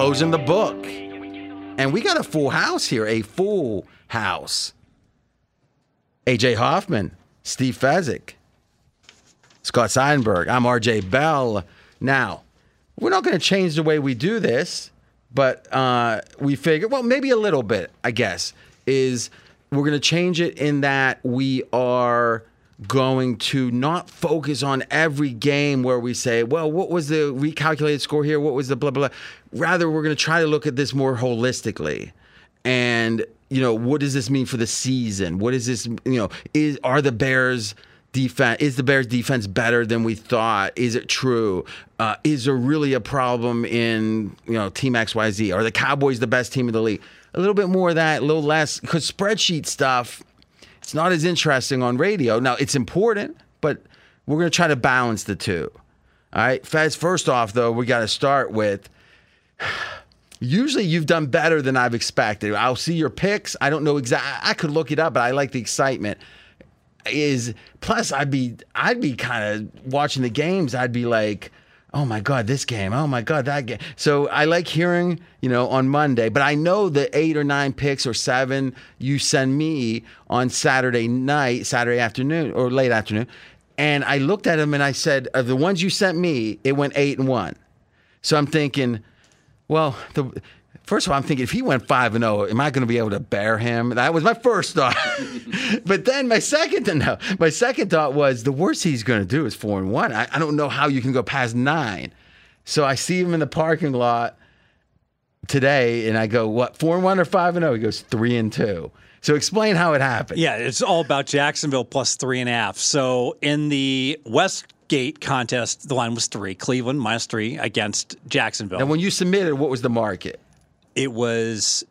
closing the book. And we got a full house here, a full house. AJ Hoffman, Steve Fezzik, Scott Seidenberg. I'm RJ Bell. Now, we're not going to change the way we do this, but uh, we figured, well, maybe a little bit, I guess, is we're going to change it in that we are going to not focus on every game where we say, well, what was the recalculated score here? What was the blah, blah, blah. Rather, we're going to try to look at this more holistically. And, you know, what does this mean for the season? What is this, you know, is are the Bears defense is the Bears defense better than we thought? Is it true? Uh, is there really a problem in, you know, team XYZ? Are the Cowboys the best team in the league? A little bit more of that, a little less because spreadsheet stuff it's not as interesting on radio. Now, it's important, but we're going to try to balance the two. All right. First off, though, we got to start with usually you've done better than I've expected. I'll see your picks. I don't know exactly. I could look it up, but I like the excitement. Is plus I'd be I'd be kind of watching the games. I'd be like, oh my god, this game. Oh my god, that game. So I like hearing you know on Monday, but I know the eight or nine picks or seven you send me on Saturday night, Saturday afternoon or late afternoon, and I looked at them and I said, of the ones you sent me, it went eight and one. So I'm thinking, well, the First of all, I'm thinking if he went five and zero, am I going to be able to bear him? That was my first thought. but then my second no, my second thought was the worst he's going to do is four and one. I, I don't know how you can go past nine. So I see him in the parking lot today, and I go, "What four and one or five and zero?" He goes three and two. So explain how it happened. Yeah, it's all about Jacksonville plus three and a half. So in the Westgate contest, the line was three. Cleveland minus three against Jacksonville. And when you submitted, what was the market? It was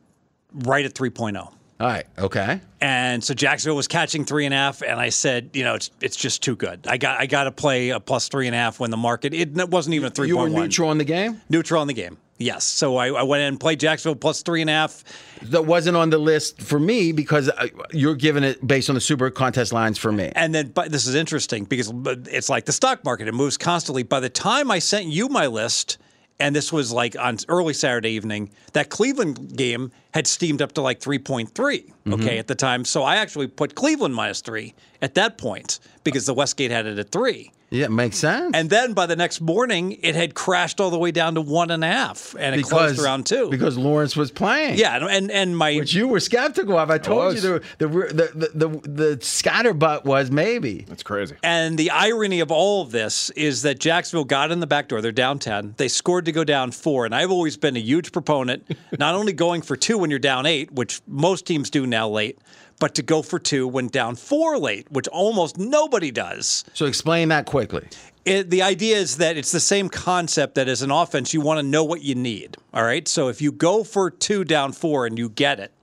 right at 3.0. All right. Okay. And so Jacksonville was catching three and a half, and I said, you know, it's it's just too good. I got I got to play a plus three and a half when the market it wasn't even a three. You were neutral in the game. Neutral in the game. Yes. So I, I, went in and played Jacksonville plus three and a half. That wasn't on the list for me because you're giving it based on the super contest lines for me. And then, but this is interesting because it's like the stock market; it moves constantly. By the time I sent you my list and this was like on early Saturday evening. That Cleveland game had steamed up to like 3.3, okay, mm-hmm. at the time. So I actually put Cleveland minus three at that point because the Westgate had it at three. Yeah, it makes sense. And then by the next morning, it had crashed all the way down to one and a half, and it because, closed around two because Lawrence was playing. Yeah, and and my which you were skeptical of. I told I you the the, the the the the scatterbutt was maybe. That's crazy. And the irony of all of this is that Jacksonville got in the back door. They're down ten. They scored to go down four, and I've always been a huge proponent not only going for two when you're down eight, which most teams do now late, but to go for two when down four late, which almost nobody does. So explain that quickly. It, the idea is that it's the same concept that as an offense, you want to know what you need. All right. So if you go for two down four and you get it,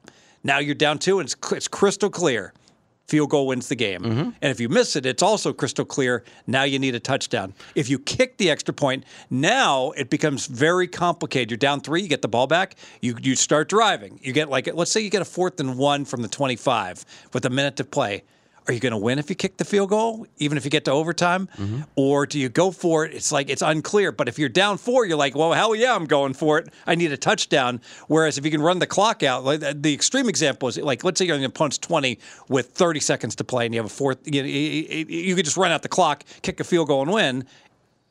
now you're down two and it's, it's crystal clear field goal wins the game. Mm-hmm. And if you miss it, it's also crystal clear. Now you need a touchdown. If you kick the extra point, now it becomes very complicated. You're down three, you get the ball back, you you start driving. You get like let's say you get a fourth and one from the 25 with a minute to play are you going to win if you kick the field goal, even if you get to overtime? Mm-hmm. Or do you go for it? It's like it's unclear. But if you're down four, you're like, well, hell yeah, I'm going for it. I need a touchdown. Whereas if you can run the clock out, like the extreme example is like, let's say you're on the opponent's 20 with 30 seconds to play and you have a fourth, you, you, you could just run out the clock, kick a field goal and win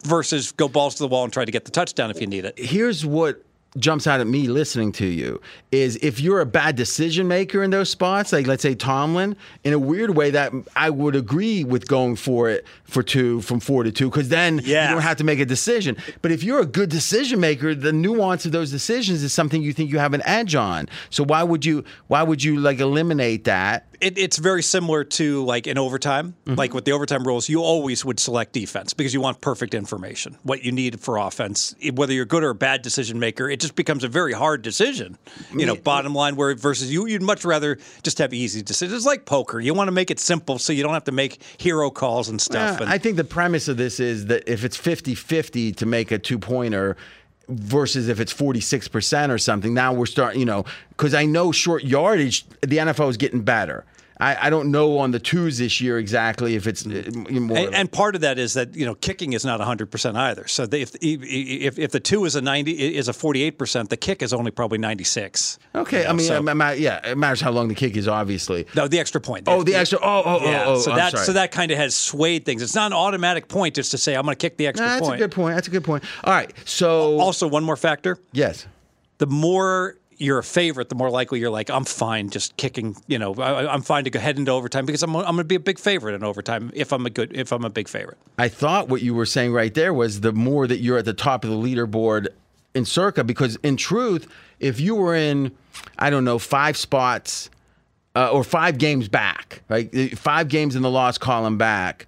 versus go balls to the wall and try to get the touchdown if you need it. Here's what jumps out at me listening to you is if you're a bad decision maker in those spots, like let's say Tomlin, in a weird way that I would agree with going for it for two from four to two, because then yeah. you don't have to make a decision. But if you're a good decision maker, the nuance of those decisions is something you think you have an edge on. So why would you why would you like eliminate that it, it's very similar to like in overtime. Mm-hmm. Like with the overtime rules, you always would select defense because you want perfect information, what you need for offense. Whether you're good or a bad decision maker, it just becomes a very hard decision. You know, bottom line, where versus you, you'd much rather just have easy decisions. It's like poker. You want to make it simple so you don't have to make hero calls and stuff. and, I think the premise of this is that if it's 50 50 to make a two pointer, versus if it's 46% or something. Now we're starting, you know, because I know short yardage, the NFL is getting better. I, I don't know on the twos this year exactly if it's uh, more. And, and part of that is that you know kicking is not 100 percent either. So they, if, if if the two is a 90 is a 48 percent, the kick is only probably 96. okay, You know, I mean, so- it ma- yeah, it matters how long the kick is, obviously. no, the extra point. Oh, the extra. Oh, oh, Yeah, oh, oh. so I'm that sorry. so that kind of has swayed things. It's not an automatic point just to say I'm going to kick the extra Nah, that's point. a good point. That's a good point. All right, so Also, one more factor: yes, the more you're a favorite, the more likely you're like, I'm fine just kicking. You know, I, I'm fine to go head into overtime because I'm I'm going to be a big favorite in overtime if I'm a good if I'm a big favorite. I thought what you were saying right there was the more that you're at the top of the leaderboard in Circa, because in truth, if you were in, I don't know, five spots uh, or five games back, right, five games in the loss column back.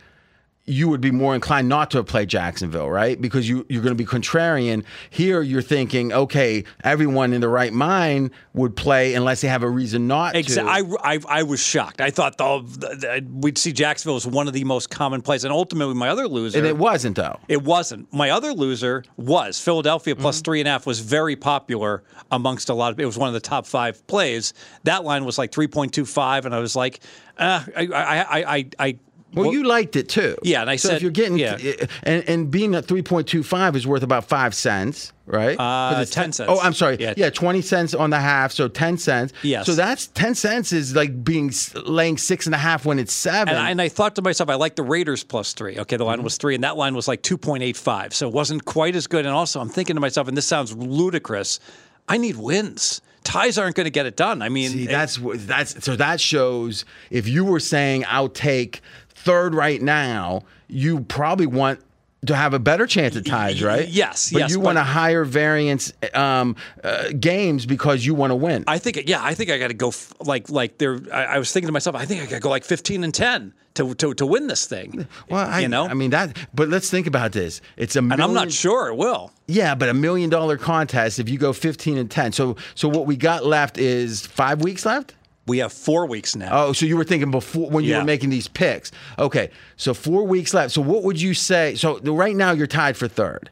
You would be more inclined not to play Jacksonville, right? Because you, you're going to be contrarian. Here, you're thinking, okay, everyone in the right mind would play unless they have a reason not to. Exactly. I, I, I was shocked. I thought the, the, we'd see Jacksonville as one of the most common plays, and ultimately, my other loser. and it wasn't, though. It wasn't. My other loser was Philadelphia Mm-hmm. plus three and a half was very popular amongst a lot of. It was one of the top five plays. That line was like three point two five, and I was like, uh, I, I, I, I, I Well, you liked it too. Yeah, and I so said- if you're getting yeah. and and being at three point two five is worth about five cents, right? Uh, it's 10 cents. Oh, I'm sorry. Yeah. Yeah. twenty cents on the half, so ten cents. Yes. So that's ten cents is like being laying six and a half when it's seven. And I, and I thought to myself, I like the Raiders plus three. Okay, the Mm-hmm. line was three, and that line was like 2.85. So it wasn't quite as good. And also, I'm thinking to myself, and this sounds ludicrous, I need wins. Ties aren't going to get it done. I mean, See, that's that's so that shows if you were saying I'll take third right now, you probably want to have a better chance at ties, right? yes, but yes, you want a higher variance um, uh, games because you want to win. I think, yeah, I think I got to go f- like like there. I, I was thinking to myself, I think I got to go like 15 and 10 to to, to win this thing. Well, I, you know, I mean that, but let's think about this. It's a. And I'm not sure it will. Yeah, but a million dollar contest if you go fifteen and ten. So, so what we got left is five weeks left. We have four weeks now. Oh, so you were thinking before when you Yeah. were making these picks. Okay, so four weeks left. So what would you say? So right now you're tied for third.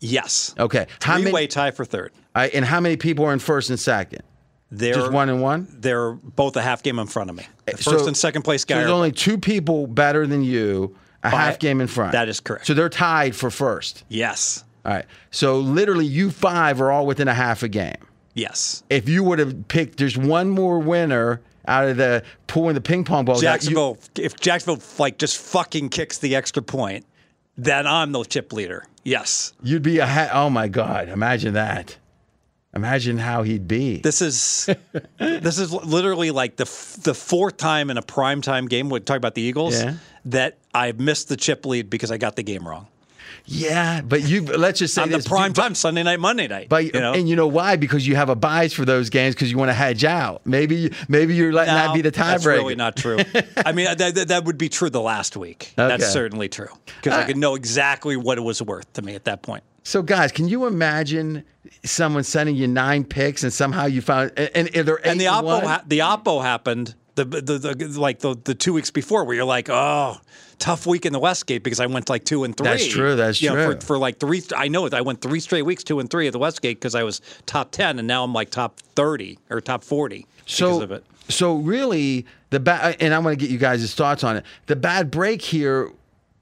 yes. Okay, how Three way many? tie for third. I- and how many people are in first and second? They're Just one and one. They're both a half game in front of me. The So- first and second place So there's are- only two people better than you, a half game in front. that is correct. So they're tied for first. yes. All right. So literally, you five are all within a half a game. Yes. if you would have picked, there's one more winner out of the pulling the ping pong balls. out. You- Jacksonville. if Jacksonville like just fucking kicks the extra point, then I'm the chip leader. Yes. you'd be a ha- oh my god! Imagine that. Imagine how he'd be. This is this is literally like the f- the fourth time in a primetime game. We talk about the Eagles Yeah. that I've missed the chip lead because I got the game wrong. Yeah, but you let's just say On the this. prime time Sunday night, Monday night. But you know, and you know why? Because you have a bias for those games because you want to hedge out. Maybe maybe you're letting that be the tiebreaker. That's really not true. I mean, that, that, that would be true the last week. Okay. That's certainly true because I uh, could know exactly what it was worth to me at that point. So guys, can you imagine someone sending you nine picks and somehow you found and, and they're And the oppo, ha- the oppo happened the, the, the like the, the two weeks before, where you're like, oh, tough week in the Westgate because I went like two and three. That's true, that's You know, true. for, for like three, I know it. I went three straight weeks, two and three at the Westgate because I was top ten, and now I'm like top thirty or top forty so, because of it. So really, the bad, and I want to get you guys' thoughts on it. The bad break here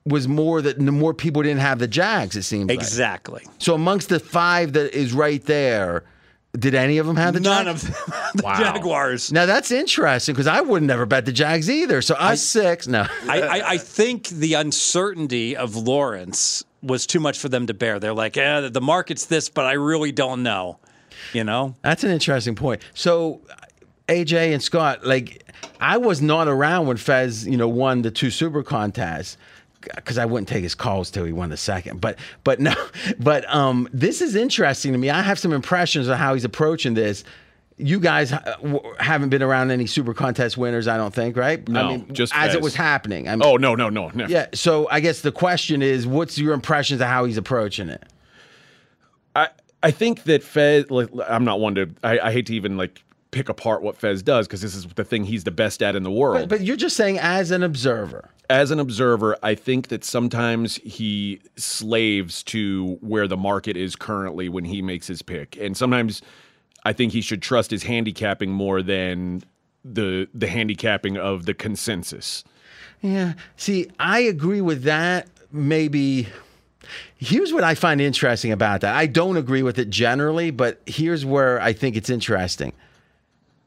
was more that the more people didn't have the Jags. It seems like. Exactly. So amongst the five that is right there, did any of them have the None Jags? of them. the Jaguars. Now that's interesting because I would never bet the Jags either. So us six, no. I, I, I think the uncertainty of Lawrence was too much for them to bear. They're like, eh, the market's this, but I really don't know. You know? That's an interesting point. So, AJ and Scott, like, I was not around when Fez, you know, won the two super contests because I wouldn't take his calls till he won the second. But, but no, but um, this is interesting to me. I have some impressions of how he's approaching this. You guys uh, haven't been around any super contest winners, I don't think, right? I No, just as it was happening. I mean, Oh no, no, no, no. yeah. So I guess the question is, what's your impressions of how he's approaching it? I I think that Fez. Like, I'm not one to. I, I hate to even like pick apart what Fez does because this is the thing he's the best at in the world. But, but you're just saying as an observer. As an observer, I think that sometimes he slaves to where the market is currently when he makes his pick, and sometimes I think he should trust his handicapping more than the the handicapping of the consensus. Yeah. See, I agree with that. Maybe. Here's what I find interesting about that. I don't agree with it generally, but here's where I think it's interesting.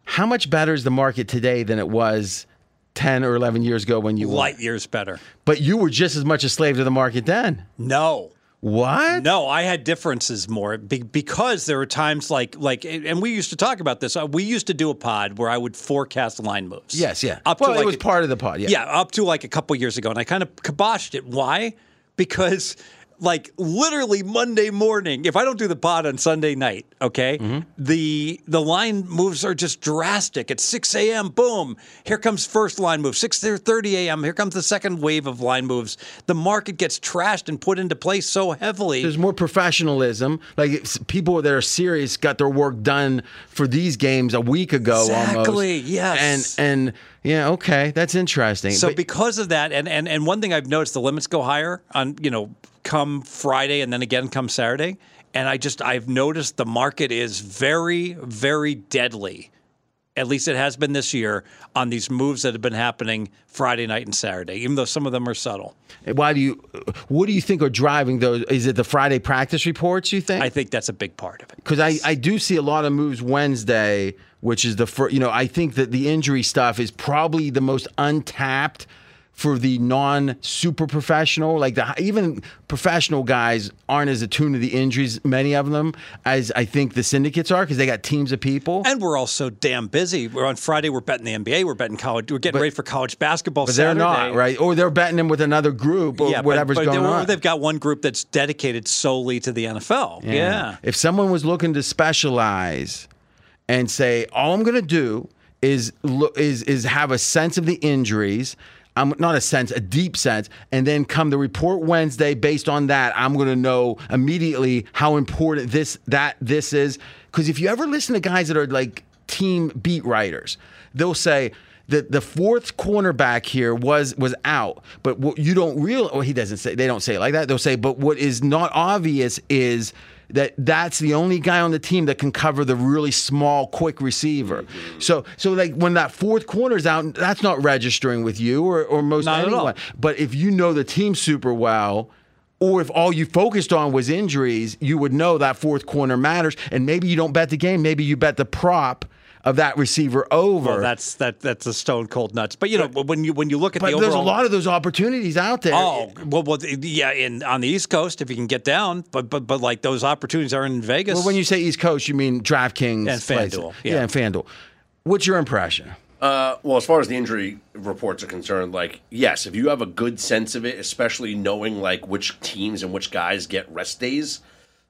How much better is the market today than it was 10 or 11 years ago when you? Light years better. But you were just as much a slave to the market then. No. What? No, I had differences more because there were times like like, and we used to talk about this. Uh, We used to do a pod where I would forecast line moves. Yes, yeah. Up well, to like, it was part of the pod. Yeah. yeah, up to like a couple years ago, and I kind of kiboshed it. Why? Because like literally Monday morning, if I don't do the pod on Sunday night, okay, Mm-hmm. the the line moves are just drastic. At 6 a.m., boom, here comes first line move. 6:30 a.m., here comes the second wave of line moves. The market gets trashed and put into place so heavily. There's more professionalism. Like people that are serious got their work done for these games a week ago Exactly, almost. yes. And and yeah, okay, that's interesting. So But- because of that, and, and and one thing I've noticed, the limits go higher on you know come Friday and then again come Saturday, and I just I've noticed the market is very very deadly. At least it has been this year on these moves that have been happening Friday night and Saturday, even though some of them are subtle. why do you? What do you think are driving those? Is it the Friday practice reports? You think? I think that's a big part of it. because I, I do see a lot of moves Wednesday, which is the first. You know, I think that the injury stuff is probably the most untapped for the non super professional. Like the even professional guys aren't as attuned to the injuries, many of them, as I think the syndicates are because they got teams of people. And we're all so damn busy. We're on Friday. We're betting the NBA. We're betting college. We're getting ready for college basketball. but they're not right, or they're betting them with another group or Yeah, whatever's but, going they, on. They've got one group that's dedicated solely to the NFL. Yeah. If someone was looking to specialize and say, all I'm going to do is is is have a sense of the injuries. I'm not a sense, a deep sense, and then come the report Wednesday. Based on that, I'm going to know immediately how important this that this is. Because if you ever listen to guys that are like team beat writers, they'll say that the fourth cornerback here was was out, but what you don't real. Well, he doesn't say. They don't say it like that. They'll say, but what is not obvious is that that's the only guy on the team that can cover the really small, quick receiver. Mm-hmm. So, so like when that fourth corner's out, that's not registering with you or, or most Not anyone. But if you know the team super well, or if all you focused on was injuries, you would know that fourth corner matters. And maybe you don't bet the game. Maybe you bet the prop of that receiver over. Well, that's that that's a stone cold nuts. But you know, when you when you look at but the there's overall, a lot of those opportunities out there. Oh well, well, yeah, in on the East Coast if you can get down, but but but like those opportunities are in Vegas. Well, when you say East Coast, you mean DraftKings And. FanDuel, Yeah. yeah. and FanDuel. What's your impression? Uh, well, as far as the injury reports are concerned, like yes, if you have a good sense of it, especially knowing like which teams and which guys get rest days.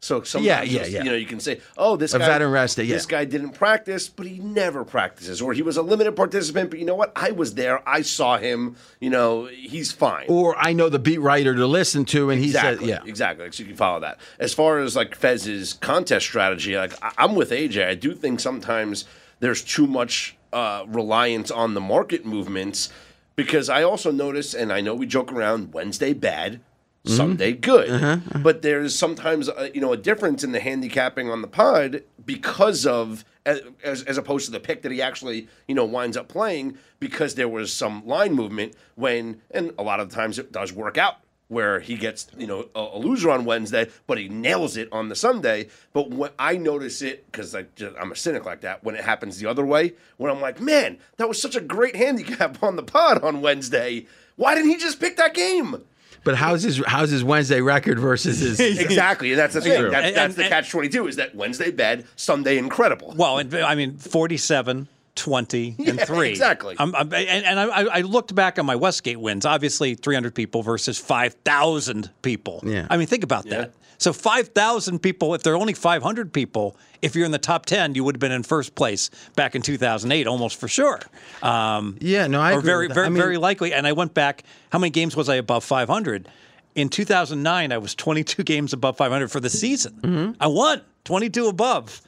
So sometimes Yeah, yeah, yeah. you know you can say, oh, this A guy, veteran rest day, yeah. this guy didn't practice, but he never practices, or he was a limited participant, but you know what? I was there, I saw him. You know, he's fine. Or I know the beat writer to listen to, and he Exactly. said, "Yeah, exactly. So you can follow that. As far as like Fez's contest strategy, like I- I'm with AJ. I do think sometimes there's too much uh, reliance on the market movements because I also notice, and I know we joke around Wednesday bad. Mm-hmm. Sunday good, Uh-huh, but there's sometimes uh, you know a difference in the handicapping on the pod because of as, as opposed to the pick that he actually you know winds up playing because there was some line movement when and a lot of the times it does work out where he gets you know a, a loser on Wednesday, but he nails it on the Sunday. But when I notice it because I just, I'm a cynic like that, when it happens the other way, when I'm like, man, that was such a great handicap on the pod on Wednesday. Why didn't he just pick that game? But how's his how's his Wednesday record versus his? Exactly, and that's the thing. True. That's, And- that's and- the catch twenty two. Is that Wednesday bad, Sunday incredible. well, and, I mean, 47, 20, and Yeah, three. exactly. I'm, I'm, and and I, I looked back on my Westgate wins. Obviously, 300 people versus 5,000 people. Yeah. I mean, think about that. So 5,000 people, if there are only 500 people, if you're in the top 10, you would have been in first place back in 2008, almost for sure. Um, Yeah, no, I or agree very, very, I mean- very likely. And I went back. How many games was I above 500? In 2009, I was 22 games above 500 for the season. Mm-hmm. I won 22 above.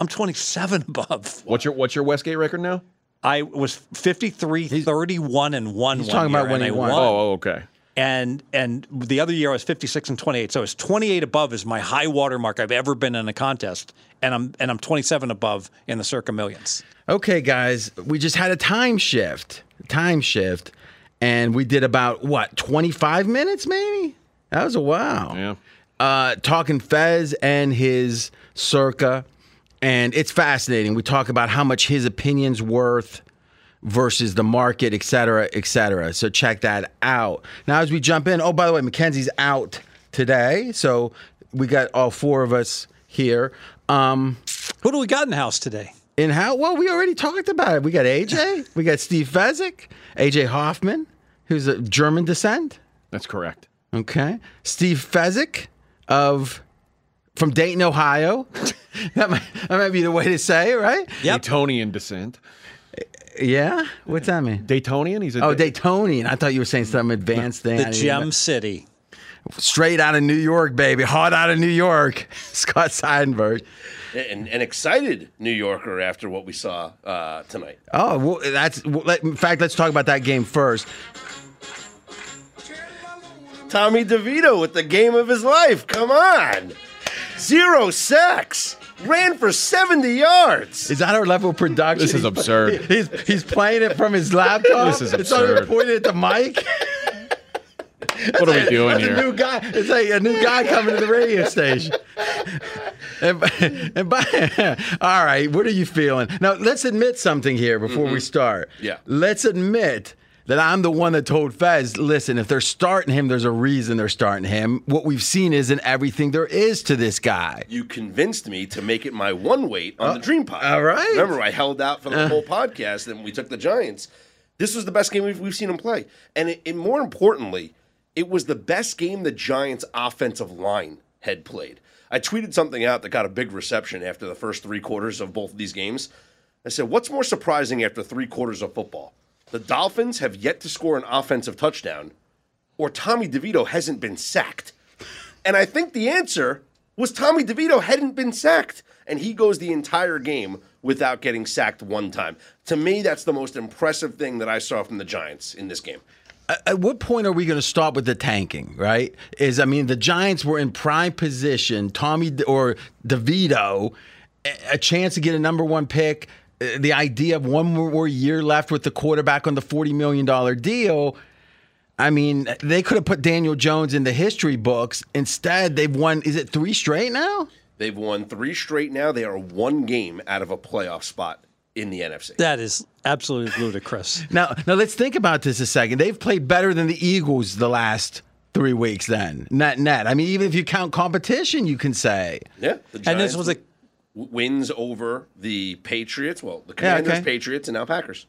I'm 27 above. What's your what's your Westgate record now? I was 53, 31, and one. He's one talking year, about when and he I won. Oh, okay. and and the other year I was 56 and 28. So it's 28 above is my high water mark I've ever been in a contest and I'm and I'm 27 above in the circa millions. Okay, guys, we just had a time shift. Time shift. And we did about what, 25 minutes maybe? That was a wow. Yeah. Uh, talking Fez and his circa. And it's fascinating. We talk about how much his opinion's worth versus the market, et cetera, et cetera. So check that out. Now, as we jump in, oh, by the way, Mackenzie's out today. So we got all four of us here. Um, Who do we got in the house today? in how? Well, we already talked about it. We got AJ, we got Steve Fezzik, AJ Hoffman, who's a German descent. That's correct. Okay, Steve Fezzik of from Dayton, Ohio. that might that might be the way to say it, right? Yep. Daytonian descent. Yeah. What's that mean? Daytonian? He's a Oh, Daytonian. I thought you were saying some advanced thing. The Gem even- City. straight out of New York, baby, hot out of New York. Scott Seidenberg. An, an excited New Yorker after what we saw uh, tonight. Oh, well, that's well, let, in fact. Let's talk about that game first. Tommy DeVito with the game of his life. Come on. Zero sacks. Ran for 70 yards. Is that our level of production? This is absurd. He's he's playing it from his laptop. This is absurd. It's not even pointed at the mic. What are we doing That's a here? new guy. It's like a new guy coming to the radio station. And, and by, all right, what are you feeling? Now, let's admit something here before we start. Mm-hmm. Yeah. Let's admit that I'm the one that told Fez, listen, if they're starting him, there's a reason they're starting him. What we've seen isn't everything there is to this guy. You convinced me to make it my one weight on the uh, Dream Pod. all right. Remember, I held out for the uh. whole podcast and we took the Giants. This was the best game we've, we've seen him play. And it, it, more importantly, it was the best game the Giants' offensive line had played. I tweeted something out that got a big reception after the first three quarters of both of these games. I said, What's more surprising after three quarters of football? The Dolphins have yet to score an offensive touchdown, or Tommy DeVito hasn't been sacked. And I think the answer was Tommy DeVito hadn't been sacked. And he goes the entire game without getting sacked one time. To me, that's the most impressive thing that I saw from the Giants in this game. at what point are we going to stop with the tanking? Right? Is I mean, the Giants were in prime position. Tommy or DeVito, a chance to get a number one pick. Uh, The idea of one more year left with the quarterback on the forty million dollar deal. I mean, they could have put Daniel Jones in the history books. Instead, they've won. Is it three straight now? They've won three straight now. They are one game out of a playoff spot in the NFC. That is absolutely ludicrous. Now, now let's think about this a second. They've played better than the Eagles the last three weeks. Then net net. I mean, even if you count competition, you can say. Yeah. The And this was a w- wins over the Patriots. Well, the Yeah, Commanders, okay. Patriots, and now Packers.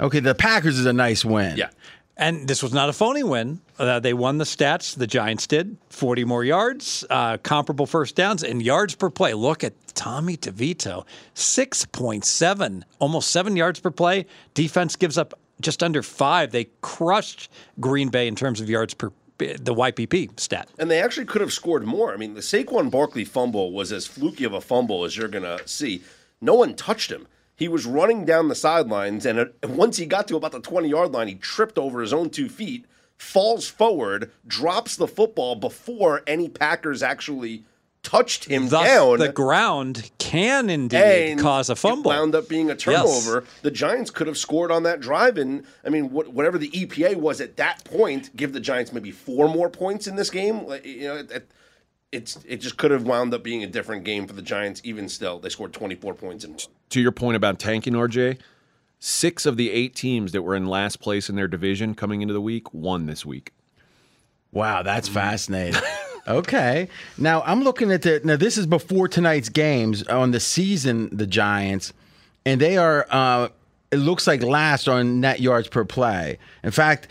Okay, the Packers is a nice win. Yeah. And this was not a phony win. Uh, they won the stats. The Giants did 40 more yards, uh, comparable first downs, and yards per play. Look at Tommy DeVito 6.7, almost seven yards per play. Defense gives up just under five. They crushed Green Bay in terms of yards per the YPP stat. And they actually could have scored more. I mean, the Saquon Barkley fumble was as fluky of a fumble as you're going to see. No one touched him. He was running down the sidelines, and once he got to about the 20 yard line, he tripped over his own two feet, falls forward, drops the football before any Packers actually touched him Thus, down. the ground can indeed and cause a it fumble. wound up being a turnover. The Giants could have scored on that drive, and I mean, what, whatever the EPA was at that point, give the Giants maybe four more points in this game. Like, You know, it, it, it's it just could have wound up being a different game for the Giants. Even still, they scored 24 points in one. to your point about tanking, RJ, six of the eight teams that were in last place in their division coming into the week won this week. Wow, that's fascinating. Okay. Now I'm looking at the now this is before tonight's games on the season, the Giants, and they are uh it looks like last on net yards per play. In fact,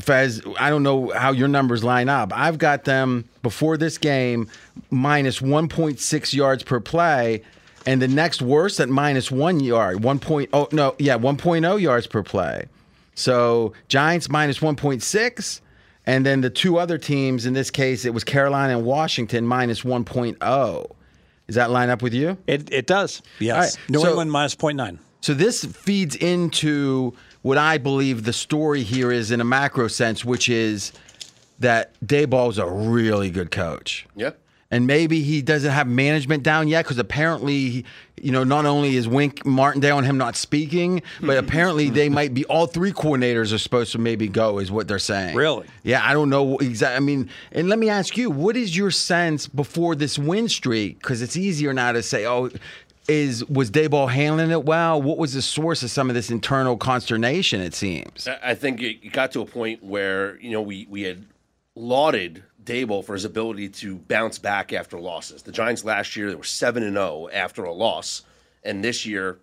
Fez, I don't know how your numbers line up. I've got them before this game minus 1.6 yards per play, and the next worst at minus one yard. 1.0 no, yeah, 1.0 yards per play. So Giants minus 1.6, and then the two other teams, in this case, it was Carolina and Washington minus 1.0. Does that line up with you? It, it does. Yes. All right, New so- England minus 0.9. So this feeds into what I believe the story here is in a macro sense, which is that Daboll's a really good coach. Yeah. And maybe he doesn't have management down yet because apparently, you know, not only is Wink Martindale and him not speaking, but apparently they might be all three coordinators are supposed to maybe go, is what they're saying. Really? Yeah, I don't know exactly. I mean, and let me ask you, what is your sense before this win streak? Because it's easier now to say, oh, is was Daboll handling it well? What was the source of some of this internal consternation? It seems. I- I think it got to a point where you know we we had lauded Daboll for his ability to bounce back after losses. The Giants last year they were seven and zero after a loss, and this year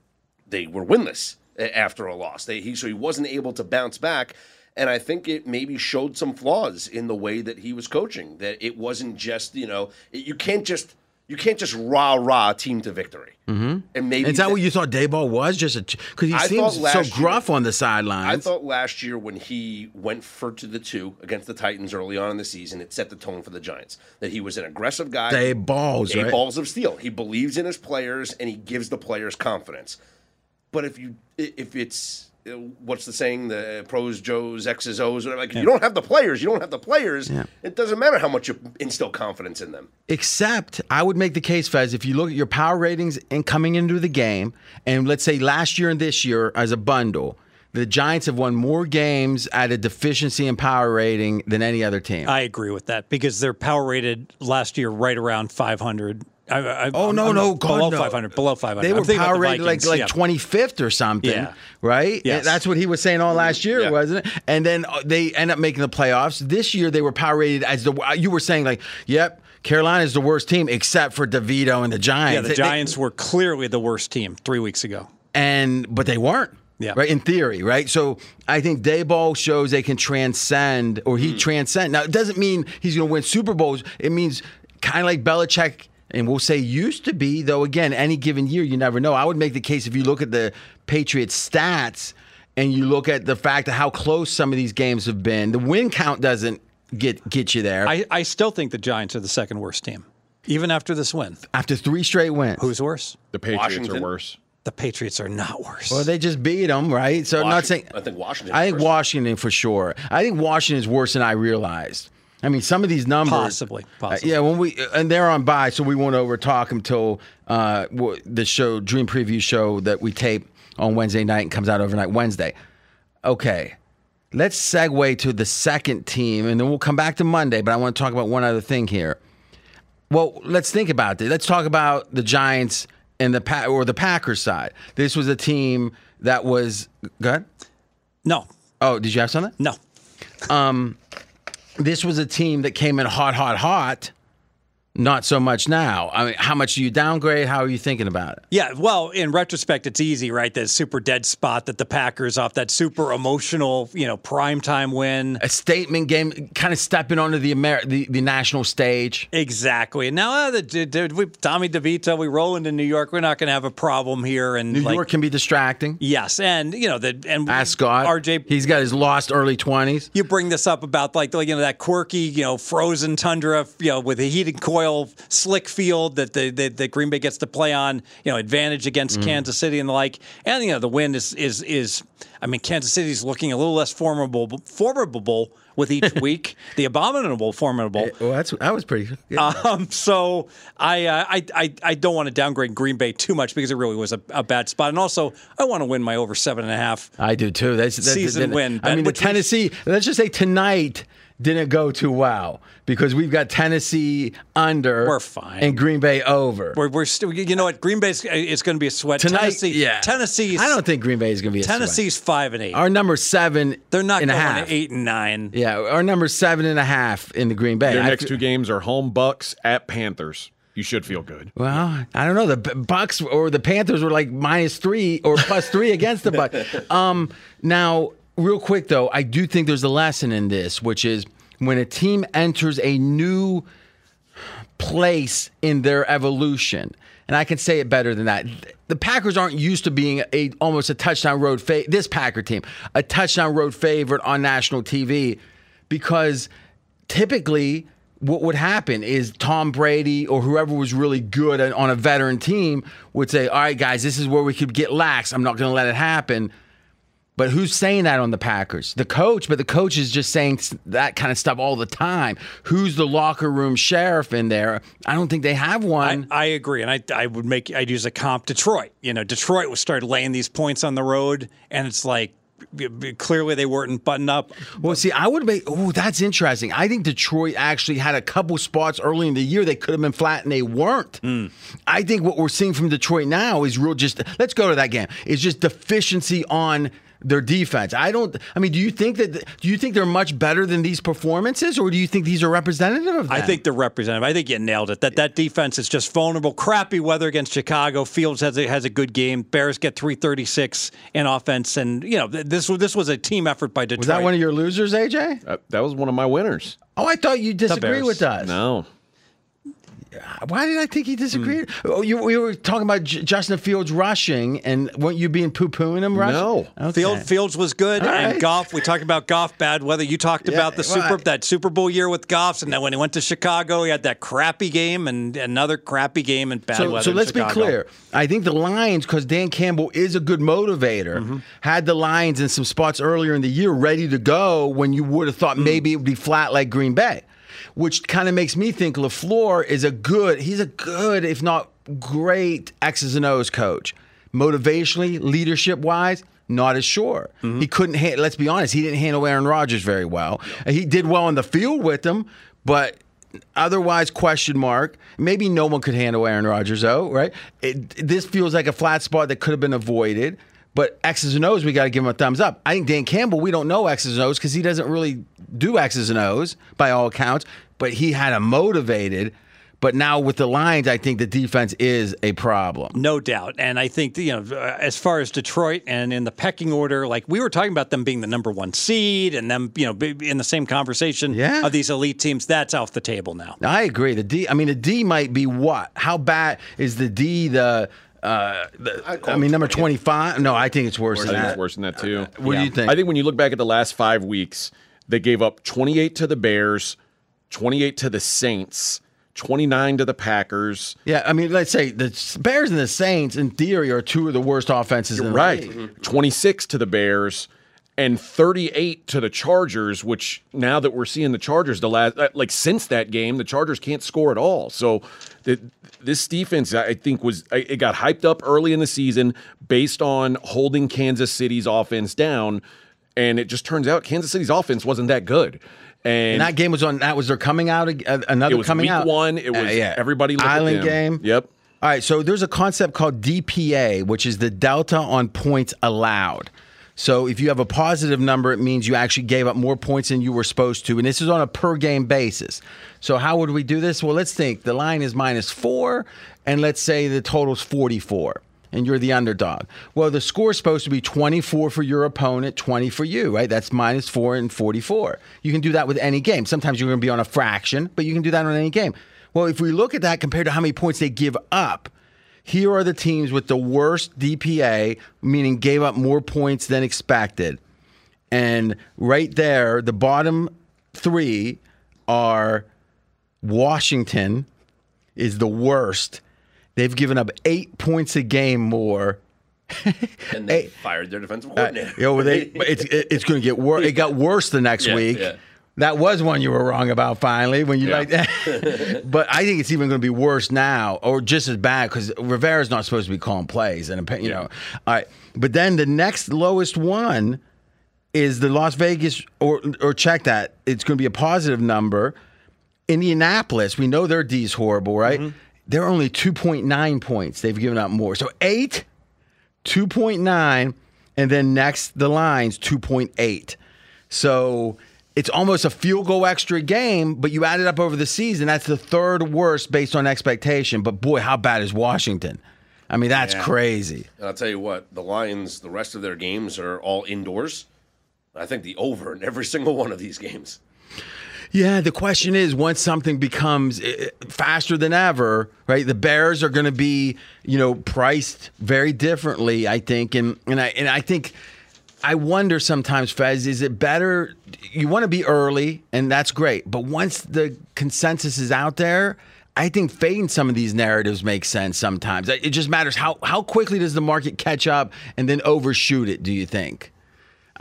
they were winless after a loss. They he so he wasn't able to bounce back. And I think it maybe showed some flaws in the way that he was coaching. That it wasn't just you know you can't just you can't just rah rah team to victory. Mm-hmm. And maybe Is that that- what you thought Daboll was? Just a because he I seems so last year- gruff on the sidelines. I thought last year when he went for to the two against the Titans early on in the season, it set the tone for the Giants. That he was an aggressive guy. They balls, They right? balls of steel. He believes in his players and he gives the players confidence. But if you if it's Uh, what's the saying the pros Joes X's O's whatever like if you don't have the players you don't have the players it doesn't matter how much you instill confidence in them Except, I would make the case, Fez, if you look at your power ratings and coming into the game, and let's say last year and this year as a bundle, the Giants have won more games at a deficiency in power rating than any other team. I agree with that because they're power rated last year right around 500. I, I, Oh I'm- no, I'm no, God, below no. 500, below 500. They were power the rated like like yeah. twenty fifth or something, Yeah. right? Yes. That's what he was saying all last mm-hmm. year, Yeah. wasn't it? And then uh, they end up making the playoffs. This year they were power rated as the uh, you were saying like, yep, Carolina is the worst team except for DeVito and the Giants. Yeah, the They- they- Giants were clearly the worst team three weeks ago. and but they weren't. Yeah. Right. In theory, right. So I think Daboll shows they can transcend, or he mm. transcend. Now it doesn't mean he's going to win Super Bowls. It means kind of like Belichick, and we'll say used to be. Though again, any given year, you never know. I would make the case if you look at the Patriots stats and you look at the fact of how close some of these games have been. The win count doesn't get get you there I, I still think the Giants are the second worst team, even after this win. after three straight wins. Who's worse? The Patriots Washington. are worse. The Patriots are not worse. Well, they just beat them, right? So I'm not saying. I think Washington I think first. Washington for sure. I think Washington is worse than I realized. I mean, some of these numbers. Possibly, possibly. Uh, yeah, when we and they're on bye, so we won't over talk until uh, the show Dream Preview show that we tape on Wednesday night and comes out overnight Wednesday. Okay, let's segue to the second team, and then we'll come back to Monday. But I want to talk about one other thing here. Well, let's think about this. Let's talk about the Giants and the pa- or the Packers side. This was a team that was good. no, Oh, did you have something? no. This was a team that came in hot, hot, hot. Not so much now. I mean, how much do you downgrade? How are you thinking about it? Yeah, well, in retrospect, it's easy, right? That super dead spot that the Packers off that super emotional, you know, primetime win. A statement game, kind of stepping onto the Amer- the, the national stage. Exactly. And now uh, the, the, we, Tommy DeVito, we roll into New York. We're not going to have a problem here. And New like, York can be distracting. yes, and you know the and Ask Scott. RJ. He's got his lost early twenties. you bring this up about like, like you know that quirky you know frozen tundra you know with a heated coil slick field that the, the that Green Bay gets to play on you know advantage against Mm. Kansas City and the like and you know the wind is is is I mean Kansas City's looking a little less formidable formidable with each week the abominable formidable Well, that's that was pretty. um, so I, uh, I I I don't want to downgrade Green Bay too much because it really was a, a bad spot and also I want to win my over seven and a half I do too. That's, that's Season that- win, I mean, the Tennessee. Let's just say tonight didn't go too well because we've got Tennessee under. We're fine. And Green Bay over. We're, we're still, you know what? Green Bay's it's going to be a sweat. tonight, Tennessee, yeah. Tennessee's. I don't think Green Bay is going to be a sweat. Tennessee's five and eight. Our number seven. They're not and a going half. eight and nine. Yeah, our number seven and a half in the Green Bay. Their next fe- two games are home Bucks at Panthers. You should feel good. Well, I don't know. The Bucks or the Panthers were like minus three or plus three against the Bucks. Um, now, real quick though, I do think there's a lesson in this, which is when a team enters a new place in their evolution. And I can say it better than that. The Packers aren't used to being a almost a touchdown road fa- this Packer team, a touchdown road favorite on national TV because typically what would happen is Tom Brady or whoever was really good on a veteran team would say, "All right guys, this is where we could get lax. I'm not going to let it happen." But who's saying that on the Packers? The coach, but the coach is just saying that kind of stuff all the time. Who's the locker room sheriff in there? I don't think they have one. I agree, and I, I would make I'd use a comp Detroit. You know, Detroit was started laying these points on the road, and it's like clearly they weren't buttoned up. well, see, I would make. Oh, that's interesting. I think Detroit actually had a couple spots early in the year they could have been flat and they weren't. Hmm. I think what we're seeing from Detroit now is real. Just let's go to that game. It's just deficiency on their defense. I don't. I mean, do you think that? Do you think they're much better than these performances, or do you think these are representative of that? I think they're representative. I think you nailed it. That that defense is just vulnerable. Crappy weather against Chicago. Fields has a, has a good game. Bears get 336 in offense, and you know this was this was a team effort by Detroit. Was that one of your losers, AJ? Uh, that was one of my winners. Oh, I thought you disagree with us. No. Why did I think he disagreed? Oh, you, we were talking about J- Justin Fields rushing, and weren't you being poo pooing him rushing? No. Okay. Field Fields was good, All and right. Goff. We talked about Goff bad weather. You talked Yeah, about the well, Super I- that Super Bowl year with Goffs, and then when he went to Chicago, he had that crappy game and another crappy game and bad So, weather. so let's be clear. I think the Lions, because Dan Campbell is a good motivator, Mm-hmm. had the Lions in some spots earlier in the year ready to go when you would have thought Mm. maybe it would be flat like Green Bay, which kind of makes me think LaFleur is a good, he's a good, if not great, X's and O's coach. Motivationally, leadership wise, not as sure. Mm-hmm. He couldn't, ha- let's be honest, he didn't handle Aaron Rodgers very well. He did well on the field with him, but otherwise question mark. Maybe no one could handle Aaron Rodgers, though, right? It, this feels like a flat spot that could have been avoided. But X's and O's, we got to give him a thumbs up. I think Dan Campbell, we don't know X's and O's because he doesn't really do X's and O's by all accounts. But he had a motivated. But now with the Lions, I think the defense is a problem. No doubt. And I think, you know, uh, as far as Detroit and in the pecking order, like we were talking about them being the number one seed and them, you know, in the same conversation Yeah. of these elite teams, that's off the table now. I agree. The D, I mean, the D might be what? How bad is the D? The, uh, the I'd I mean, number twenty-five. No, I think it's worse I than think that. it's worse than that too. What do you think? I think when you look back at the last five weeks, they gave up 28 to the Bears, 28 to the Saints, 29 to the Packers. Yeah, I mean, let's say the Bears and the Saints, in theory, are two of the worst offenses in the Right. league. 26 to the Bears and 38 to the Chargers, which now that we're seeing the Chargers the last uh, like since that game, the Chargers can't score at all. So the, this defense I think was it got hyped up early in the season based on holding Kansas City's offense down and it just turns out Kansas City's offense wasn't that good. And, And that game was on. That was their coming out. uh, Another it was coming week out. one. It Uh, was yeah. everybody Island game. Yep. All right, so there's a concept called DPA, which is the delta on points allowed. So if you have a positive number, it means you actually gave up more points than you were supposed to. And this is on a per game basis. So how would we do this? Well, let's think the line is minus four, and let's say the total's 44. And you're the underdog. Well, the score is supposed to be 24 for your opponent, 20 for you, right? That's minus four and 44. You can do that with any game. Sometimes you're going to be on a fraction, but you can do that on any game. Well, if we look at that compared to how many points they give up, here are the teams with the worst DPA, meaning gave up more points than expected. And right there, the bottom three are Washington is the worst. They've given up eight points a game more. And they Hey. fired their defensive Uh, coordinator. you know, they, it's it- it's going to get worse. It got worse the next Yeah, week. yeah. That was one you were wrong about. Finally, when you Yeah. like that. but I think it's even going to be worse now, or just as bad because Rivera's not supposed to be calling plays, and you know. All right, but then the next lowest one is the Las Vegas, or or check that it's going to be a positive number. Indianapolis, we know their D's horrible, right? Mm-hmm. They're only two point nine points. They've given up more, so eight 2.9 and then next the Lions 2.8 so it's almost a field goal extra game but you add it up over the season that's the third worst based on expectation but boy how bad is washington i mean that's Yeah. crazy And I'll tell you what, the Lions, the rest of their games are all indoors. I think the over in every single one of these games. Yeah, the question is once something becomes eh, faster than ever, right? The Bears are going to be, you know, priced very differently, I think, and and I and I think I wonder sometimes, Fez, is it better? You want to be early, and that's great, but once the consensus is out there. I think fading some of these narratives makes sense sometimes. It just matters how how quickly does the market catch up and then overshoot it, do you think?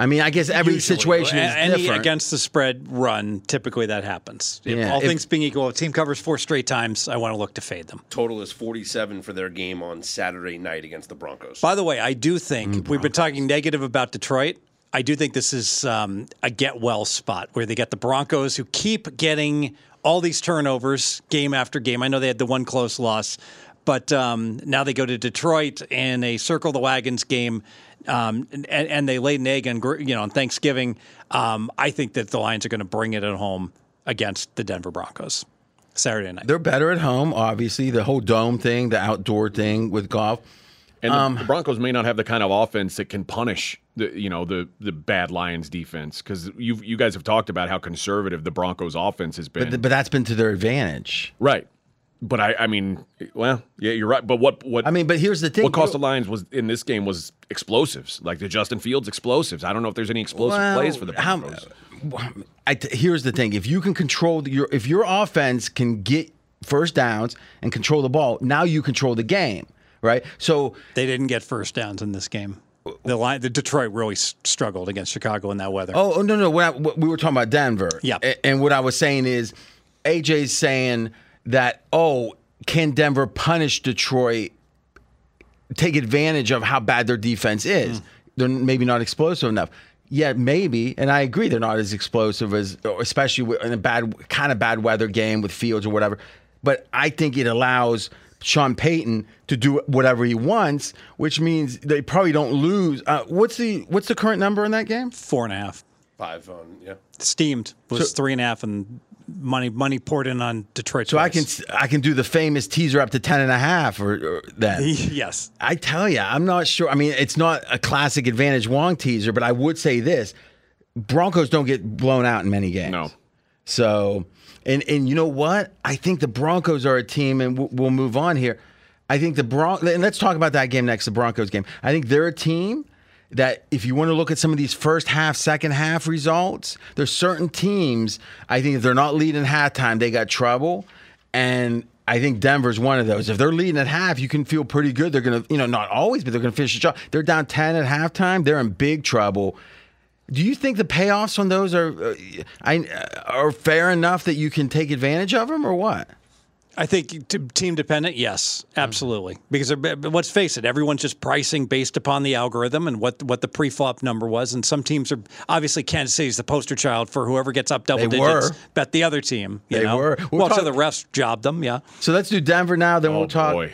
I mean, I guess every Usually. situation is any different. against the spread run. Typically, that happens. If Yeah, all if- things being equal, if a team covers four straight times, I want to look to fade them. Total is 47 for their game on Saturday night against the Broncos. By the way, I do think we've been talking negative about Detroit. I do think this is um, a get well spot where they get the Broncos who keep getting all these turnovers game after game. I know they had the one close loss, but um, now they go to Detroit in a circle the wagons game, um, and, and they laid an egg on you know on Thanksgiving. Um, I think that the Lions are going to bring it at home against the Denver Broncos Saturday night. They're better at home, obviously. The whole dome thing, the outdoor thing with Goff. And the, Um, the Broncos may not have the kind of offense that can punish the you know the the bad Lions defense because you you guys have talked about how conservative the Broncos offense has been. But, but that's been to their advantage. right. But I I mean well yeah you're right. But what what I mean, but here's the thing. what cost the Lions was in this game was explosives like the Justin Fields explosives. I don't know if there's any explosive Well, plays for the how- Broncos. Here's the thing: if you can control the- your, if your offense can get first downs and control the ball, now you control the game, right? So They didn't get first downs in this game. The line, the Detroit really struggled against Chicago in that weather. Oh, oh, no, no. What, I, what we were talking about Denver. Yeah. A- And what I was saying is, AJ's saying that oh, can Denver punish Detroit? Take advantage of how bad their defense is. They're maybe not explosive enough. Yeah, maybe, and I agree they're not as explosive as, especially in a bad kind of bad weather game with Fields or whatever. But I think it allows Sean Payton to do whatever he wants, which means they probably don't lose. Uh, what's the what's the current number in that game? Four and a half. Five on, yeah. Steamed was So- three and a half, and money money poured in on Detroit. So I can I can do the famous teaser up to ten and a half or, or then. yes. I tell you, I'm not sure. I mean, it's not a classic advantage Wong teaser, but I would say this: Broncos don't get blown out in many games. No. So, and and you know what? I think the Broncos are a team, and we'll, we'll move on here. I think the Bron. And let's talk about that game next, the Broncos game. I think they're a team that if you want to look at some of these first half, second half results, there's certain teams. I think if they're not leading at halftime, they got trouble, and. I think Denver's one of those. If they're leading at half, you can feel pretty good. They're going to, you know, not always, but they're going to finish the job. They're down 10 at halftime. They're in big trouble. Do you think the payoffs on those are uh, uh, are fair enough that you can take advantage of them, or what? I think t- team dependent, yes, mm-hmm. absolutely. Because uh, they're- let's face it, everyone's just pricing based upon the algorithm and what what the pre-flop number was. And some teams are obviously Kansas City's the poster child for whoever gets up double They digits. were. Bet the other team. You They know? were. We'll Well, so the refs jobbed them. Yeah. So let's do Denver now. Then Oh we'll talk. boy.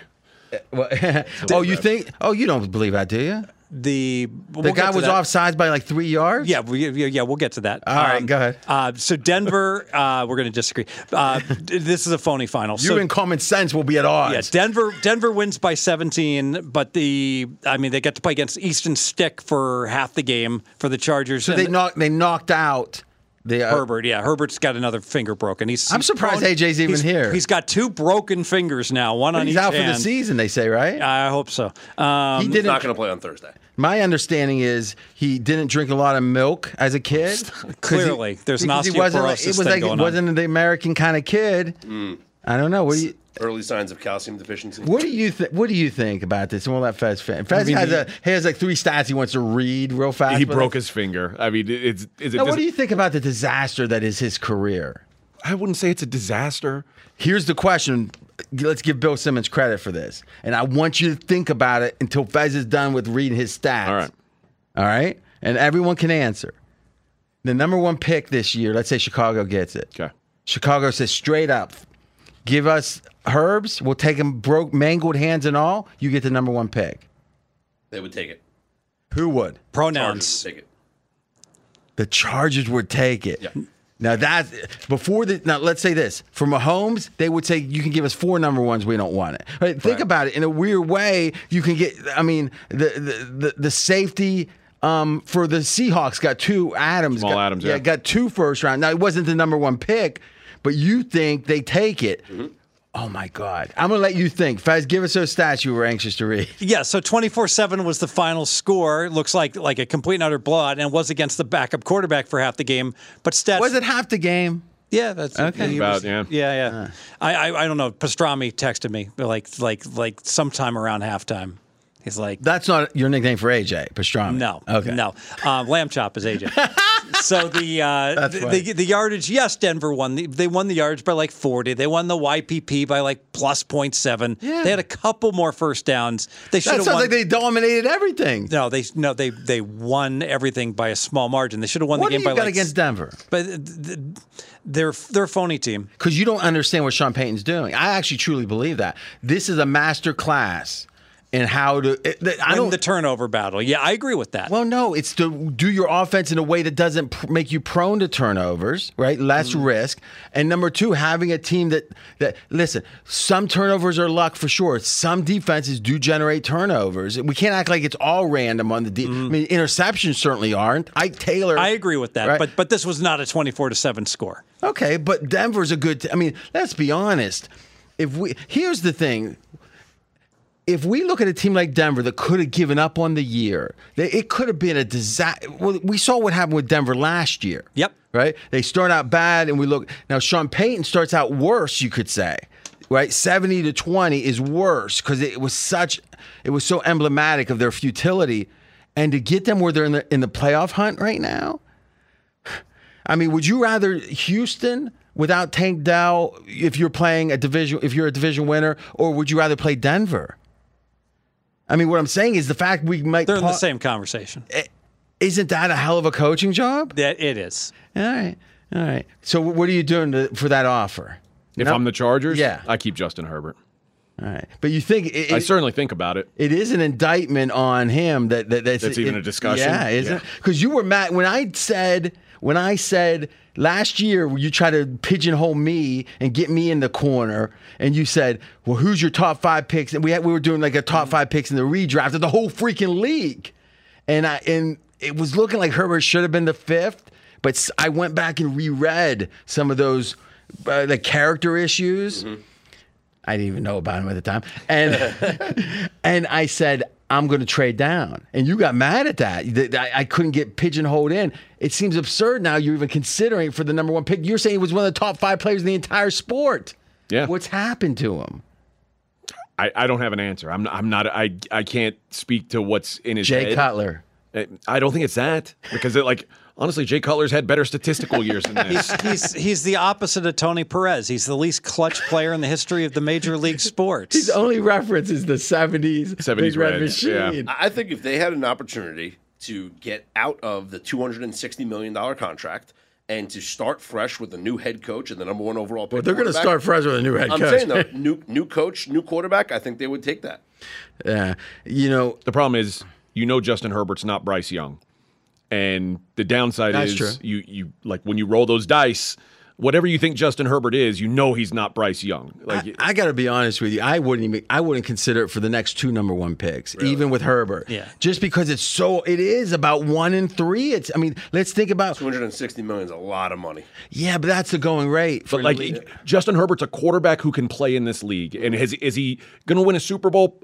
Eh, oh, you think? Oh, you don't believe that, do you? The The guy was offsides by like three yards. Yeah, we, yeah, we'll get to that. All right, go ahead. Uh, so Denver, uh, we're going to disagree. Uh, this is a phony final. You so, and common sense will be at odds. Yeah, Denver Denver wins by 17, but the I mean they get to play against Easton Stick for half the game for the Chargers. so they knocked. They knocked out the uh, Herbert, yeah, Herbert's got another finger broken. He's I'm surprised prone- AJ's even he's- here. He's got two broken fingers now, one on each other. He's each out for the season. They say, right? I hope so. Um, he He's didn't. going to play on Thursday. My understanding is he didn't drink a lot of milk as a kid. 'Cause he- Clearly, there's an because he wasn't like- It was like going it on. wasn't the American kind of kid. I don't know. What do you? Early signs of calcium deficiency. What do you think? What do you think about this? And we'll let Fez fin. Fez mean, has he- a he has like three stats he wants to read real fast. He broke like- his finger. I mean, it's is it? Now, what do you think about the disaster that is his career? I wouldn't say it's a disaster. Here's the question. Let's give Bill Simmons credit for this, and I want you to think about it until Fez is done with reading his stats. All right. All right, and everyone can answer. The number one pick this year. Let's say Chicago gets it. Okay. Chicago says straight up, give us Herbs. We'll take him broke, mangled hands and all. You get the number one pick. They would take it. Who would? Chargers pronouns. would take it. The Chargers would take it. Yeah. Now that before the now let's say this for Mahomes they would say you can give us four number ones we don't want it. Right? Think Right. about it in a weird way you can get I mean the the the, the safety um, for the Seahawks got two Adams Jamal got, Adams, yeah. got two first round. Now it wasn't the number one pick, but you think they take it. Mm-hmm. Oh my God! I'm gonna let you think. Fez, give us those stats you were anxious to read. Yeah, so 24-7 was the final score. It looks like like a complete and utter blowout, and it was against the backup quarterback for half the game. But stats Was it half the game? Yeah, that's Okay. About, was- yeah. yeah, yeah. I, I I don't know. Pastrami texted me like like like sometime around halftime. He's like, That's not your nickname for AJ Pastrami. no, Okay. no. Um, lamb chop is AJ. so the, uh, the, the the yardage, yes, Denver won. The, they won the yardage by like 40. They won the YPP by like plus 0.7. Yeah. They had a couple more first downs. They should That have sounds won. like they dominated everything. no, they no they they won everything by a small margin. They should have won What the game you by got like. against Denver? But th- th- they're they're a phony team. Because you don't understand what Sean Payton's doing. I actually truly believe that this is a master class in how to. It, I Win don't. the turnover battle. Yeah, I agree with that. well, no, it's to do your offense in a way that doesn't pr- make you prone to turnovers, right? Less Mm. risk, and number two, having a team that that listen. Some turnovers are luck for sure. Some defenses do generate turnovers. We can't act like it's all random on the. De- I mean, interceptions certainly aren't. Ike Taylor. Mm. I agree with that. Right. But but this was not a twenty four to seven score. Okay, but Denver's a good. T- I mean, let's be honest. If we here's the thing. If we look at a team like Denver that could have given up on the year, they, it could have been a disaster. Well, we saw what happened with Denver last year. Yep. Right. They start out bad, and we look now. Sean Payton starts out worse. You could say, right? Seventy to twenty is worse because it was such. It was so emblematic of their futility, and to get them where they're in the in the playoff hunt right now. I mean, would you rather Houston without Tank Dell if you're playing a division if you're a division winner, or would you rather play Denver? I mean, what I'm saying is the fact we might They're in the same conversation. Eh, isn't that a hell of a coaching job? That it is. All right, all right. So what are you doing to, for that offer? If No? I'm the Chargers, Yeah. I keep Justin Herbert. all right, but you think it, I it- certainly think about it. it is an indictment on him that, that that's, That's even a discussion? Yeah, isn't Yeah. it? Because you were mad when I said when I said last year you tried to pigeonhole me and get me in the corner, and you said, "Well, who's your top five picks?" And we had, we were doing like a top five picks in the redraft of the whole freaking league, and I and it was looking like Herbert should have been the fifth, but I went back and reread some of those uh, the character issues. I didn't even know about him at the time. And and I said, I'm going to trade down. And you got mad at that. I, couldn't get pigeonholed in. It seems absurd now you're even considering for the number one pick. You're saying he was one of the top five players in the entire sport. Yeah. What's happened to him? I, I don't have an answer. I'm not, I'm not. I I can't speak to what's in his Jay head. Cutler. I don't think it's that because it, like honestly, Jay Cutler's had better statistical years than this. He's he's the opposite of Tony Perez. He's the least clutch player in the history of the major league sports. His only reference is the 70s, 70s Big Red Reds, Machine. I think if they had an opportunity to get out of the two hundred and sixty million dollar contract and to start fresh with a new head coach and the number one overall pick, They're going to start fresh with a new head I'm coach. saying though, new new coach, new quarterback. I think they would take that. Yeah. You know, the problem is, you know, Justin Herbert's not Bryce Young, and the downside That's is true. you you like when you roll those dice. Whatever you think Justin Herbert is, you know he's not Bryce Young. Like I, I got to be honest with you. I wouldn't even. I wouldn't consider it for the next two number one picks, even with Herbert. Yeah. Just because it's so. It is about one in three. It's. I mean, let's think about. Two hundred and sixty million is a lot of money. Yeah, but that's the going rate. For But like league. Justin Herbert's a quarterback who can play in this league, and has, is he going to win a Super Bowl?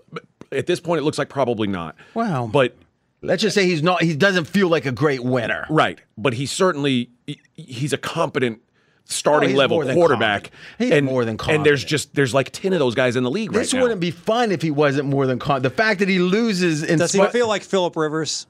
At this point, it looks like probably not. Wow. But let's just say he's not. He doesn't feel like a great winner. right, but he's certainly he's a competent Oh, starting he's level quarterback. He's and, more than And there's just there's like ten of those guys in the league This right wouldn't be fun if he wasn't more than con- the fact that he loses. In Does he spite- feel like Philip Rivers?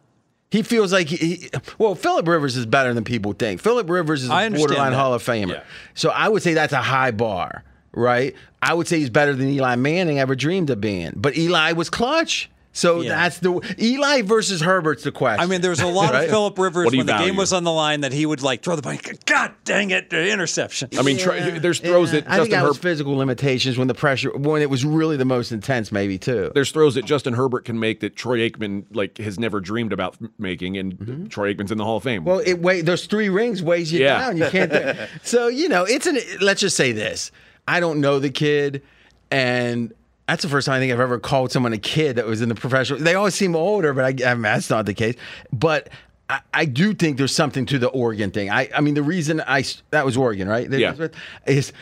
He feels like he, he well, Philip Rivers is better than people think. Philip Rivers is a borderline that. Hall of Famer. Yeah. So I would say that's a high bar, right? I would say he's better than Eli Manning ever dreamed of being. But Eli was clutch. So Yeah. that's the Eli versus Herbert's the question. I mean, there was a lot Right? of Philip Rivers What do when the game was on the line that he would like throw the ball. God dang it, the interception. I mean, try, there's throws that I think Justin that was Herbert physical limitations when the pressure when it was really the most intense, maybe too. there's throws that Justin Herbert can make that Troy Aikman like has never dreamed about making, and Troy Aikman's in the Hall of Fame. Mm-hmm. Well, it weigh those three rings weighs you Yeah. down. You can't. so you know, it's an. Let's just say this: I don't know the kid, and that's the first time I think I've ever called someone a kid that was in the professional. They always seem older, but I, I mean, that's not the case. But I, I do think there's something to the Oregon thing. I, I mean, the reason I that was Oregon, right? Yeah. Is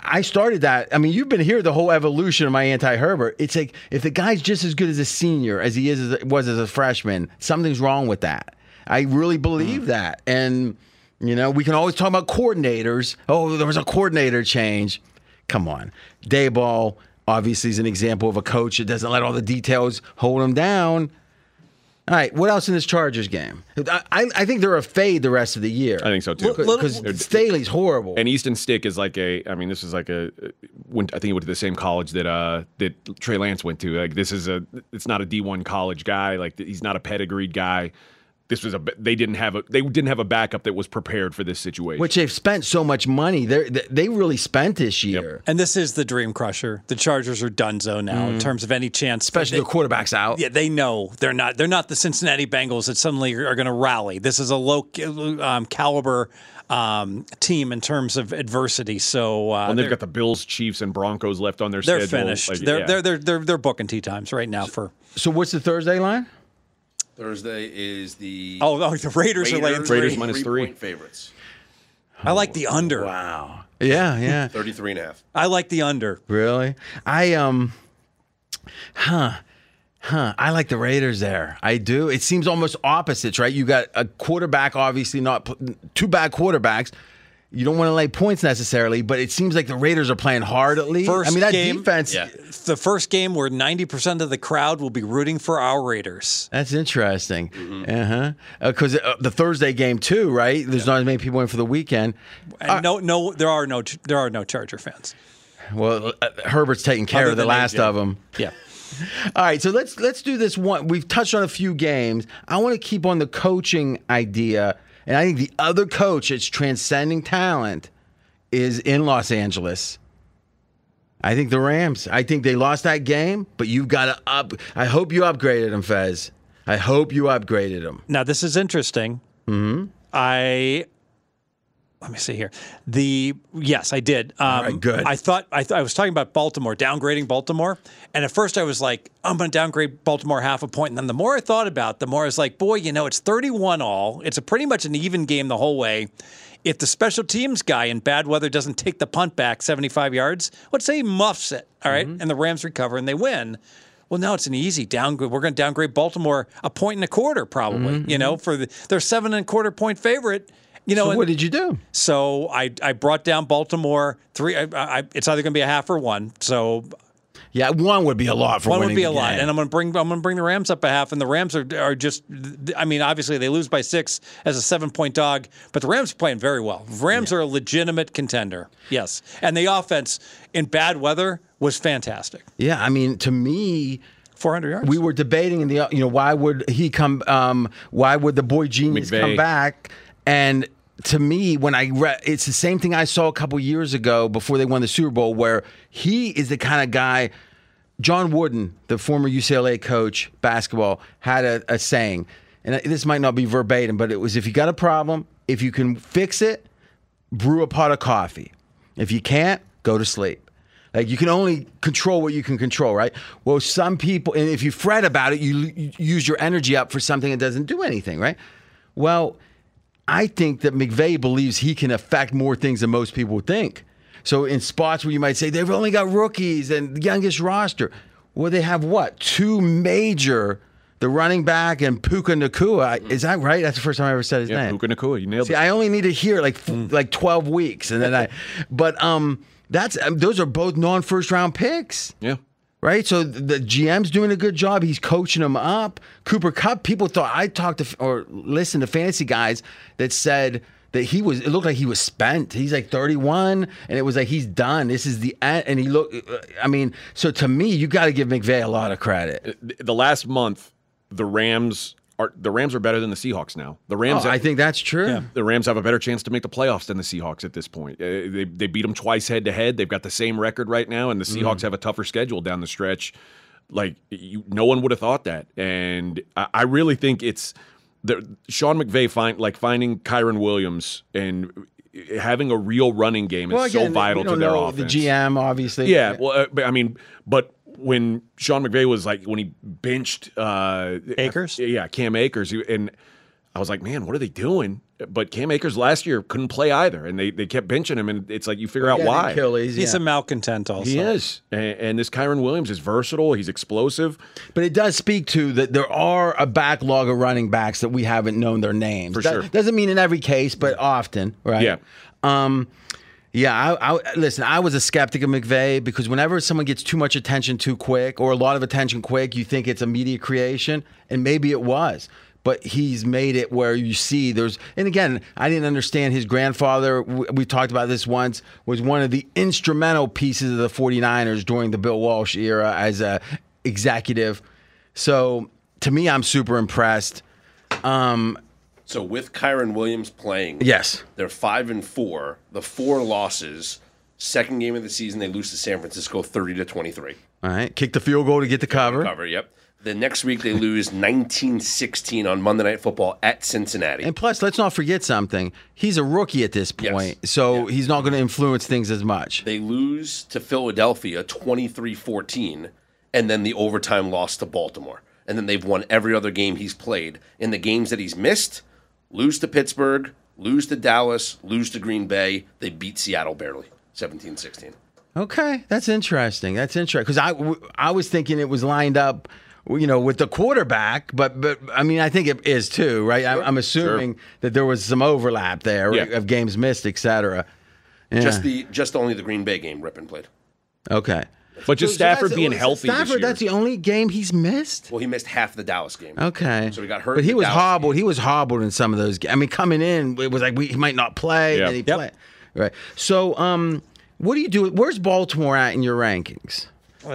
I started that. I mean, you've been here the whole evolution of my anti Herbert. It's like if the guy's just as good as a senior as he is as was as a freshman, something's wrong with that. I really believe mm. that. And, you know, we can always talk about coordinators. Oh, there was a coordinator change. Come on. Daboll, obviously is an example of a coach that doesn't let all the details hold him down. All right, what else in this Chargers game? I, I, think they're a fade the rest of the year. I think so too. Because Staley's horrible. And Easton Stick is like a. I mean, this is like a. Went, I think he went to the same college that uh that Trey Lance went to. Like this is a. It's not a D one college guy. Like he's not a pedigreed guy. This was a. They didn't have a. They didn't have a backup that was prepared for this situation. which they've spent so much money. They they really spent this year, And this is the dream crusher. The Chargers are donezo now in terms of any chance. especially they, the quarterbacks out. Yeah, they know they're not. They're not the Cincinnati Bengals that suddenly are going to rally. This is a low um, caliber um, team in terms of adversity. So uh, and they've got the Bills, Chiefs, and Broncos left on their they're schedule. finished. Like, they're, yeah. they're they're they're they're booking tea times right now for. So what's the Thursday line? Thursday is the Oh, oh the Raiders, are laying three. Raiders minus three. point favorites. I like the under. Wow. Yeah, yeah. 33 and a half. I like the under. really? I um, huh. Huh. I like the Raiders there. I do. It seems almost opposites, right? You got a quarterback, obviously not p- two bad quarterbacks. You don't want to lay points necessarily, but it seems like the Raiders are playing hard at least. First I mean, that game- defense. Yeah. The first game where ninety percent of the crowd will be rooting for our Raiders. That's interesting. Mm-hmm. Uh-huh. Because uh, the Thursday game too, right? There's not as many people in for the weekend. And no, no, there are no there are no Charger fans. Well, uh, Herbert's taking care of the last AJ. of them. Yeah. All right, so let's let's do this one. We've touched on a few games. I want to keep on the coaching idea, and I think the other coach that's transcending talent is in Los Angeles. I think the Rams. I think they lost that game, but you've got to up. I hope you upgraded them, Fez. I hope you upgraded them. Now this is interesting. Mm-hmm. I let me see here. The yes, I did. Um, right, good. I thought I, th- I was talking about Baltimore downgrading Baltimore, and at first I was like, I'm going to downgrade Baltimore half a point, and then the more I thought about, it, the more I was like, boy, you know, it's 31 all. It's a pretty much an even game the whole way. If the special teams guy in bad weather doesn't take the punt back 75 yards, let's say he muffs it, all right, mm-hmm. and the Rams recover and they win. Well, now it's an easy downgrade. We're going to downgrade Baltimore a point and a quarter, probably. Mm-hmm, you know, mm-hmm. for the they're seven and a quarter point favorite. You know, So and- what did you do? so I I brought down Baltimore three. I, I, it's either going to be a half or one. So Yeah, one would be a lot for one would be the a lot, game. and I'm going to bring I'm going to bring the Rams up a half, and the Rams are are just. I mean, obviously they lose by six as a seven point dog, but the Rams are playing very well. Rams are a legitimate contender. Yes, and the offense in bad weather was fantastic. yeah, I mean, to me, 400 yards. we were debating in the you know why would he come um why would the boy genius McVay. come back and to me when i read it's the same thing i saw a couple years ago before they won the super bowl where he is the kind of guy john wooden the former ucla coach basketball had a, a saying and this might not be verbatim but it was if you got a problem if you can fix it brew a pot of coffee. If you can't, go to sleep. Like you can only control what you can control, right? Well, some people, and if you fret about it, you, you use your energy up for something that doesn't do anything, right? Well, I think that McVay believes he can affect more things than most people think. So in spots where you might say they've only got rookies and the youngest roster, well, they have what two major, the running back and Puka Nacua. Is that right? That's the first time I ever said his Yeah, name. Puka Nacua, you nailed See, it. I only need to hear like f- like twelve weeks, and then I. But um, that's um, those are both non first round picks, yeah. Right? So the GM's doing a good job. He's coaching them up. Cooper Kupp. People thought I talked to or listened to fantasy guys that said that he was. It looked like he was spent. He's like thirty one, and it was like he's done. This is the end. And he looked. Uh, I mean, so to me, you got to give McVay a lot of credit. The last month, the Rams are the Rams are better than the Seahawks now. The Rams Oh, I think that's true. Yeah. the Rams have a better chance to make the playoffs than the Seahawks at this point. Uh, they they beat them twice head to head. They've got the same record right now, and the Seahawks have a tougher schedule down the stretch. Like you, no one would have thought that, and I, I really think it's the Sean McVay find like finding Kyren Williams and having a real running game is Well, again, so vital we to their know offense. The GM, obviously. Yeah, well, uh, but I mean, but when Sean McVay was like when he benched uh, Akers? yeah, Cam Akers, and I was like, man, what are they doing? But Cam Akers last year couldn't play either, and they they kept benching him, and it's like you figure out Yeah, why. Achilles, He's a malcontent also. He is, and, and this Kyren Williams is versatile. He's explosive. But it does speak to that there are a backlog of running backs that we haven't known their names. For That sure. Doesn't mean in every case, but often, right? Yeah. Um, Yeah, I, I listen. I was a skeptic of McVay because whenever someone gets too much attention too quick, or a lot of attention quick, you think it's a media creation, and maybe it was. But he's made it where you see there's, and again, I didn't understand his grandfather. We, talked about this once. Was one of the instrumental pieces of the 49ers during the Bill Walsh era as a executive. So to me, I'm super impressed. Um, So with Kyren Williams playing, yes. they're five and four. The four losses. Second game of the season, they lose to San Francisco, thirty to twenty-three. All right. Kick the field goal to get the cover. Cover. Yep. The next week they lose 19-16 on Monday Night Football at Cincinnati. And plus, let's not forget something. He's a rookie at this Yes. point, so he's not going to influence things as much. They lose to Philadelphia 23-14 and then the overtime loss to Baltimore. And then they've won every other game he's played. In the games that he's missed, lose to Pittsburgh, lose to Dallas, lose to Green Bay. They beat Seattle barely, 17-16. Okay, that's interesting. That's interesting because I, w- I was thinking it was lined up, you know, with the quarterback, but but I mean I think it is too, right? I, I'm assuming that there was some overlap there Yeah. of games missed, et cetera. Yeah. Just the just only the Green Bay game Rypien played. okay. But just So Stafford that's- being so healthy Stafford, this year. that's the only game he's missed. Well, he missed half the Dallas game. Okay. So he got hurt But in he the was Dallas hobbled. He was hobbled in some of those. ga- I mean, coming in, it was like we, he might not play. Yeah. And he Yep. play. Right. So, um, what do you do? Where's Baltimore at in your rankings?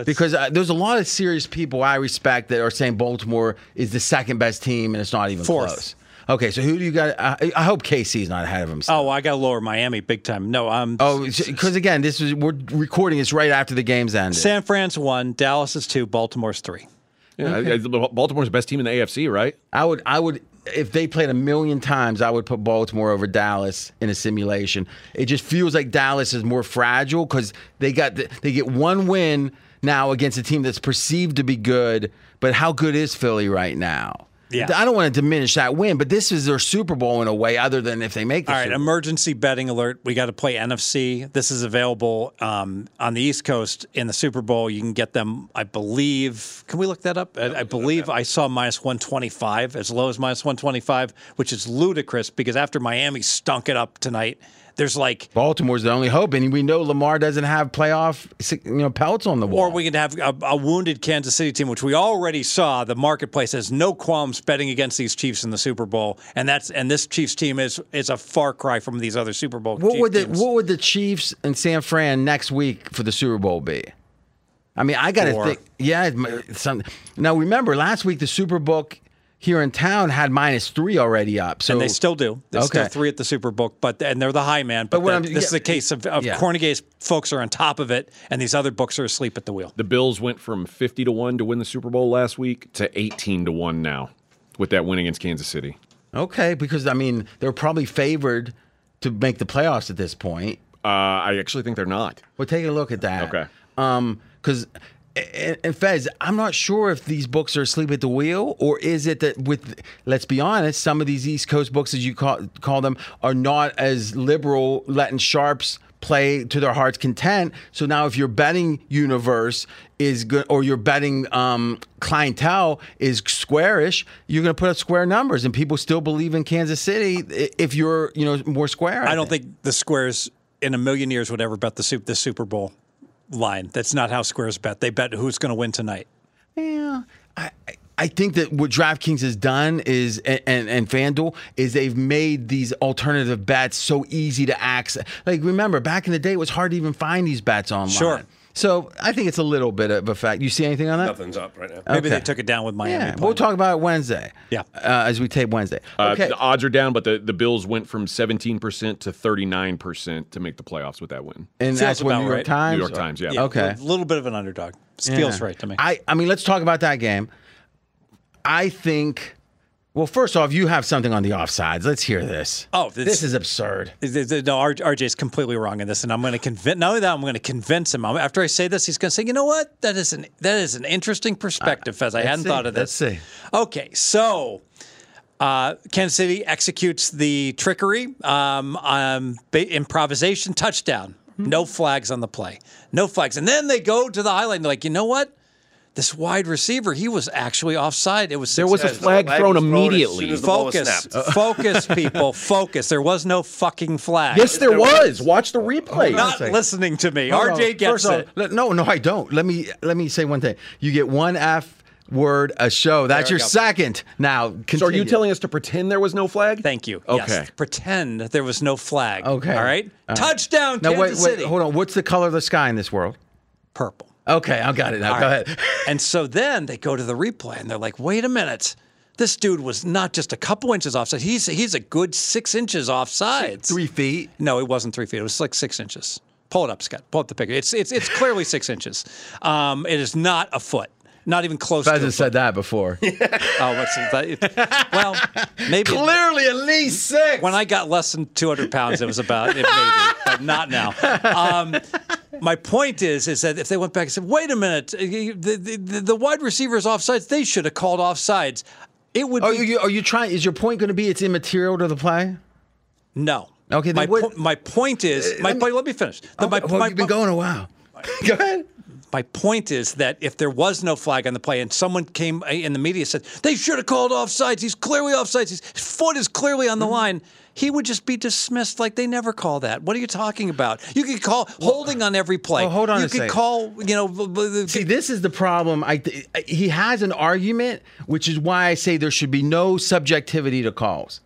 Because uh, there's a lot of serious people I respect that are saying Baltimore is the second best team and it's not even Fourth. close. Okay, so who do you got? I, I hope KC's not ahead of him. Oh, I got to lower Miami big time. No, I'm. Oh, because again, this is we're recording this right after the game's ended. San Fran's one, Dallas is two, Baltimore's three. Yeah, I- I- Baltimore's the best team in the AFC, right? I would, I would, if they played a million times, I would put Baltimore over Dallas in a simulation. It just feels like Dallas is more fragile because they got, the, they get one win now against a team that's perceived to be good, but how good is Philly right now? Yeah. I don't want to diminish that win, but this is their Super Bowl in a way, other than if they make the All right, emergency betting alert. We got to play NFC. This is available um, on the East Coast in the Super Bowl. You can get them, I believe. Can we look that up? I, I believe I saw minus 125, as low as minus 125, which is ludicrous because after Miami stunk it up tonight, there's like Baltimore's the only hope, and we know Lamar doesn't have playoff, you know, pelts on the wall. Or we could have a, a wounded Kansas City team, which we already saw. The marketplace has no qualms betting against these Chiefs in the Super Bowl, and that's and this Chiefs team is is a far cry from these other Super Bowl. What Chief would the teams. What would the Chiefs and San Fran next week for the Super Bowl be? I mean, I got to think. Yeah, some, now remember last week the Super Book here in town had minus three already up. So and they still do. There's still Okay. three at the Super Bowl, but and they're the high man. But, But what that- I'm- this is yeah, a case of, of yeah. Kornegay's folks are on top of it, and these other books are asleep at the wheel. The Bills went from 50 to 1 to win the Super Bowl last week to 18 to 1 now with that win against Kansas City. okay because I mean they're probably favored to make the playoffs at this point. Uh, I actually think they're not. Well, take a look at that. Okay. Um, because. And, Fez, I'm not sure if these books are asleep at the wheel, or is it that with, let's be honest, some of these East Coast books, as you call, call them, are not as liberal, letting sharps play to their heart's content. So now, if your betting universe is good, or your betting um, clientele is squarish, you're going to put up square numbers, and people still believe in Kansas City if you're, you know, more square. I don't think the Squares in a million years would ever bet the the Super Bowl line. That's not how Squares bet. They bet who's going to win tonight. Yeah, I, I- I think that what DraftKings has done is, and, and, and FanDuel, is they've made these alternative bets so easy to access. Like, remember, back in the day, it was hard to even find these bets online. Sure. So I think it's a little bit of a fact. You see anything on that? Nothing's up right now. Maybe Okay. they took it down with Miami. Yeah, playing. we'll talk about it Wednesday. Yeah. uh, as we tape Wednesday. Uh, Okay, The odds are down, but the, the Bills went from 17% to 39% to make the playoffs with that win. and Feels that's what about New York right. Times. New York Times, yeah. Yeah, Okay. a little bit of an underdog. Feels Yeah. right to me. I, I mean, let's talk about that game. I think. Well, first off, you have something on the offsides. Let's hear this. Oh, this- this is absurd. Th- th- No, R- RJ's completely wrong in this, and I'm going to convince. Not only that, I'm going to convince him. I'm- After I say this, he's going to say, "You know what? That is an that is an interesting perspective, Fez. I Let's hadn't see. thought of this." Let's see. Okay, so uh, Kansas City executes the trickery, um, um, ba- improvisation touchdown. No flags on the play. No flags, and then they go to the highlight and they're like, "You know what? This wide receiver, he was actually offside. It was There was a flag flag thrown was thrown immediately. soon as the ball was focus, uh. focus, people, focus. There was no fucking flag. Yes, there there was. was. Watch the replay. not listening to me. Hold on. RJ gets First of all, it. no, no, I don't. Let me let me say one thing. You get one F word a show. That's your go. second. Now, continue. So are you telling us to pretend there was no flag? Thank you. Okay. Yes. Pretend there was no flag. Okay. All right. All right. Touchdown, Now Kansas wait, wait, City. hold on. What's the color of the sky in this world? Purple. Okay, I got it now. All Go right. ahead. And so then they go to the replay and they're like, wait a minute. This dude was not just a couple inches offside. He's he's a good six inches offside. Three feet. No, it wasn't three feet. It was like six inches. Pull it up, Scott. Pull up the picture. It's it's it's clearly six inches. Um, it is not a foot. Not even close to a Pheasant foot. said that before. Oh, what's that? Well, maybe Clearly, at least six. when I got less than 200 pounds, it was about it maybe, but not now. Um, my point is, is that if they went back and said, "Wait a minute, uh, the the, the, the wide receivers offsides, they should have called offsides," it would are be you, are you trying? Is your point going to be it's immaterial to the play? no. Okay, then my what- po- my point is, my let me- point. Let me finish. The- my, well, my, you've been going a while. Go ahead. My point is that if there was no flag on the play and someone came uh, in the media said they should have called offsides, he's clearly offsides, his foot is clearly on the Mm-hmm. line, he would just be dismissed like they never call that. What are you talking about? You could call holding on every play. Well, hold on You could call, you know, See, this is the problem. I th- he has an argument, which is why I say there should be no subjectivity to calls,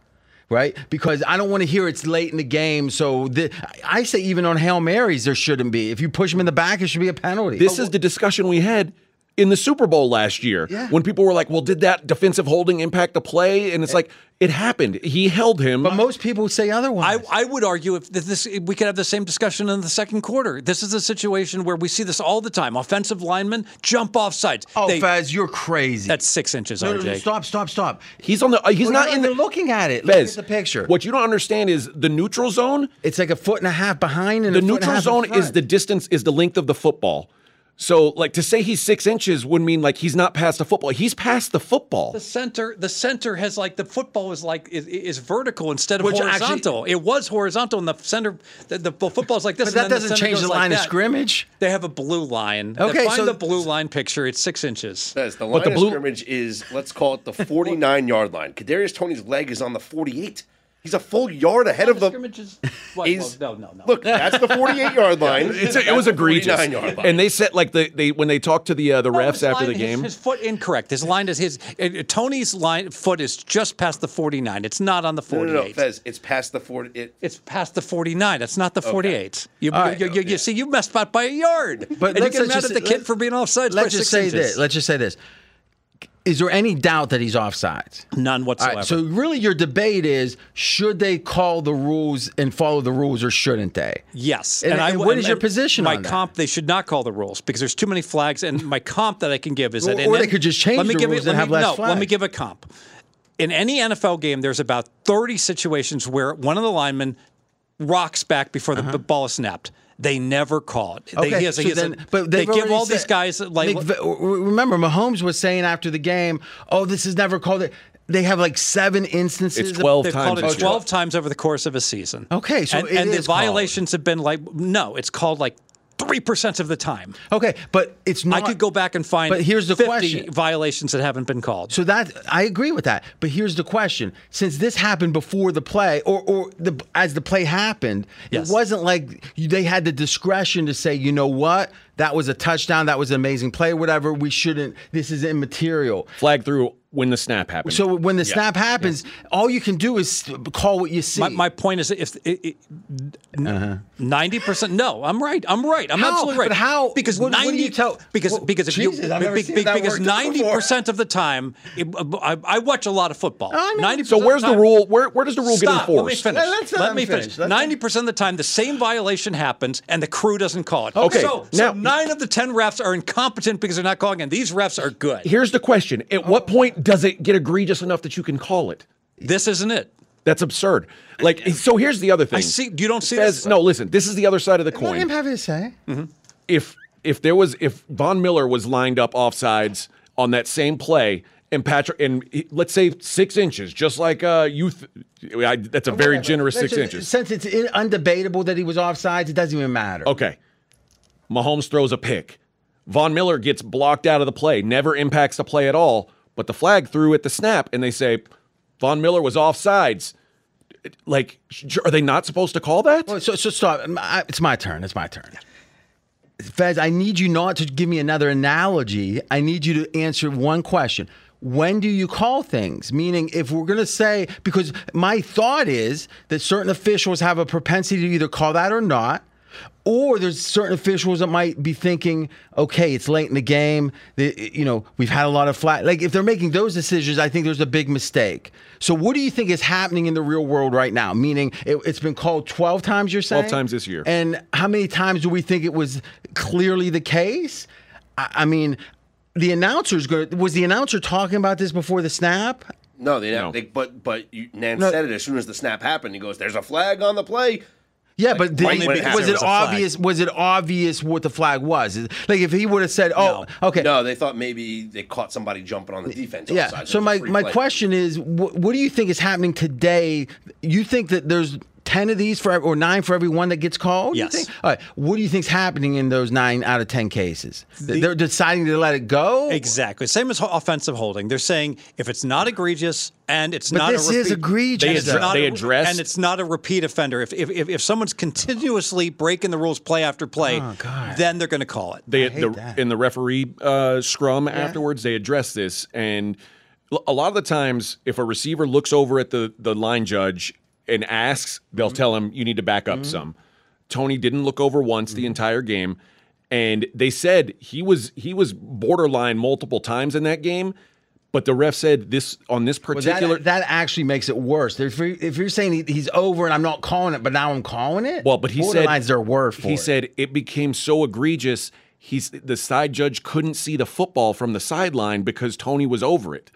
right? Because I don't want to hear it's late in the game. So the, I say even on hail marys there shouldn't be. If you push him in the back, it should be a penalty. This is the discussion we had in the Super Bowl last year Yeah. when people were like, "Well, did that defensive holding impact the play?" And it's like it happened. He held him. but most people say otherwise. I would argue if this we could have the same discussion in the second quarter. This is a situation where we see this all the time. Offensive linemen jump off sides. oh, They- Fez, you're crazy. that's six inches, no, no, no, RJ. stop, stop, stop. he's on the. uh, he's Well, not in the looking at it. Look Fez, at the picture. What you don't understand is the neutral zone. It's like a foot and a half behind, and The a foot and a neutral half in zone is the distance is the length of the football. So, like to say he's six inches would mean like he's not past the football. He's past the football. The center, the center has like the football is like is, is vertical instead of Which actually- horizontal. it was horizontal, and the center, the, the football's like this. But that doesn't center change goes the like line of that. scrimmage. They have a blue line. Okay, find so- the blue line picture. It's six inches. Says the line But line the of blue- scrimmage is let's call it the 49 yard line. Kadarius Toney's leg is on the 48. He's a full yard ahead of the. scrimmage is what? Well, no, no, no. Look, that's the 48 yard line. It's a, it was the egregious, 49 yard line. and they said like the they when they talked to the uh, the No, refs his after line- the his- game. His, foot incorrect. His line is his. uh, Toney's line foot is just past the forty nine. It's not on the no, forty no, no, Fez, it's past the 40. It, It's past the 49. It's not the 48. You, All right. you, you, you see, you messed up by a yard. But and you let's- get let's mad just- at the kid let's- for being offsides by Let's just six say inches. this. Let's just say this. Is there any doubt that he's offsides? None whatsoever. right, so really, your debate is: should they call the rules and follow the rules, or shouldn't they? yes. And- and what is your and position My on that? My comp, they should not call the rules because there's too many flags. And my comp that I can give is that. Or- or they could just change let me the give rules you, and let have me, less no, Let me give a comp. In any NFL game, there's about 30 situations where one of the linemen rocks back before the uh-huh. b- ball is snapped. They never call it. They. Okay, he has so he has a- but they give already all these guys like Nick, remember, Mahomes was saying after the game, "Oh, this is never called it." They have like seven instances. It's 12 They've times. called it 12 times over the course of a season. Okay, so and, it and the is called. violations have been like no, it's called like three percent of the time. Okay, but it's not. I could go back and find. But here's the 50 question. violations that haven't been called. So that I agree with that. But here's the question: since this happened before the play, or or the as the play happened, Yes. it wasn't like they had the discretion to say, you know what, that was a touchdown, that was an amazing play, whatever. We shouldn't. This is immaterial. Flag through when the snap happens. So when the snap happens, all you can do is call what you see. my, my point is, if ninety percent, no, I'm right. I'm right. I'm Uh-huh. How? absolutely right. But how- Because what- what ninety you tell- because well, because if Jesus, you I've never be- be- because ninety percent of the time, it, I, I watch a lot of football. Ninety. so where's the rule? Where where does the rule Stop. get enforced? Let me finish. Let- let me finish. Ninety percent of the time, the same violation happens, and the crew doesn't call it. Okay, So, now- so nine of the ten refs are incompetent because they're not calling it. These refs are good. Here's the question: At what point does it get egregious enough that you can call it? This isn't it. That's absurd. Like, so here's the other thing. I see. You don't see Fez, this. no, listen. This is the other side of the coin. Let coin. him have his say. if if there was if Von Miller was lined up offsides on that same play and Patrick and he- let's say six inches, just like uh you, th- I, that's a very generous Let's six just- inches. Since it's in- undebatable that he was offsides, it doesn't even matter. Okay, Mahomes throws a pick. Von Miller gets blocked out of the play, never impacts the play at all, but the flag threw at the snap, and they say Von Miller was offsides. Like, are they not supposed to call that? Well, so, so stop. It's my turn. It's my turn. Fez, I need you not to give me another analogy. I need you to answer one question. When do you call things? Meaning, if we're going to say, because my thought is that certain officials have a propensity to either call that or not, or there's certain officials that might be thinking, okay, it's late in the game. The, you know, we've had a lot of flat. Like, if they're making those decisions, I think there's a big mistake. So, what do you think is happening in the real world right now? Meaning, it, it's been called 12 times, you're saying? 12 times this year. And how many times do we think it was clearly the case? I, I mean, the announcer's going was the announcer talking about this before the snap? No, they, No. they but but you, Nantz No. said it as soon as the snap happened. He goes, "There's a flag on the play." Yeah, but did, right when it was it there was a flag. obvious? Was it obvious what the flag was? Like if he would have said, "Oh, okay, No, they thought maybe they caught somebody jumping on the defense. yeah." offside, So my my play. question is, wh- what do you think is happening today? You think that there's ten of these for ev- or nine for every one that gets called? You Yes. think? All right. What do you think's happening in those nine out of ten cases? They're deciding to let it go. Exactly. Same as offensive holding. They're saying if it's not egregious and it's But not this a repeat, is egregious, and it's They a- addressed- and it's not a repeat offender. If if, if, if someone's continuously breaking the rules play after play, Oh, God. then they're going to call it. they hate the, that. in the referee uh, scrum afterwards they address this and a lot of the times if a receiver looks over at the the line judge and asks they'll mm-hmm. tell him you need to back up mm-hmm. some Toney didn't look over once the mm-hmm. entire game and they said he was he was borderline multiple times in that game but the ref said this on this Well, particular that, that actually makes it worse. If you're, if you're saying he, he's over and I'm not calling it, but now I'm calling it, Well, but he said borderline's their word for He it. said it became so egregious. He's the side judge couldn't see the football from the sideline because Toney was over it.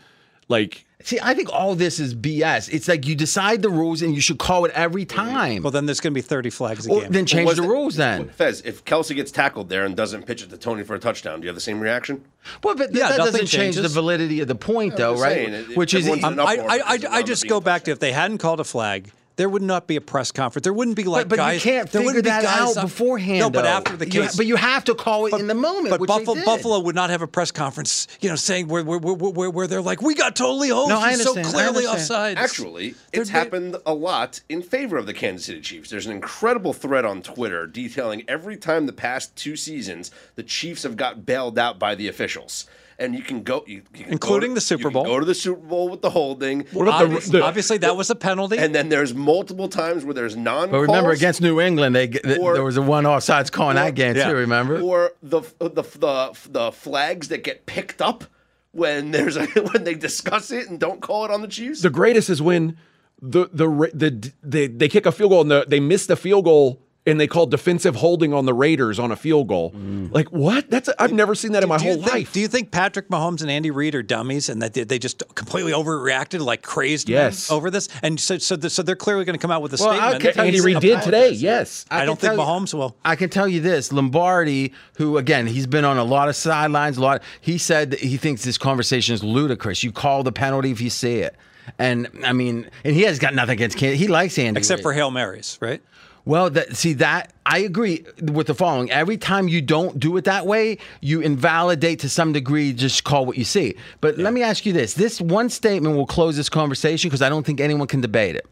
Like See, I think all this is BS. It's like you decide the rules and you should call it every time. Well, then there's going to be 30 flags a Or game. then change Was the it- rules then. Fez, if Kelce gets tackled there and doesn't pitch it to Toney for a touchdown, do you have the same reaction? Well, but th- Yeah, that doesn't change the validity of the point, though, right? saying, it- Which is everyone's in an I, I, I, I just go a back to if they hadn't called a flag, there would not be a press conference. There wouldn't be like but, but guys. you can't there figure that guys out up- beforehand. No, but though. after the You- case. but you have to call it in the moment. But which they Buffalo, did. Buffalo would not have a press conference, you know, saying where where, where, where, where they're like, we got totally hosed. No, I He's so clearly offside. Actually, it's They're- happened a lot in favor of the Kansas City Chiefs. There's an incredible thread on Twitter detailing every time the past two seasons the Chiefs have got bailed out by the officials. And you can go, you, you can Including go to, the Super you can Bowl. Go to the Super Bowl with the holding. What about Obviously, the- obviously that was a penalty. and then there's multiple times where there's non. But remember, against New England, they th- Or- there was a one offsides call in that game Yeah. too. Remember? or the the the the flags that get picked up when there's a, when they discuss it and don't call it on the Chiefs. the greatest is when the the Ra- the they, they kick a field goal and the, they miss the field goal and they call defensive holding on the Raiders on a field goal. Mm. Like what? That's i I've never seen that in my whole think, life. Do you think Patrick Mahomes and Andy Reid are dummies and that they, they just completely overreacted like crazed Yes. over this? And so so, the, so they're clearly going to come out with a Well, I statement. can tell Andy Reid did today. Yes. I, can don't think tell you- Mahomes will. I can tell you this: Lombardi, who again he's been on a lot of sidelines, a lot. He said that he thinks this conversation is ludicrous. You call the penalty if you see it, and I mean, and he has got nothing against Kansas. He likes Andy, Except Reid. for Hail Marys, right? Well, that see that I agree with the following. Every time you don't do it that way, you invalidate to some degree. Just call what you see. But let me ask you this: this one statement will close this conversation because I don't think anyone can debate it.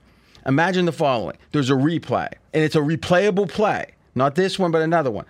Imagine the following: There's a replay, and it's a replayable play. Not this one, but another one.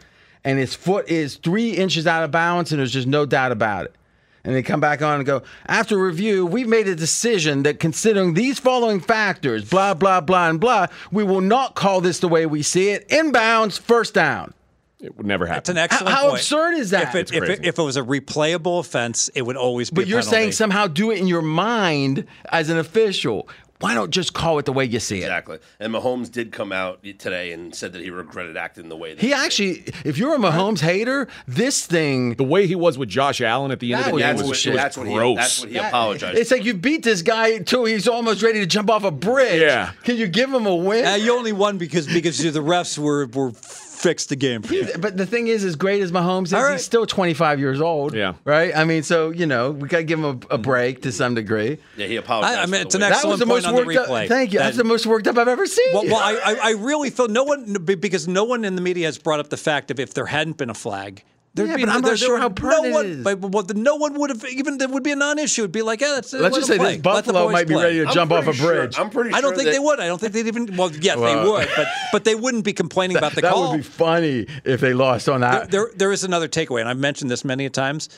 And his foot is three inches out of bounds, and there's just no doubt about it. And they come back on and go, after review, we've made a decision that considering these following factors, blah, blah, blah, and blah, we will not call this the way we see it. Inbounds, first down. It would never happen. It's an excellent how point. absurd is that? If it, if, it, if it was a replayable offense, it would always be But a you're penalty. saying somehow do it in your mind as an official. Why don't just call it the way you see it? Exactly. And Mahomes did come out today and said that he regretted acting the way that He actually, if you're a Mahomes hater, this thing. the way he was with Josh Allen at the end That of the was game That's was, what, was that's what he gross. that's what he apologized. It's like you beat this guy till he's almost ready to jump off a bridge. Yeah. Can you give him a win? Uh, you only won because because the refs were were fixed the game for you. But the thing is, as great as Mahomes is, All right. he's still 25 years old. Yeah. Right? I mean, so, you know, we got to give him a, a break to some degree. yeah, he apologized. I- I mean, it's an way- That Excellent was the point most on the worked up. replay. Thank you. That- That's the most worked up I've ever seen. Well, well I, I I really feel no one because no one in the media has brought up the fact of if there hadn't been a flag, There'd Yeah, be but no- I'm not there- there sure how pertinent no one, is. But, but the- no one would have even. There would be a non-issue. It'd be like, yeah, that's. Let's just say play. this Buffalo might be play. ready to I'm jump off a pretty sure- bridge. I'm pretty Sure I don't think they would. I don't think they'd even. Well, yes, Well, they would, but but they wouldn't be complaining about the that call. would be funny if they lost on that. there, there is another takeaway, and I've mentioned this many a times.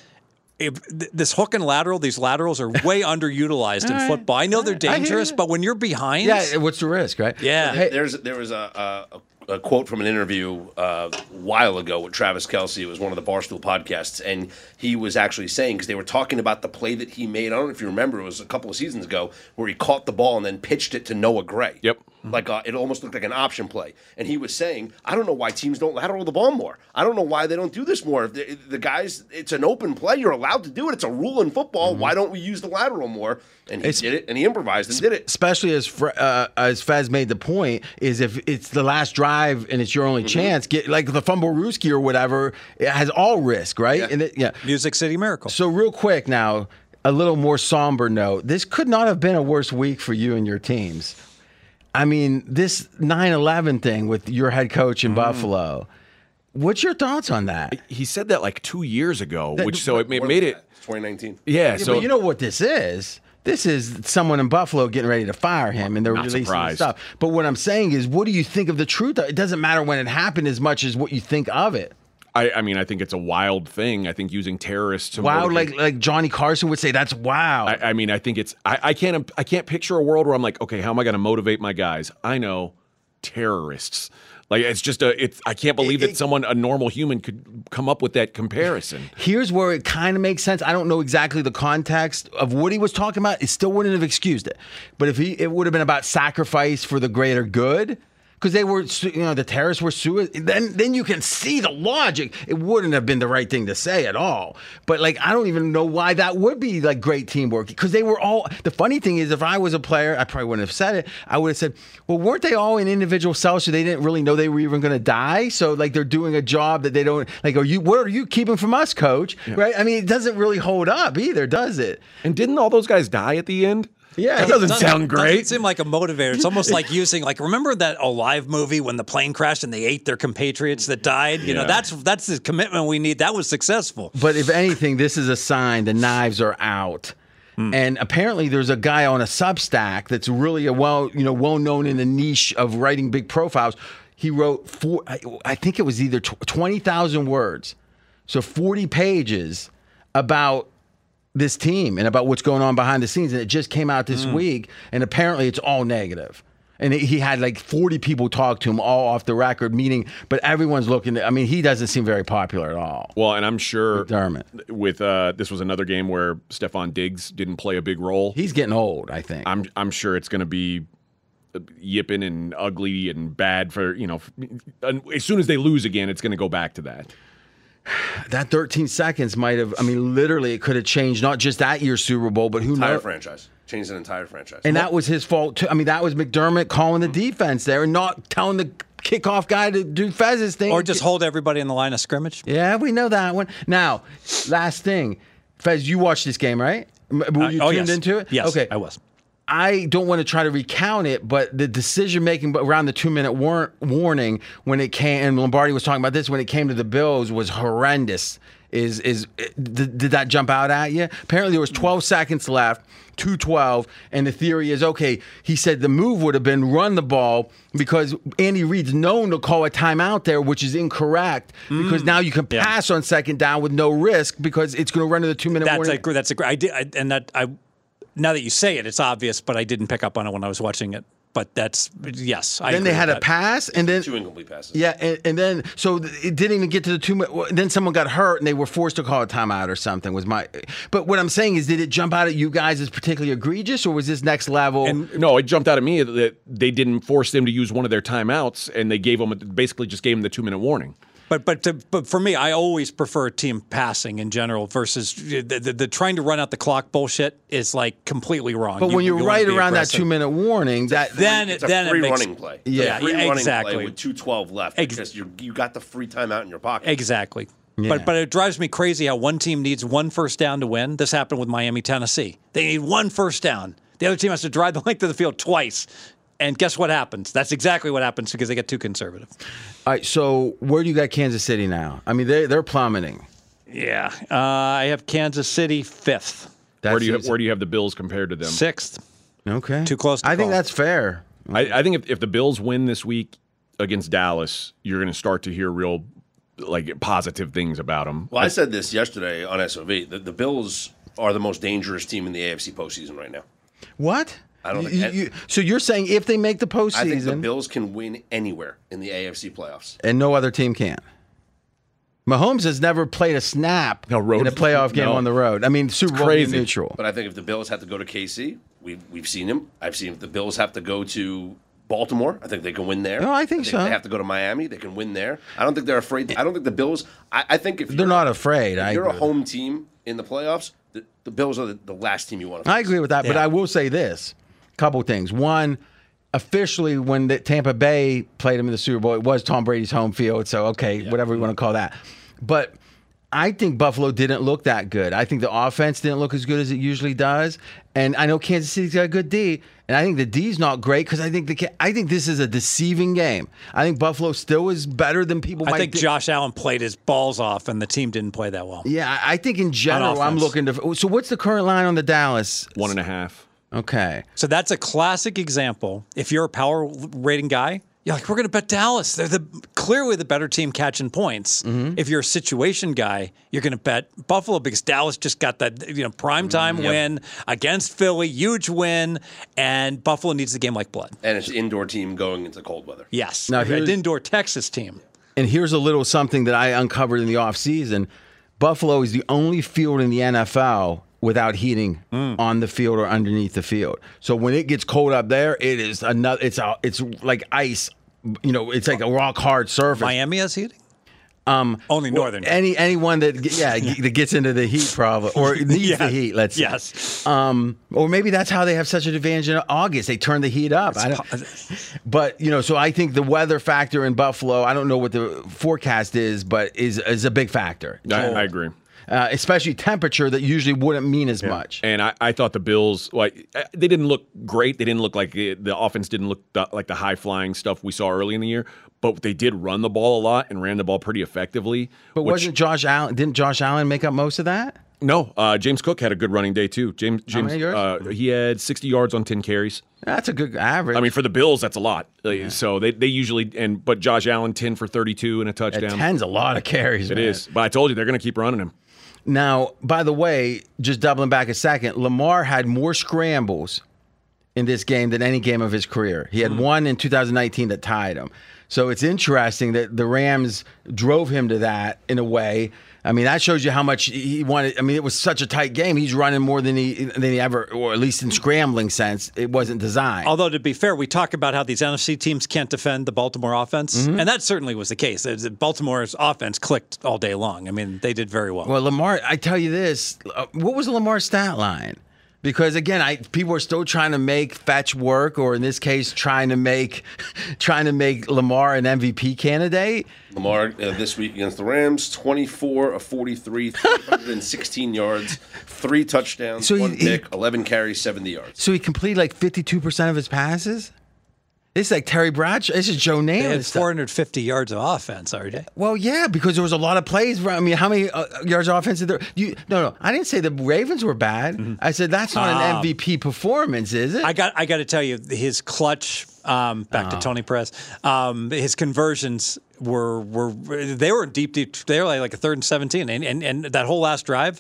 If this hook and lateral, these laterals are way underutilized in All right. football. I know they're dangerous, but when you're behind, yeah, what's the risk, right? Yeah. Hey, There's there was a, a, a quote from an interview uh, a while ago with Travis Kelce. It was one of the Barstool podcasts, and he was actually saying because they were talking about the play that he made. I don't know if you remember, it was a couple of seasons ago where he caught the ball and then pitched it to Noah Gray. Yep. Like uh, it almost looked like an option play, and he was saying, "I don't know why teams don't lateral the ball more. I don't know why they don't do this more. If the, the guys, it's an open play. You're allowed to do it. It's a rule in football. Why don't we use the lateral more?" And he It's- did it, and he improvised and did it. especially as Fre- uh, as Fez made the point, is if it's the last drive and it's your only chance, get like the fumblerooski or whatever, it has all risk, right? Yeah. And it, yeah. Music City Miracle. So real quick now, a little more somber note. This could not have been a worse week for you and your teams. I mean, this 9/11 thing with your head coach in mm. Buffalo. What's your thoughts on that? He said that like two years ago, That- which so it, it More made it. 2019. Yeah, Yeah, so but you know what this is? This is someone in Buffalo getting ready to fire him, and they're Not releasing surprised. stuff. But what I'm saying is, what do you think of the truth? It doesn't matter when it happened as much as what you think of it. I, I mean, I think it's a wild thing. I think using terrorists to Wow, motivate- like like Johnny Carson would say, that's wow. I, I mean, I think it's. I, I can't. I can't picture a world where I'm like, okay, how am I going to motivate my guys? I know terrorists. Like it's just a. It's. I can't believe It- that someone, a normal human, could come up with that comparison. Here's where it kind of makes sense. I don't know exactly the context of what he was talking about. It still wouldn't have excused it. But if he, it would have been about sacrifice for the greater good. Because they were, you know, the terrorists were suicide. Then, then you can see the logic. It wouldn't have been the right thing to say at all. But like, I don't even know why that would be like great teamwork. Because they were all. The funny thing is, if I was a player, I probably wouldn't have said it. I would have said, "Well, weren't they all in individual cells, so they didn't really know they were even going to die? So like, they're doing a job that they don't like. Are you? What are you keeping from us, coach? Right? I mean, it doesn't really hold up either, does it? And didn't all those guys die at the end? Yeah, that doesn't Doesn't- sound Doesn't great. seem like a motivator. It's almost like using like remember that Alive movie when the plane crashed and they ate their compatriots that died. You know that's that's the commitment we need. That was successful. But if anything, this is a sign the knives are out. Hmm. And apparently, there's a guy on a Substack that's really a well, you know, well known in the niche of writing big profiles. He wrote four, I, I think it was either tw- twenty thousand words, so forty pages about this team and about what's going on behind the scenes. And it just came out this week, and apparently, it's all negative. And he had like 40 people talk to him all off the record, meaning, but everyone's looking. I mean, he doesn't seem very popular at all. Well, and I'm sure McDermott. with uh, this was another game where Stefon Diggs didn't play a big role. He's getting old, I think. I'm I'm sure it's going to be uh, yipping and ugly and bad for you know. and As soon as they lose again, it's going to go back to that. That 13 seconds might have, I mean, literally, it could have changed not just that year's Super Bowl, but who Entire knows? franchise. Changed an entire franchise. And that was his fault, too. I mean, that was McDermott calling the mm-hmm. defense there and not telling the kickoff guy to do Fez's thing. Or just hold everybody in the line of scrimmage. Yeah, we know that one. Now, last thing. Fez, you watched this game, right? Were uh, you oh tuned yes, into it? Yes, Okay. I was. I don't want to try to recount it, but the decision making around the two minute war- warning when it came, and Lombardi was talking about this when it came to the Bills was horrendous. Is is eh, did, did that jump out at you? Apparently, there was mm. 12 seconds left, 212, and the theory is okay. He said the move would have been run the ball because Andy Reid's known to call a timeout there, which is incorrect because mm. now you can Yeah. pass on second down with no risk because it's going to run to the two minute That's warning. a that's a great. I did, I, and that I. Now that you say it, it's obvious, but I didn't pick up on it when I was watching it. But that's yes. I then they had with a that. pass, and then Two incomplete passes. Yeah, and, and then so it didn't even get to the two. mi- Then someone got hurt, and they were forced to call a timeout or something. Was my? But what I'm saying is, did it jump out at you guys as particularly egregious, or was this next level? No, it jumped out at me that they didn't force them to use one of their timeouts, and they gave them basically just gave them the two minute warning. But but to, but for me, I always prefer team passing in general versus the, the, the trying to run out the clock bullshit is like completely wrong. but You- when you're you right around aggressive. that two minute warning, that then It's it a then free it makes, running play. Yeah. It's a free Yeah, running exactly. play with two twelve left. Ex- because you you got the free timeout in your pocket. Exactly. Yeah. But but it drives me crazy how one team needs one first down to win. This happened with Miami, Tennessee. They need one first down. The other team has to drive the length of the field twice. And guess what happens? That's exactly what happens because they get too conservative. All right, so where do you got Kansas City now? I mean, they they're plummeting. Yeah, uh, I have Kansas City fifth, That's Where do you have, where do you have the Bills compared to them? sixth. okay? Too close to I think that's fair. I, I think if, if the Bills win this week against Dallas, you're going to start to hear real like positive things about them. Well, I said this yesterday on SOV. The, the Bills are the most dangerous team in the AFC postseason right now. What? I don't You- think- you- so you're saying if they make the postseason, I think the Bills can win anywhere in the AFC playoffs. and no other team can. Mahomes has never played a snap No, road- in a playoff game no. on the road. I mean, Super Bowl crazy. neutral. But I think if the Bills have to go to KC, we've, we've seen him. I've seen if the Bills have to go to Baltimore, I think they can win there. No, I think so. They have to go to Miami, they can win there. I don't think they're afraid. I don't think the Bills. I, I think if They're you're- not afraid. If I you're a home team in the playoffs, the, the Bills are the, the last team you want to. I agree with that, but I will say this: couple things. One, officially, when the Tampa Bay played him in the Super Bowl, it was Tom Brady's home field. So okay, whatever you want to call that. But I think Buffalo didn't look that good. I think the offense didn't look as good as it usually does. And I know Kansas City's got a good D, and I think the D's not great because I think the I think this is a deceiving game. I think Buffalo still is better than people I might think thi- Josh Allen played his balls off, and the team didn't play that well. Yeah, I I think in general, I'm looking to. So what's the current line on the Dallas? One and a half. Okay. So that's a classic example. If you're a power rating guy, you're like, we're going to bet Dallas. They're the clearly the better team catching points. Mm-hmm. If you're a situation guy, you're going to bet Buffalo because Dallas just got that you know prime time Mm-hmm. win against Philly, huge win, and Buffalo needs the game like blood. And it's an indoor team going into cold weather. Yes, Now, an indoor Texas team. And here's a little something that I uncovered in the offseason. Buffalo is the only field in the NFL without heating Mm. on the field or underneath the field. So when it gets cold up there, it is another it's a, it's like ice. You know, it's like a rock hard surface. Miami has heating. Um, only northern. Any anyone that yeah that gets into the heat problem or needs the heat, let's say. yes. Um, or maybe that's how they have such an advantage in August. They turn the heat up. I don't, but you know, so I think the weather factor in Buffalo. I don't know what the forecast is, but is is a big factor. I, I agree. Uh, especially temperature that usually wouldn't mean as much. And I, I thought the Bills, like, eh, they didn't look great. They didn't look like it, the offense didn't look the, like the high flying stuff we saw early in the year. But they did run the ball a lot and ran the ball pretty effectively. But which- wasn't Josh Allen? Didn't Josh Allen make up most of that? no? Uh, James Cook had a good running day too. James, James, many yards? uh, he had sixty yards on ten carries. That's a good average. I mean, for the Bills, that's a lot. Like, So they, they usually and but Josh Allen ten for thirty two and a At touchdown. ten's a lot of carries. It man. is. But I told you they're going to keep running him. Now, by the way, just doubling back a second, Lamar had more scrambles in this game than any game of his career. He had mm-hmm. one in 2019 that tied him. So it's interesting that the Rams drove him to that in a way. I mean, that shows you how much he wanted. I mean, it was such a tight game. He's running more than he than he ever, or at least in scrambling sense, it wasn't designed. Although to be fair, we talk about how these NFC teams can't defend the Baltimore offense, Mm-hmm. and that certainly was the case. Baltimore's offense clicked all day long. I mean, they did very well. Well, Lamar, I tell you this. uh, What was Lamar's stat line? Because again, I people are still trying to make fetch work, or in this case, trying to make trying to make Lamar an MVP candidate. Lamar uh, this week against the Rams, 24 of 43, 316 yards, three touchdowns, So one he- pick, 11 carries, 70 yards. So he completed like fifty two percent of his passes. This is like Terry Bradshaw. This is Joe Namath. they had stuff. 450 yards of offense, RJ. Well, yeah, because there was a lot of plays. I mean, how many uh, yards of offense did there? You no, no. I didn't say the Ravens were bad. I said that's not an MVP performance, is it? I got I got to tell you, his clutch. Um, back Uh-huh. to Tony Perez. Um, his conversions were were they were deep deep. They were like, like a third and seventeen, and and, and that whole last drive.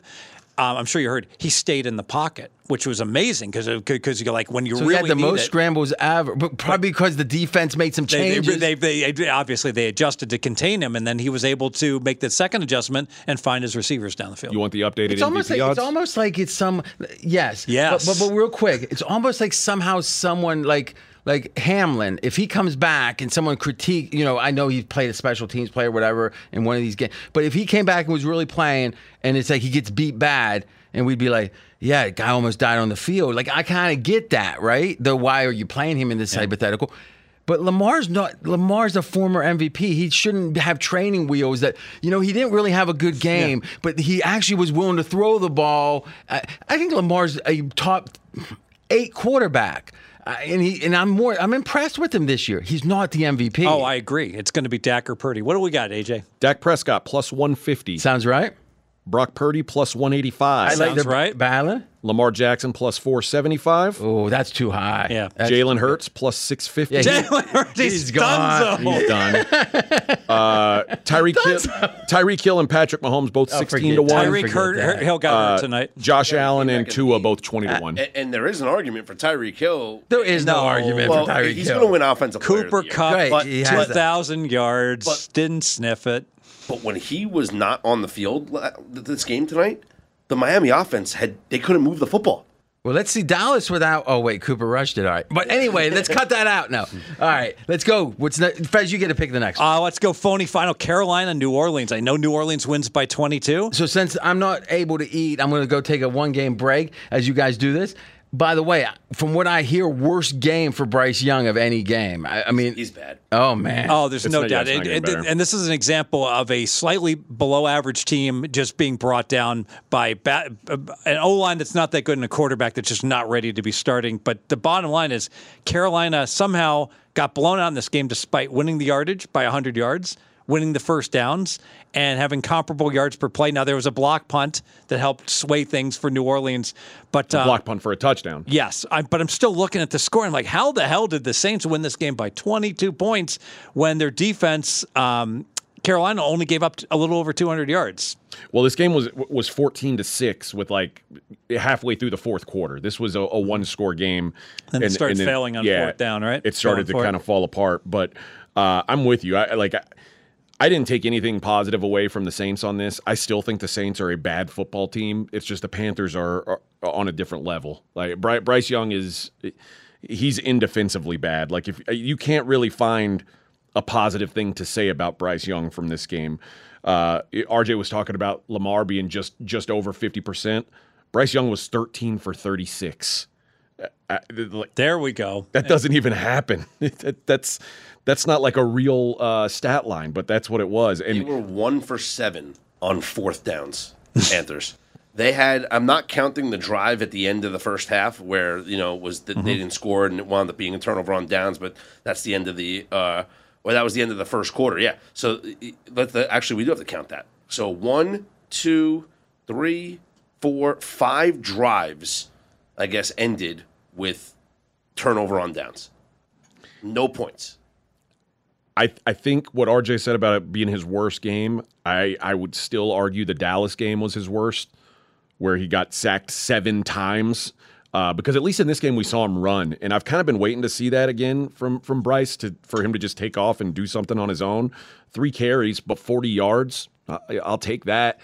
Um, I'm sure you heard he stayed in the pocket, which was amazing because because uh, you're like when you so really had the need most it, scrambles ever, but probably because the defense made some they, changes. they, they, they obviously they adjusted to contain him, and then he was able to make the second adjustment and find his receivers down the field. You want the updated It's MVP almost like odds? it's almost like it's some yes Yes. but, but but real quick it's almost like somehow someone like like Hamlin if he comes back and someone critique you know I know he played a special teams player whatever in one of these games but if he came back and was really playing and it's like he gets beat bad and we'd be like yeah guy almost died on the field like I kind of get that right the why are you playing him in this hypothetical. But Lamar's not. Lamar's a former MVP. He shouldn't have training wheels. That you know he didn't really have a good game, but he actually was willing to throw the ball. I, I think Lamar's a top eight quarterback. Uh, and he and I'm more I'm impressed with him this year. He's not the MVP. Oh, I agree. It's going to be Dak or Purdy. What do we got, AJ? Dak Prescott plus 150. sounds right. Brock Purdy plus 185. I like Sounds the right. Balance. Lamar Jackson plus 475. Oh, that's too high. Yeah. That's- Jalen Hurts plus 650. Yeah, he- Jalen Hurts, He's he's gone. He's done. uh, Tyreek Hill, Tyreek Hill and Patrick Mahomes both 16 forget to 1. Tyreek. Tyreek forget Hurt, that. Hill got hurt tonight. Josh Allen and Tua the- both 20 to 1. And, and there is an argument for Tyreek Hill. There is no, No. argument Well, for Tyreek he's Hill. going to win offensive player of Cooper the year. Kupp, Right, but he has that. 2,000 yards, But- didn't sniff it. But when he was not on the field this game tonight, the Miami offense had they couldn't move the football. Well, let's see Dallas without. Oh wait, Cooper Rush did all right. But anyway, let's cut that out now. All right, let's go. What's next? Fez, you get to pick the next. one. Uh, let's go phony final. Carolina, New Orleans. I know New Orleans wins by 22. So since I'm not able to eat, I'm going to go take a one game break as you guys do this. By the way, from what I hear, worst game for Bryce Young of any game. I, I mean, He's bad. oh man. Oh, there's It's no not- doubt. it's not And- and, and this is an example of a slightly below average team just being brought down by ba- an O line that's not that good and a quarterback that's just not ready to be starting. But the bottom line is Carolina somehow got blown out in this game despite winning the yardage by 100 yards, winning the first downs, and having comparable yards per play. Now, there was a block punt that helped sway things for New Orleans. But uh, Block punt for a touchdown. Yes, I, but I'm still looking at the score. I'm like, how the hell did the Saints win this game by 22 points when their defense, um, Carolina, only gave up a little over 200 yards? Well, this game was was 14 to 6 with like halfway through the fourth quarter. This was a, a one score game. Then it started failing on fourth down, right? It started to Going for it. kind of fall apart. But uh, I'm with you. I like. I, I didn't take anything positive away from the Saints on this. I still think the Saints are a bad football team. It's just the Panthers are, are on a different level. Like Bry- Bryce Young is, he's indefensively bad. Like if you can't really find a positive thing to say about Bryce Young from this game. Uh, RJ was talking about Lamar being just just over fifty percent. Bryce Young was thirteen for thirty six. Like, There we go. that doesn't even happen. That- that's that's not like a real uh, stat line, but that's what it was. They And were one for seven on fourth downs. Panthers. They had. I'm not counting the drive at the end of the first half where you know was that Mm-hmm. they didn't score and it wound up being a turnover on downs, but that's the end of the. Uh, or that was the end of the first quarter. Yeah. So let the actually we do have to count that. So one, two, three, four, five drives. I guess ended with turnover on downs. No points. I I think what RJ said about it being his worst game, I I would still argue the Dallas game was his worst, where he got sacked seven times. Uh, because at least in this game we saw him run, and I've kind of been waiting to see that again from from Bryce to for him to just take off and do something on his own. Three carries, but forty yards. I, I'll take that.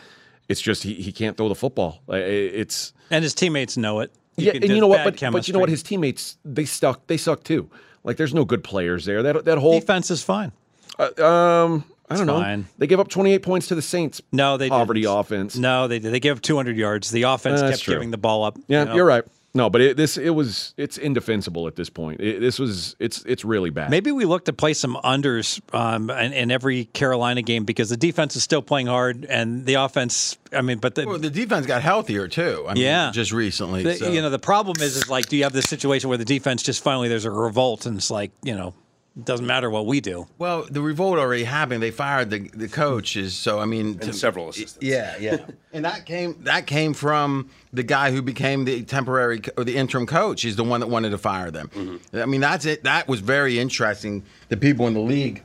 It's just he, he can't throw the football. It's And his teammates know it. Yeah, and you know what? But, but you know what? His teammates they suck. They suck too. Like there's no good players there. That that whole defense is fine. um I don't know. fine. They gave up 28 points to the Saints. No, they poverty didn't. offense. No, they did. They gave up 200 yards. The offense That's kept true. giving the ball up. Yeah, you know. you're right. No, but it, this it was it's indefensible at this point. It, this was it's it's really bad. Maybe we look to play some unders um, in, in every Carolina game because the defense is still playing hard and the offense. I mean, but the, Well, the defense got healthier too. I mean, Yeah. just recently. the- so. you know the problem is is like do you have this situation where the defense just finally there's a revolt and it's like you know it doesn't matter what we do. Well, the revolt already happened. They fired the the coaches. So I mean, And several assistants. Yeah, yeah. and that came that came from the guy who became the temporary or the interim coach. He's the one that wanted to fire them. I mean, that's it. That was very interesting. The people in the league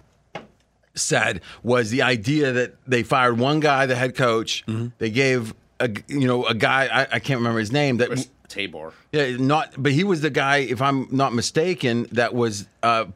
said was the idea that they fired one guy, the head coach. They gave a you know a guy I, I can't remember his name that Chris Tabor. yeah, not. But he was the guy, if I'm not mistaken, that was uh,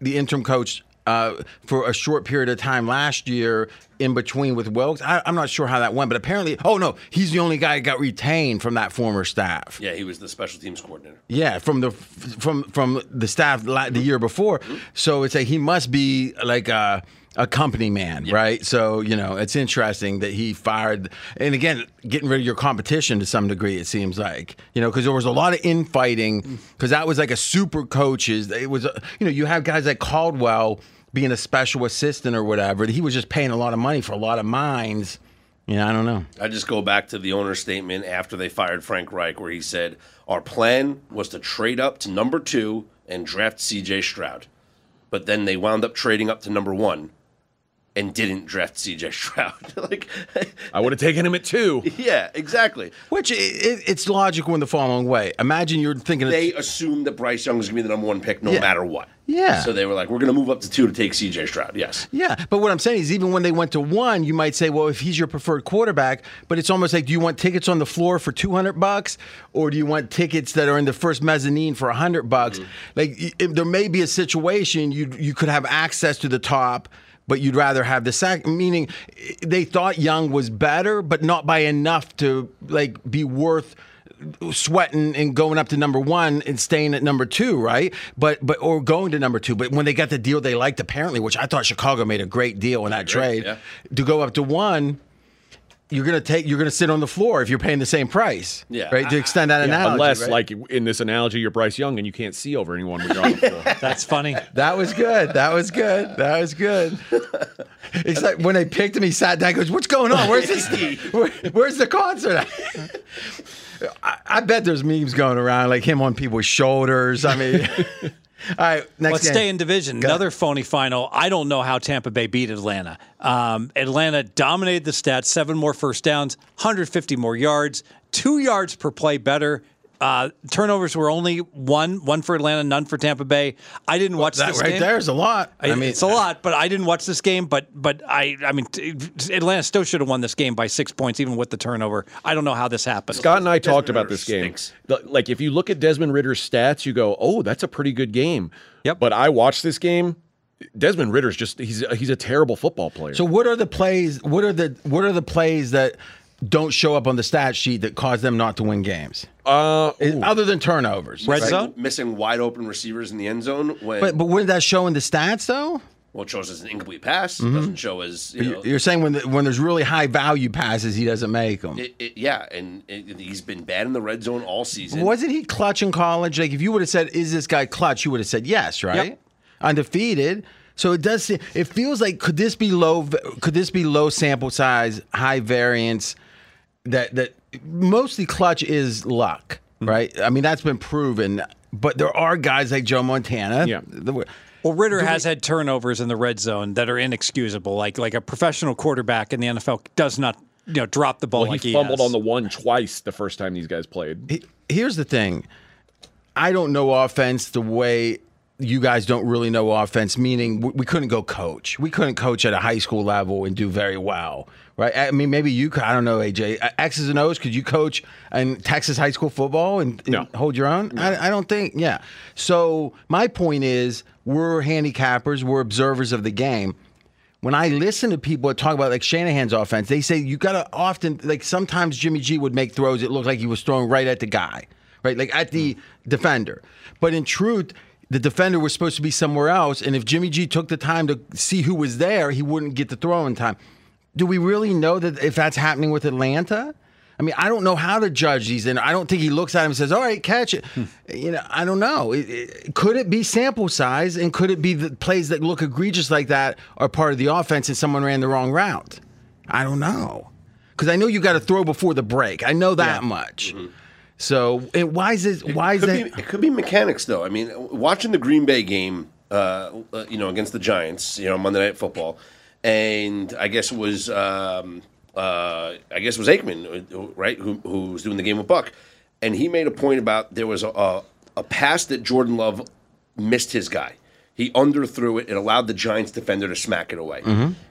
the interim coach uh, for a short period of time last year, in between with Wilks. I, I'm not sure how that went, but apparently, oh no, he's the only guy that got retained from that former staff. Yeah, he was the special teams coordinator. Yeah, from the from from the staff la- the year before. So it's like he must be like a a company man, right? So you know, it's interesting that he fired. And again, getting rid of your competition to some degree, it seems like you know, because there was a lot of infighting. Mm. Because that was like a super coaches. It was a, you know, you have guys like Caldwell being a special assistant or whatever. He was just paying a lot of money for a lot of minds You know, I don't know. I just go back to the owner's statement after they fired Frank Reich, where he said, Our plan was to trade up to number two and draft CJ Stroud. But then they wound up trading up to number one and didn't draft CJ Stroud. like, I would have taken him at two. yeah, exactly. Which i it, it's logical in the following way. Imagine you're thinking They assumed that Bryce Young was going to be the number one pick no Yeah. matter what. Yeah. So they were like, We're going to move up to two to take CJ Stroud. Yes. Yeah, but what I'm saying is, even when they went to one, you might say, "Well, if he's your preferred quarterback," but it's almost like, do you want tickets on the floor for 200 bucks, or do you want tickets that are in the first mezzanine for 100 bucks? Mm-hmm. Like, y- if there may be a situation you you could have access to the top. But you'd rather have the sack, meaning they thought Young was better, but not by enough to like be worth sweating and going up to number one and staying at number two, right? But but or going to number two. But when they got the deal they liked, apparently, which I thought Chicago made a great deal in that trade, yeah. to go up to one. You're gonna take. You're gonna sit on the floor if you're paying the same price. Yeah. Right. To extend that analogy. Unless, right? like in this analogy, you're Bryce Young and you can't see over anyone when you're on the floor. That's funny. that was good. That was good. That was good. It's like when they picked him, he sat down. Goes, "What's going on? Where's this? Where, where's the concert?" I, I bet there's memes going around like him on people's shoulders. I mean, all right. Next Let's game. stay in division. Go. Another phony final. I don't know how Tampa Bay beat Atlanta. Um, Atlanta dominated the stats, seven more first downs, 150 more yards, two yards per play better. Uh, turnovers were only one, one for Atlanta, none for Tampa Bay. I didn't watch That this right game. there is a lot. I, I mean, it's a lot, but I didn't watch this game. But but I I mean, Atlanta still should have won this game by six points, even with the turnover. I don't know how this happened. Scott and I talked Desmond about this game. stinks. The- Like, if you look at Desmond Ridder's stats, you go, "Oh, that's a pretty good game." Yep. But I watched this game. Desmond Ridder's just he's he's a terrible football player. So what are the plays? What are the what are the plays that don't show up on the stat sheet that cause them not to win games? uh, other than turnovers, Red right? zone? Missing wide open receivers in the end zone when But but wouldn't that show in the stats though? well, it shows as an incomplete pass. It doesn't show as you know. You're saying when the, when there's really high value passes, he doesn't make them. It, it, yeah, and it, he's been bad in the red zone all season. Wasn't he clutch in college? Like if you would have said, "Is this guy clutch?" You would have said yes, right? Yep. Undefeated. So it does. It feels like could this be low? Could this be low sample size, high variance? That that mostly clutch is luck, Mm-hmm. right? I mean that's been proven. But there are guys like Joe Montana. Yeah. the- Well, Ridder has had turnovers in the red zone that are inexcusable. Like like a professional quarterback in the NFL does not you know drop the ball well, like he he fumbled has. on the one twice the first time these guys played. He- Here's the thing. I don't know offense the way you guys don't really know offense, meaning we, we couldn't go coach. We couldn't coach at a high school level and do very well, right? I mean, maybe you could, I don't know, AJ. Uh, X's and O's, could you coach in Texas high school football and, and No. hold your own? I, I don't think, yeah. So my point is we're handicappers, we're observers of the game when I listen to people that talk about like Shanahan's offense, they say you gotta often like sometimes Jimmy G would make throws it looked like he was throwing right at the guy, right? Like at the defender. But in truth, the defender was supposed to be somewhere else, and if Jimmy G took the time to see who was there, he wouldn't get the throw in time. Do we really know that if that's happening with Atlanta? I mean, I don't know how to judge these, and I don't think he looks at him and says, "All right, catch it." You know, I don't know. It, it, could it be sample size, and could it be the plays that look egregious like that are part of the offense, and someone ran the wrong route? I don't know, because I know you got to throw before the break. I know that much. So, and why is it? Why is that? be, it could be mechanics, though. I mean, watching the Green Bay game, uh, uh, you know, against the Giants, you know, Monday Night Football, and I guess it was, um, uh, I guess it was Aikman, right, who, who was doing the game with Buck, and he made a point about there was a, a, a pass that Jordan Love missed his guy. He underthrew it. It allowed the Giants defender to smack it away,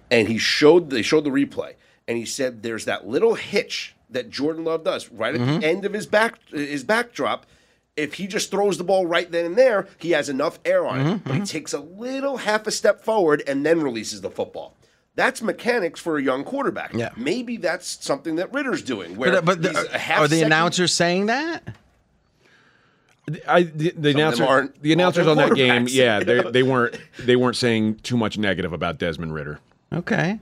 and he showed they showed the replay, and he said there's that little hitch that Jordan Love does right at the end of his back his backdrop. If he just throws the ball right then and there, he has enough air on it. But he takes a little half a step forward and then releases the football. That's mechanics for a young quarterback. Yeah. Maybe that's something that Ridder's doing. Where But, but the, uh, half are the second- announcers saying that? I the, the of announcer aren't the announcers on that game, yeah, they they weren't they weren't saying too much negative about Desmond Ridder. Okay,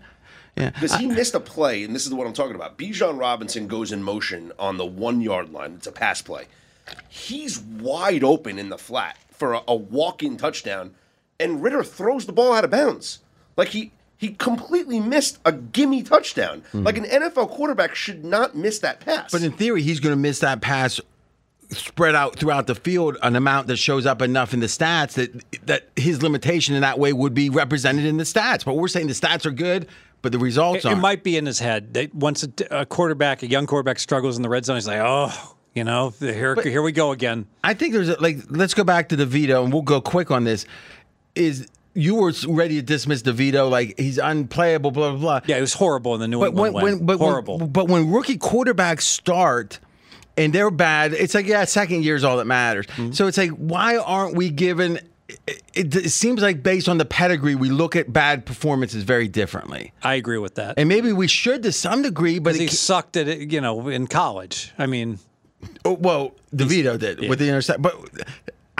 yeah. Because he missed a play, and this is what I'm talking about. Bijan Robinson goes in motion on the one yard line. It's a pass play. He's wide open in the flat for a, a walk in touchdown, and Ridder throws the ball out of bounds. Like he he completely missed a gimme touchdown. Hmm. Like an NFL quarterback should not miss that pass. But in theory, he's going to miss that pass spread out throughout the field an amount that shows up enough in the stats that that his limitation in that way would be represented in the stats. But we're saying the stats are good, but the results It, it might be in his head that once a, a quarterback, a young quarterback, struggles in the red zone, he's like, oh, you know, here, here we go again. I think there's a, like let's go back to DeVito and we'll go quick on this. Is you were ready to dismiss DeVito like he's unplayable, blah blah blah. Yeah, it was horrible in the New But England when, when but horrible. When, but when rookie quarterbacks start and they're bad, it's like yeah, second year is all that matters. Mm-hmm. So it's like why aren't we given? It, it, it seems like based on the pedigree, we look at bad performances very differently, I agree with that. and maybe we should to some degree. But he ca- sucked at it, you know, in college. I mean, oh, well, DeVito did with the intercept, but.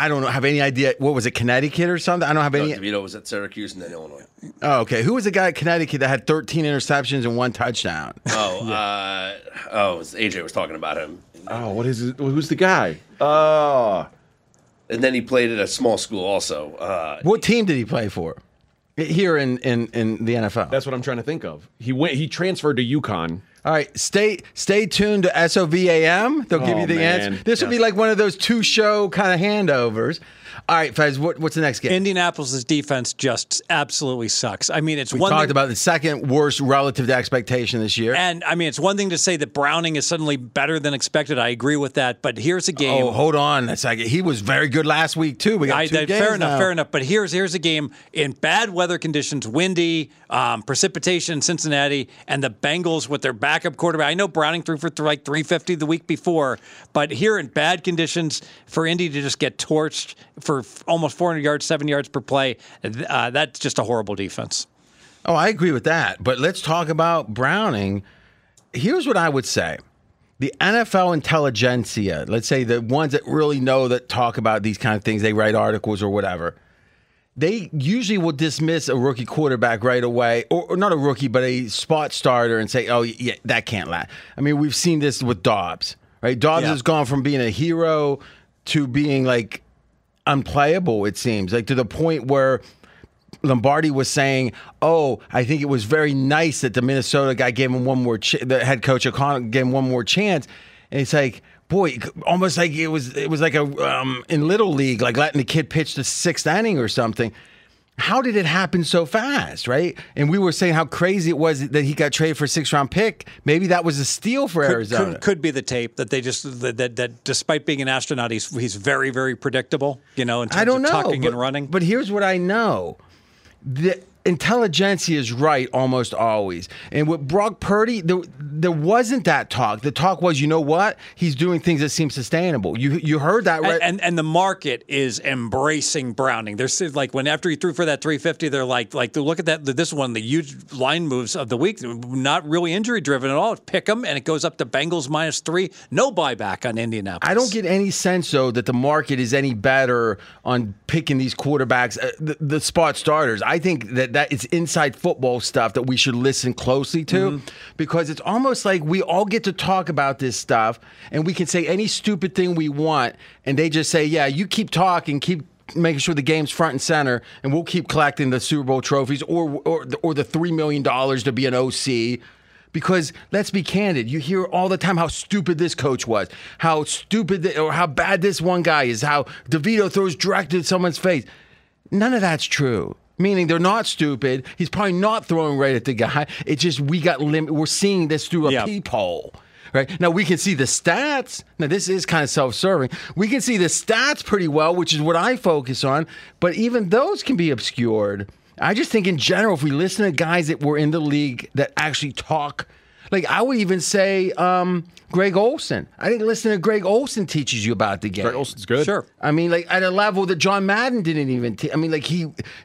I don't know. Have any idea? What was it, Connecticut or something? I don't have No, any. DeVito was at Syracuse and then Illinois. Oh, okay. Who was the guy at Connecticut that had 13 interceptions and one touchdown? Oh, uh, oh, was- AJ was talking about him. Oh, what is it? Who's the guy? Oh, And then he played at a small school also. Uh, what team did he play for? Here in, in, in the NFL. that's what I'm trying to think of. He went. He transferred to UConn. All right, stay stay tuned to SOVAM. They'll give Oh, you the man. answer. This will be like one of those two show kind of handovers. All right, Fez, what, what's the next game? Indianapolis' defense just absolutely sucks. I mean, it's we one talked thing, about the second worst relative to expectation this year. and I mean, it's one thing to say that Browning is suddenly better than expected. I agree with that, but here's a game. oh, hold on a second. He was very good last week too. We got I, two that- games fair enough, now. fair enough. But here's here's a game in bad weather conditions, windy, um, precipitation in Cincinnati, and the Bengals with their backup quarterback. I know Browning threw for like 350 the week before, but here in bad conditions for Indy to just get torched for f- almost 400 yards, seven yards per play, uh, that's just a horrible defense. Oh, I agree with that. But let's talk about Browning. Here's what I would say. The NFL intelligentsia, let's say the ones that really know that talk about these kind of things, they write articles or whatever. They usually will dismiss a rookie quarterback right away, or, or not a rookie, but a spot starter, and say, "Oh, yeah, that can't last." I mean, we've seen this with Dobbs, right? Dobbs Yeah. has gone from being a hero to being like unplayable. It seems like to the point where Lombardi was saying, "Oh, I think it was very nice that the Minnesota guy gave him one more. Ch- the head coach O'Connell gave him one more chance." And it's like, boy, almost like it was. It was like a um, in little league, like letting the kid pitch the sixth inning or something. How did it happen so fast, right? And we were saying how crazy it was that he got traded for a six round pick. Maybe that was a steal for Could, Arizona. could, could be the tape that they just that, that, that despite being an astronaut, he's he's very very predictable. You know, in terms I don't of know. tucking but, and running. But here's what I know. The intelligentsia is right almost always. And with Brock Purdy, there, there wasn't that talk. The talk was, you know what? He's doing things that seem sustainable. You you heard that right? And, and and the market is embracing Browning. There's like when after he threw for that 350, they're like like look at that this one the huge line moves of the week, not really injury driven at all. Pick him and it goes up to Bengals minus three. No buyback on Indianapolis. I don't get any sense though that the market is any better on picking these quarterbacks, uh, the, the spot starters. I think that that it's inside football stuff that we should listen closely to Mm-hmm. because it's almost like we all get to talk about this stuff and we can say any stupid thing we want and they just say, "Yeah, you keep talking, keep making sure the game's front and center and we'll keep collecting the Super Bowl trophies or or or the 3 million dollars to be an OC." Because let's be candid, you hear all the time how stupid this coach was, how stupid th- or how bad this one guy is, how DeVito throws direct at someone's face. None of that's true. Meaning they're not stupid. He's probably not throwing right at the guy. It's just we got lim- We're seeing this through a Yeah. peephole. Right now, we can see the stats. Now, this is kind of self-serving. We can see the stats pretty well, which is what I focus on. But even those can be obscured. I just think, in general, if we listen to guys that were in the league that actually talk, like I would even say, um, Greg Olsen. I think listening to Greg Olsen teaches you about the game. Greg Olsen's good. Sure. I mean, like at a level that John Madden didn't even. I mean, like he.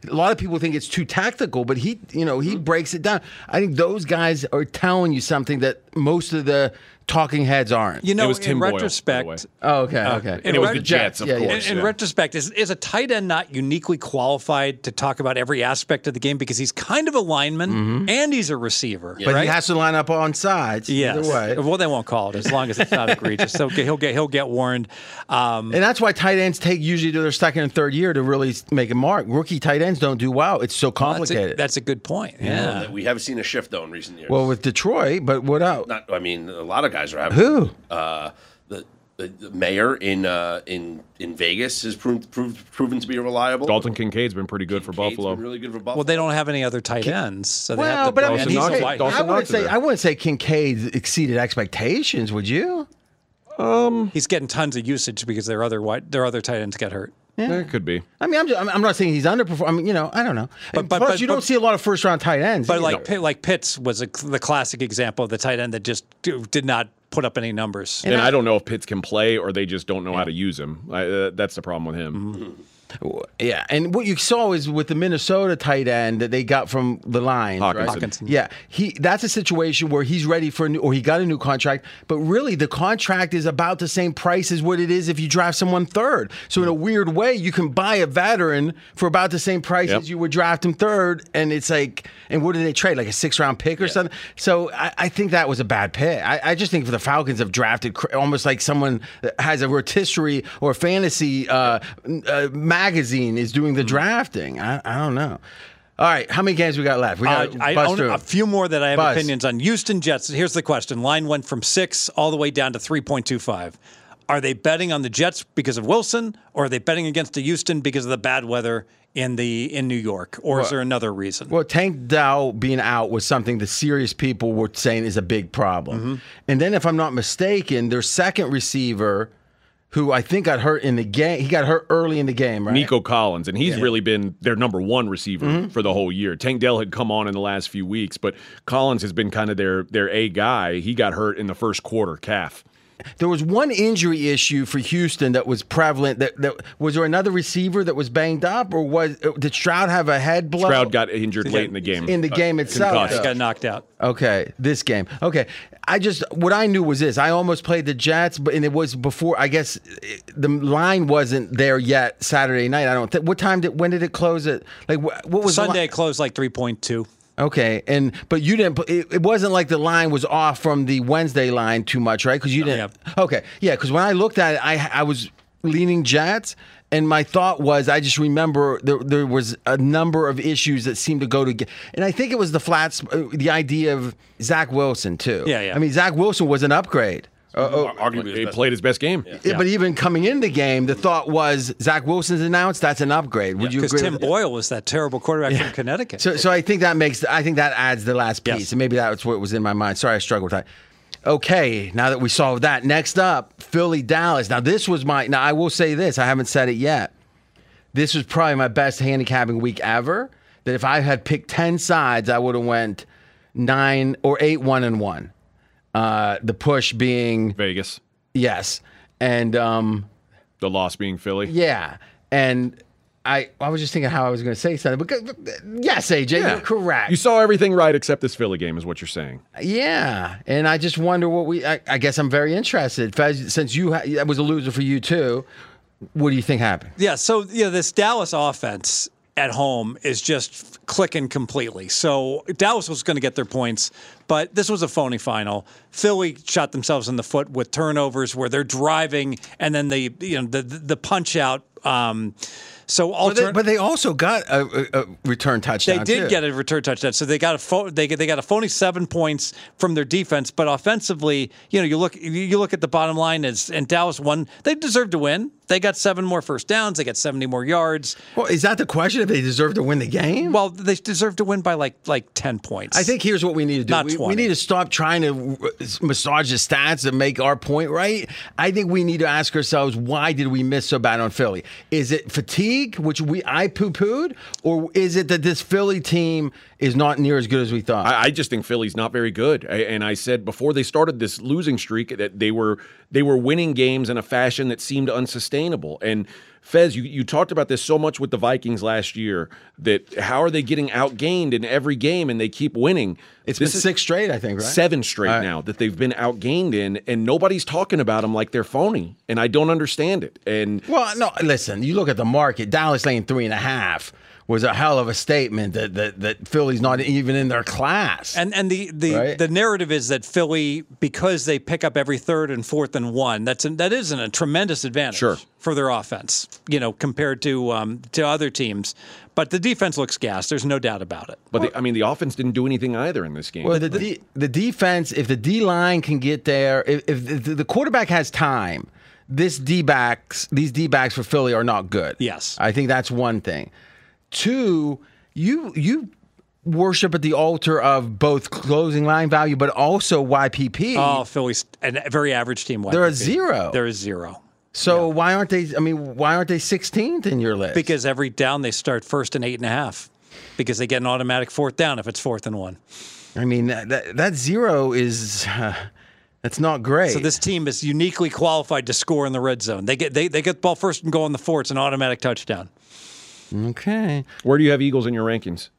A lot of people think it's too tactical, but he, you know, he breaks it down. I think those guys are telling you something that most of the talking heads aren't. You know, It was Tim in Boyle, retrospect, way. oh, okay, okay. and And it was the Jets, of yeah, yeah. course. in, in yeah. retrospect, is, is a tight end not uniquely qualified to talk about every aspect of the game because he's kind of a lineman and he's a receiver, but right? he has to line up on sides. Yes. Either way. Well, they won't call it as long as it's not egregious. So he'll get he'll get warned. Um, And that's why tight ends take usually to their second and third year to really make a mark. Rookie tight ends don't do well. It's so that's, a, complicated. that's a good point. Yeah. We haven't seen a shift though in recent years. well, with Detroit, but what else? not. I mean, a lot of guys are having Who? Uh, the, the the mayor in uh, in in Vegas has proved, proved proven to be reliable. Dalton Kincaid's been pretty good for Cade's Buffalo. been really good for Buffalo. Well, they don't have any other tight ends, so they have Well, to but I mean, in he's, Dawson Knox- I Dawson wouldn't Knox is say there. I wouldn't say Kincaid exceeded expectations. Would you? Um, he's getting tons of usage because their other white, their other tight ends get hurt. Yeah, it could be. I mean, I'm, just, I'm, I'm not saying he's underperforming. I mean, you know, I don't know. But- but- Plus, but- you don't but- see a lot of first round tight ends. But either. like Pitt, like Pitts was a, the classic example of the tight end that just do- did not put up any numbers. And, I, don't know if Pitts can play or they just don't know how to use him. I, uh, that's the problem with him. Yeah, and what you saw is with the Minnesota tight end that they got from the Lions, right? Hockenson. Hockenson. Yeah, he that's a situation where he's ready for a new, or he got a new contract, but really the contract is about the same price as what it is if you draft someone third. So in a weird way, you can buy a veteran for about the same price Yep. as you would draft him third, and it's like, and what did they trade? Like a six round pick or something? So I, I think that was a bad pick. I, I just think for the Falcons have drafted cr- almost like someone that has a rotisserie or fantasy uh, uh, magazine is doing the drafting. I, I don't know. All right, how many games we got left? We Uh, got I own through a few more that I have Buzz. opinions on. Houston Jets. Here's the question: Line went from six all the way down to three point two five. Are they betting on the Jets because of Wilson, or are they betting against the Houston because of the bad weather in the in New York, or is there another reason? Well, Tank Dell being out was something the serious people were saying is a big problem. Mm-hmm. And then, if I'm not mistaken, their second receiver, who I think got hurt in the game, he got hurt early in the game, right? Nico Collins, and he's really been their number one receiver Mm-hmm. for the whole year. Tank Dell had come on in the last few weeks, but Collins has been kind of their their A guy. He got hurt in the first quarter, calf. There was one injury issue for Houston that was prevalent. That, that was there another receiver that was banged up, or was uh, did Stroud have a head blow? Stroud got injured late in the game. in the game itself. He got knocked out. Okay, this game. Okay, I just what I knew was this. I almost played the Jets, but and it was before. I guess the line wasn't there yet. Saturday night. I don't think. What time did? When did it close? It like what, what was the li- Sunday closed like three point two. Okay, and but you didn't. It, it wasn't like the line was off from the Wednesday line too much, right? Because you didn't. Okay, yeah. Because when I looked at it, I I was leaning Jets, and my thought was I just remember there there was a number of issues that seemed to go to, and I think it was the flats, uh, the idea of Zach Wilson too. Yeah, yeah. I mean Zach Wilson was an upgrade. Uh, arguably He played his best game. yeah, But even coming in the game, the thought was Zach Wilson's announced. That's an upgrade. Would you Because agree? Tim? Boyle was that terrible quarterback from Connecticut. So, so I think that makes. I think that adds the last piece, Yes. and maybe that's what was in my mind. Sorry, I struggled with that. Okay, now that we solved that, next up, Philly Dallas. Now this was my. Now I will say this. I haven't said it yet. This was probably my best handicapping week ever. That if I had picked ten sides, I would have went nine or eight, one and one. Uh, the push being Vegas. yes, and um, The loss being Philly. yeah, and I I was just thinking how I was going to say something. But yes, AJ, you're correct. You saw everything right except this Philly game, is what you're saying. Yeah, and I just wonder what we. I, I guess I'm very interested. Fez, since you ha- that was a loser for you too, what do you think happened? Yeah, so you know, this Dallas offense at home is just clicking completely. So Dallas was going to get their points, but this was a phony final. Philly shot themselves in the foot with turnovers where they're driving and then they you know the the punch out. Um, so But they, but they also got a, a, return they did too. get a return touchdown, so they got a pho- they they got a phony seven points from their defense. But offensively, you know, you look you look at the bottom line is and Dallas won. They deserved to win. They got seven more first downs. They got seventy more yards. Well, is that the question? If they deserve to win the game? Well, they deserve to win by like like ten points. I think here's what we need to do. Not We, we need to stop trying to massage the stats and make our point right. I think we need to ask ourselves why did we miss so bad on Philly? Is it fatigue, which we I poo pooed, or is it that this Philly team is not near as good as we thought? I, I just think Philly's not very good. I, and I said before they started this losing streak that they were they were winning games in a fashion that seemed unsustainable. And Fez, you, you talked about this so much with the Vikings last year that how are they getting outgained in every game and they keep winning? It's This been six straight, I think, right? seven straight right. now that they've been outgained in, and nobody's talking about them like they're phony, and I don't understand it. And Well, no, listen, you look at the market, Dallas laying three and a half was a hell of a statement that that, that Philly's not even in their class. And and the the, Right. the narrative is that Philly, because they pick up every third and fourth and one, that's an, that isn't a tremendous advantage Sure. for their offense. You know, compared to um, to other teams. But the defense looks gas. There's no doubt about it. but the, I mean, the offense didn't do anything either in this game. Well, the D, the defense, if the D line can get there, if, if the, the quarterback has time, this D backs, these D backs for Philly are not good. Yes. I think that's one thing. Two, you you worship at the altar of both closing line value, but also YPP. Oh, Philly's a very average team. They're a zero. They're a zero. so why aren't they? I mean, why aren't they 16th in your list? Because every down they start first and eight and a half. Because they get an automatic fourth down if it's fourth and one. I mean that that, that zero is uh, that's not great. So this team is uniquely qualified to score in the red zone. They get they, they get the ball first and go on the four. It's an automatic touchdown. Okay. Where do you have Eagles in your rankings?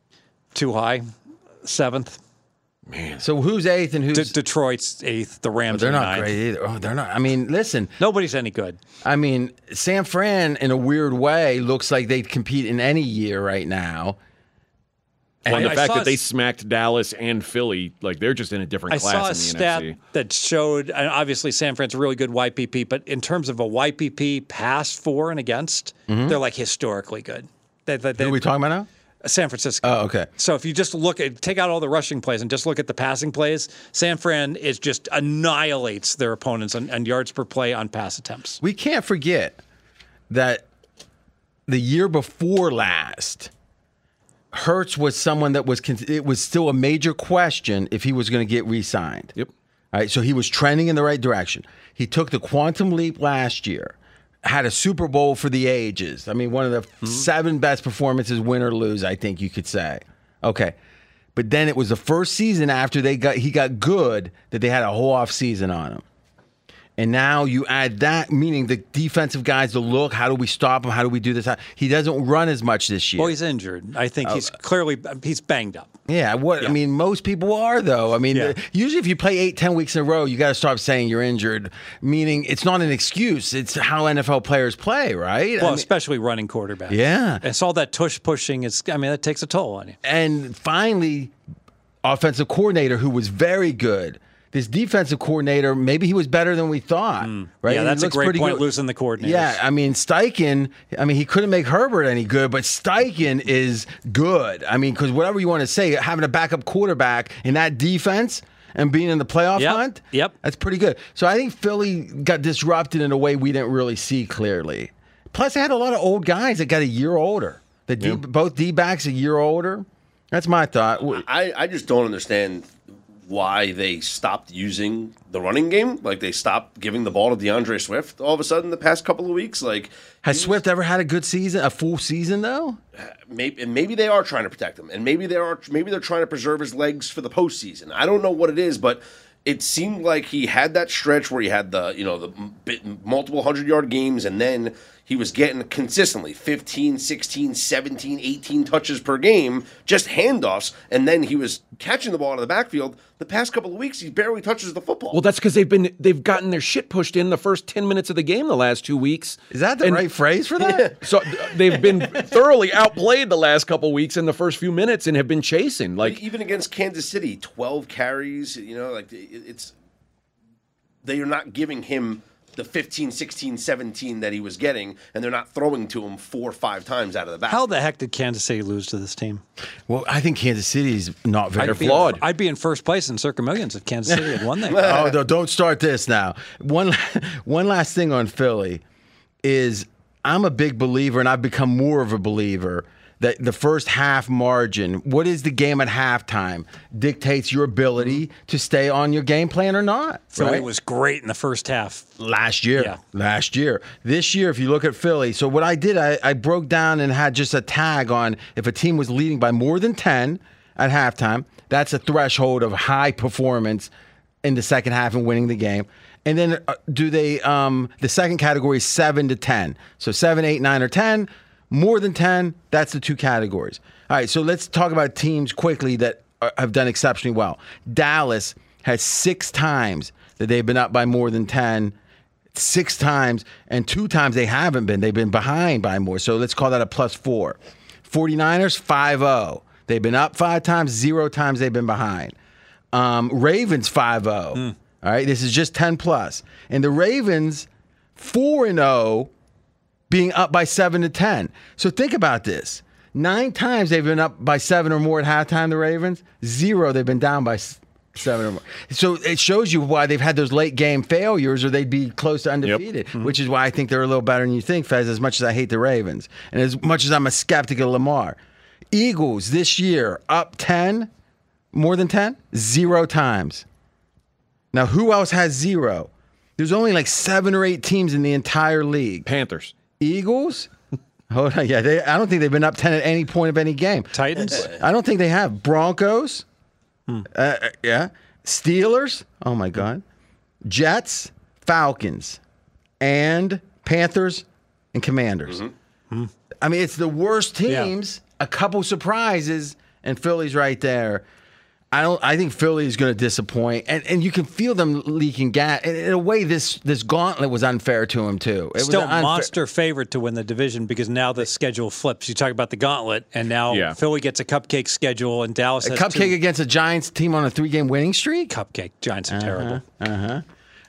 Too high. Seventh. Man. So who's eighth and who's De- Detroit's eighth. The Rams. They're are not ninth. great either. Oh, they're not. I mean, listen. Nobody's any good. I mean, San Fran, in a weird way, looks like they'd compete in any year right now. And the I fact that they smacked Dallas and Philly, like they're just in a different I class saw a in the stat NFC. that showed, and obviously San Fran's a really good YPP, but in terms of a YPP pass for and against, mm-hmm. they're like historically good. They, they, Who are we talking about now? San Francisco. Oh, okay. So if you just look at take out all the rushing plays and just look at the passing plays, San Fran is just annihilates their opponents on, on yards per play on pass attempts. We can't forget that the year before last, Hurts was someone that was it was still a major question if he was going to get re-signed. Yep. All right, so he was trending in the right direction. He took the quantum leap last year, had a Super Bowl for the ages. I mean, one of the hmm? seven best performances, win or lose, I think you could say. Okay. But then it was the first season after they got he got good that they had a whole off season on him. And now you add that, meaning the defensive guys to look, how do we stop him? How do we do this? He doesn't run as much this year. Well, he's injured. I think Oh. he's clearly he's banged up. Yeah, what I mean, most people are though. I mean, Yeah. the- usually if you play eight, ten weeks in a row, you got to stop saying you're injured. Meaning, it's not an excuse. It's how NFL players play, right? I Well, mean- especially running quarterback. Yeah. It's all that tush pushing. It's I mean that takes a toll on you. and finally, offensive coordinator who was very good. This defensive coordinator, maybe he was better than we thought. Right? Hmm. Yeah, And he that's a looks great pretty point, good. losing the coordinator. Yeah, I mean Steichen. I mean he couldn't make Herbert any good, but Steichen is good. I mean, because whatever you want to say, having a backup quarterback in that defense and being in the playoff Yep, hunt, yep. that's pretty good. So I think Philly got disrupted in a way we didn't really see clearly. Plus, they had a lot of old guys that got a year older. The D, both D backs a year older. That's my thought. I, I just don't understand why they stopped using the running game. Like they stopped giving the ball to D'Andre Swift all of a sudden the past couple of weeks. Like Has Swift ever had a good season, a full season though? maybe and maybe they are trying to protect him, and maybe they are maybe they're trying to preserve his legs for the postseason. I don't know what it is, but it seemed like he had that stretch where he had the you know the bit- multiple hundred yard games, and then he was getting consistently 15, 16, 17, 18 touches per game, just handoffs, and then he was catching the ball out of the backfield. The past couple of weeks, he barely touches the football. Well, that's because they've been they've gotten their shit pushed in the first ten minutes of the game the last two weeks. Is that the And right phrase for that? So they've been thoroughly outplayed the last couple of weeks in the first few minutes and have been chasing. Like even against Kansas City, 12 carries, you know, like it's they are not giving him the 15, 16, 17 that he was getting, and they're not throwing to him four or five times out of the back. How the heck did Kansas City lose to this team? Well, I think Kansas City's not very They're I'd be- flawed. I'd be in first place in Circa Millions if Kansas City had won that. game. oh, no, don't start this now. One, one last thing on Philly is I'm a big believer, and I've become more of a believer that the first half margin, what is the game at halftime, dictates your ability to stay on your game plan or not. So right? was great in the first half. last year. Yeah. Last year. This year, if you look at Philly, so what I did, I, I broke down and had just a tag on if a team was leading by more than 10 at halftime, that's a threshold of high performance in the second half and winning the game. And then uh, do they? Um, the second category is seven to ten. So seven, eight, nine, or ten. More than ten. That's the two categories. All right. So let's talk about teams quickly that uh, have done exceptionally well. Dallas has six times that they've been up by more than ten. Six times, and two times they haven't been. They've been behind by more. So let's call that a plus four. 49ers, 5 0. They've been up five times, zero times they've been behind. Um, Ravens, 5 0. All right, this is just 10 plus. And the Ravens, 4 and 0, being up by 7 to 10. So think about this. Nine times they've been up by seven or more at halftime, the Ravens. Zero, they've been down by seven or more. So it shows you why they've had those late game failures or they'd be close to undefeated, which is why I think they're a little better than you think, Fez, as much as I hate the Ravens and as much as I'm a skeptic of Lamar. Eagles this year up 10, more than 10, zero times. Now, who else has zero? There's only like seven or eight teams in the entire league. Panthers. Eagles? Hold on, yeah, they, I don't think they've been up ten at any point of any game. Titans. I don't think they have Broncos. Uh, uh, yeah, Steelers. Oh my God, Jets, Falcons, and Panthers and Commanders. I mean, it's the worst Yeah. teams. A couple surprises, and Philly's right there. I don't. I think Philly is going to disappoint, and and you can feel them leaking gas. And in a way, this this gauntlet was unfair to him too. It Still was unfair- monster favorite to win the division because now the schedule flips. You talk about the gauntlet, and now Yeah. Philly gets a cupcake schedule, and Dallas A has cupcake two. against a Giants team on a three game winning streak. Cupcake. Giants are terrible. Uh-huh.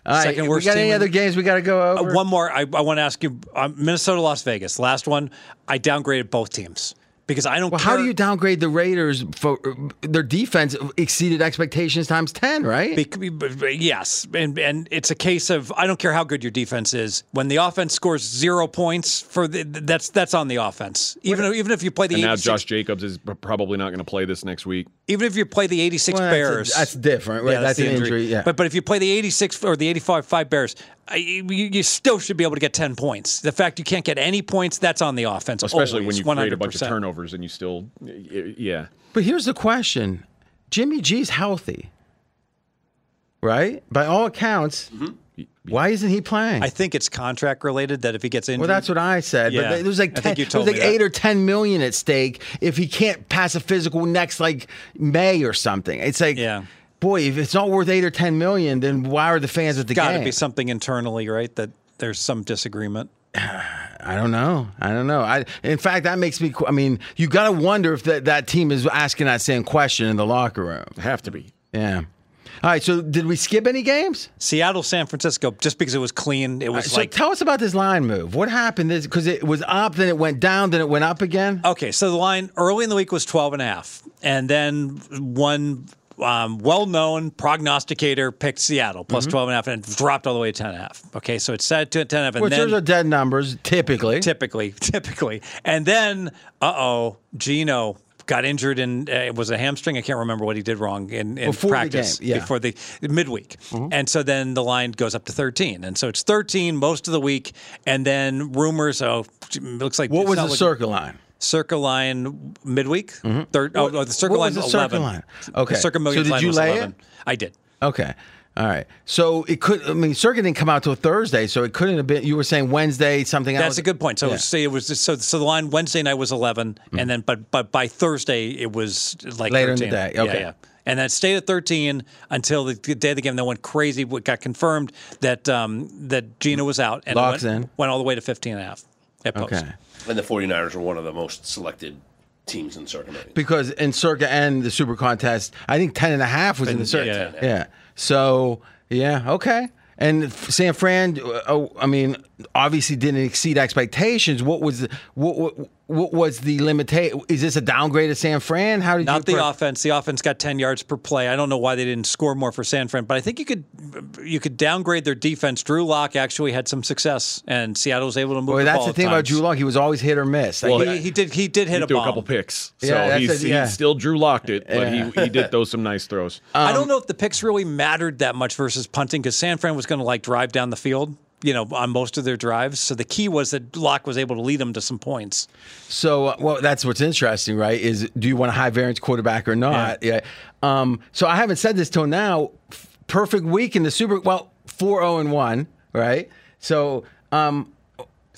All right, Second we worst got team any in- other games we got to go Uh, over? one more. I, I want to ask you um, Minnesota, Las Vegas. Last one. I downgraded both teams because I don't well, care. how do you downgrade the Raiders for their defense exceeded expectations times ten? Right? Bec- yes, and and it's a case of I don't care how good your defense is. When the offense scores zero points for the, that's that's on the offense. Even if, even if you play the And now Josh Jacobs is probably not going to play this next week. Even if you play the eighty six Well, that's a- Bears, that's different, right? Yeah, That's the an injury, yeah. But but if you play the eighty six or the eighty five five Bears, you, you still should be able to get ten points. The fact you can't get any points, that's on the offense. Especially always, when you create a bunch of 100%. turnovers and you still, yeah. But here's the question: Jimmy G's healthy, right? By all accounts, mm-hmm. Why isn't he playing? I think it's contract related that if he gets injured, well, that's what I said. Yeah. But there was like I 10, think you there was like me that. eight or ten million at stake if he can't pass a physical next like May or something. It's like, Yeah. boy, if it's not worth eight or ten million, then why are the fans at the got to game? Got to be something internally, right? That there's some disagreement. I don't know. I don't know. I, in fact, that makes me. I mean, you got to wonder if that, that team is asking that same question in the locker room. Have to be. Yeah. All right. So, did we skip any games? Seattle, San Francisco, just because it was clean, it was so, like tell us about this line move. What happened? Because it was up, then it went down, then it went up again. Okay, so the line early in the week was 12 and a half. And then one um, well-known prognosticator picked Seattle plus Mm-hmm. 12 and a half and it dropped all the way to 10 and a half. Okay, so it's set to 10 and a half. And Which then those are dead numbers, typically. typically, typically. And then, uh-oh, Gino got injured in uh, it was a hamstring. I can't remember what he did wrong in, in Before the practice game, yeah. before the midweek. And so then the line goes up to 13. And so it's 13 most of the week. And then rumors, oh, it looks like what was the looking- circle line? Circle line midweek. Third, oh, oh, the circle line was the circa 11. line? Okay. The circa So did you lay 11. it? I did. Okay. All right. So it could. I mean, Circa didn't come out till Thursday, so it couldn't have been. You were saying Wednesday something else. That's a good point. So Yeah. Mm-hmm. say it was just, so so the line Wednesday night was 11 and then but but by Thursday it was like Later in the 13. day. Yeah, Okay. yeah. And then stayed at 13 until the day of the game. Then went crazy. What got confirmed that um, that Gino was out and it Locks went, in. went all the way to 15 and a half at post. Okay. And the 49ers are one of the most selected teams in Circa because in Circa and the Super Contest, I think 10 and a half was in the Circa. yeah. Yeah. So, yeah, okay. And San Fran, uh, oh, I mean, obviously didn't exceed expectations. What was the, what, what, what was the limitation? Is this a downgrade of San Fran? How did Not you the per- offense. The offense got 10 yards per play. I don't know why they didn't score more for San Fran, but I think you could you could downgrade their defense. Drew Lock actually had some success, and Seattle was able to move Well, the that's ball the at thing about. Drew Lock. He was always hit or miss. Like, He, he did. He did hit He a threw a couple picks. So Yeah, that's he's, a- yeah. he still Drew locked it, but Yeah. he, he did throw some nice throws. I Um, don't know if the picks really mattered that much versus punting because San Fran was going to like drive down the field, you know, on most of their drives. So the key was that Lock was able to lead them to some points. So, uh, well, that's what's interesting, right? Is do you want a high variance quarterback or not? Yeah. Um, so I haven't said this till now. F- Perfect week in the Super. Well, four zero and one, right? So. Um,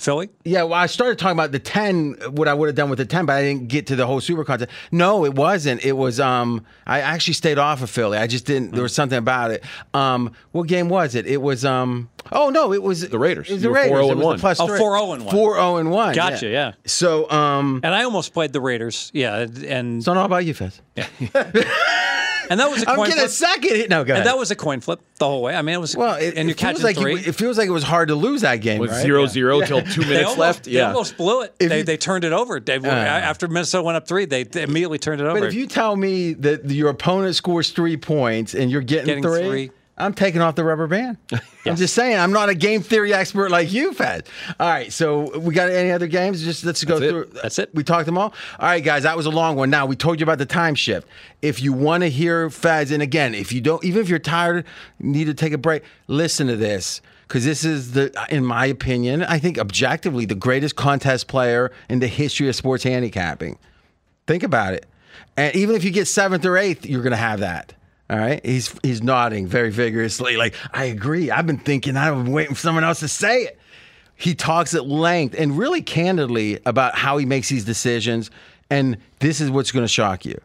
Philly? yeah, well, I started talking about the ten, what I would have done with the ten, but I didn't get to the whole super contest. No, it wasn't. It was um, I actually stayed off of Philly. I just didn't. There was something about it. Um, what game was it? It was um, oh no, it was The Raiders. It was You the Raiders. 4-0 It and was the one. plus Oh, three. 4-0 and one. Four zero and one. Gotcha, yeah. So um, And I almost played the Raiders. Yeah, and it's not all about you, Fez. and that was a I'm coin getting a flip. second hit. No, go ahead. And that was a coin flip the whole way. I mean, it was well, it, and you're it feels catching like three. It, it feels like it was hard to lose that game. With right? zero zero till two minutes almost, left. They Yeah. almost blew it. If They, you- they turned it over. They, ah. after Minnesota went up three, they, they immediately turned it over. But if you tell me that your opponent scores three points and you're getting, Getting three, three. I'm taking off the rubber band. I'm just saying, I'm not a game theory expert like you, Fez. All right, so we got any other games? Just let's go That's it. through. That's it. We talked them all. All right, guys, that was a long one. Now we told you about the time shift. If you want to hear Fez, and again, if you don't, even if you're tired, need to take a break, listen to this. Because this is the, in my opinion, I think objectively the greatest contest player in the history of sports handicapping. Think about it. And even if you get seventh or eighth, you're going to have that. All right. He's he's nodding very vigorously, like I agree. I've been thinking. I've been waiting for someone else to say it. He talks at length and really candidly about how he makes these decisions. And this is what's going to shock you.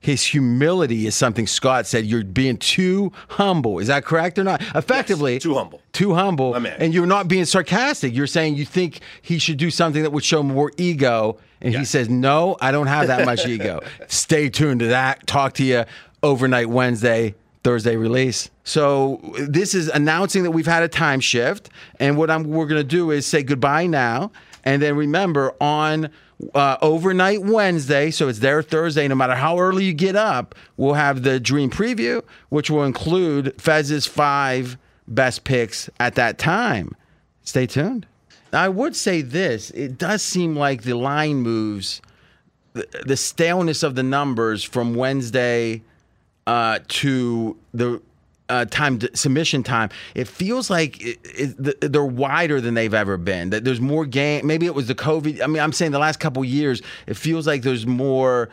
His humility is something Scott said. You're being too humble. Is that correct or not? Effectively, too humble. Too humble. My man. And you're not being sarcastic. You're saying you think he should do something that would show more ego. And he says, No, I don't have that much ego. Stay tuned to that. Talk to you overnight Wednesday, Thursday release. So this is announcing that we've had a time shift. And what I'm we're gonna do is say goodbye now. And then remember on uh, overnight Wednesday, so it's there Thursday, no matter how early you get up, we'll have the dream preview, which will include Fez's five best picks at that time. Stay tuned. I would say this it does seem like the line moves, the, the staleness of the numbers from Wednesday uh, to the uh, time submission time, it feels like it, it, they're wider than they've ever been. That there's more game. Maybe it was the COVID. I mean, I'm saying the last couple years, it feels like there's more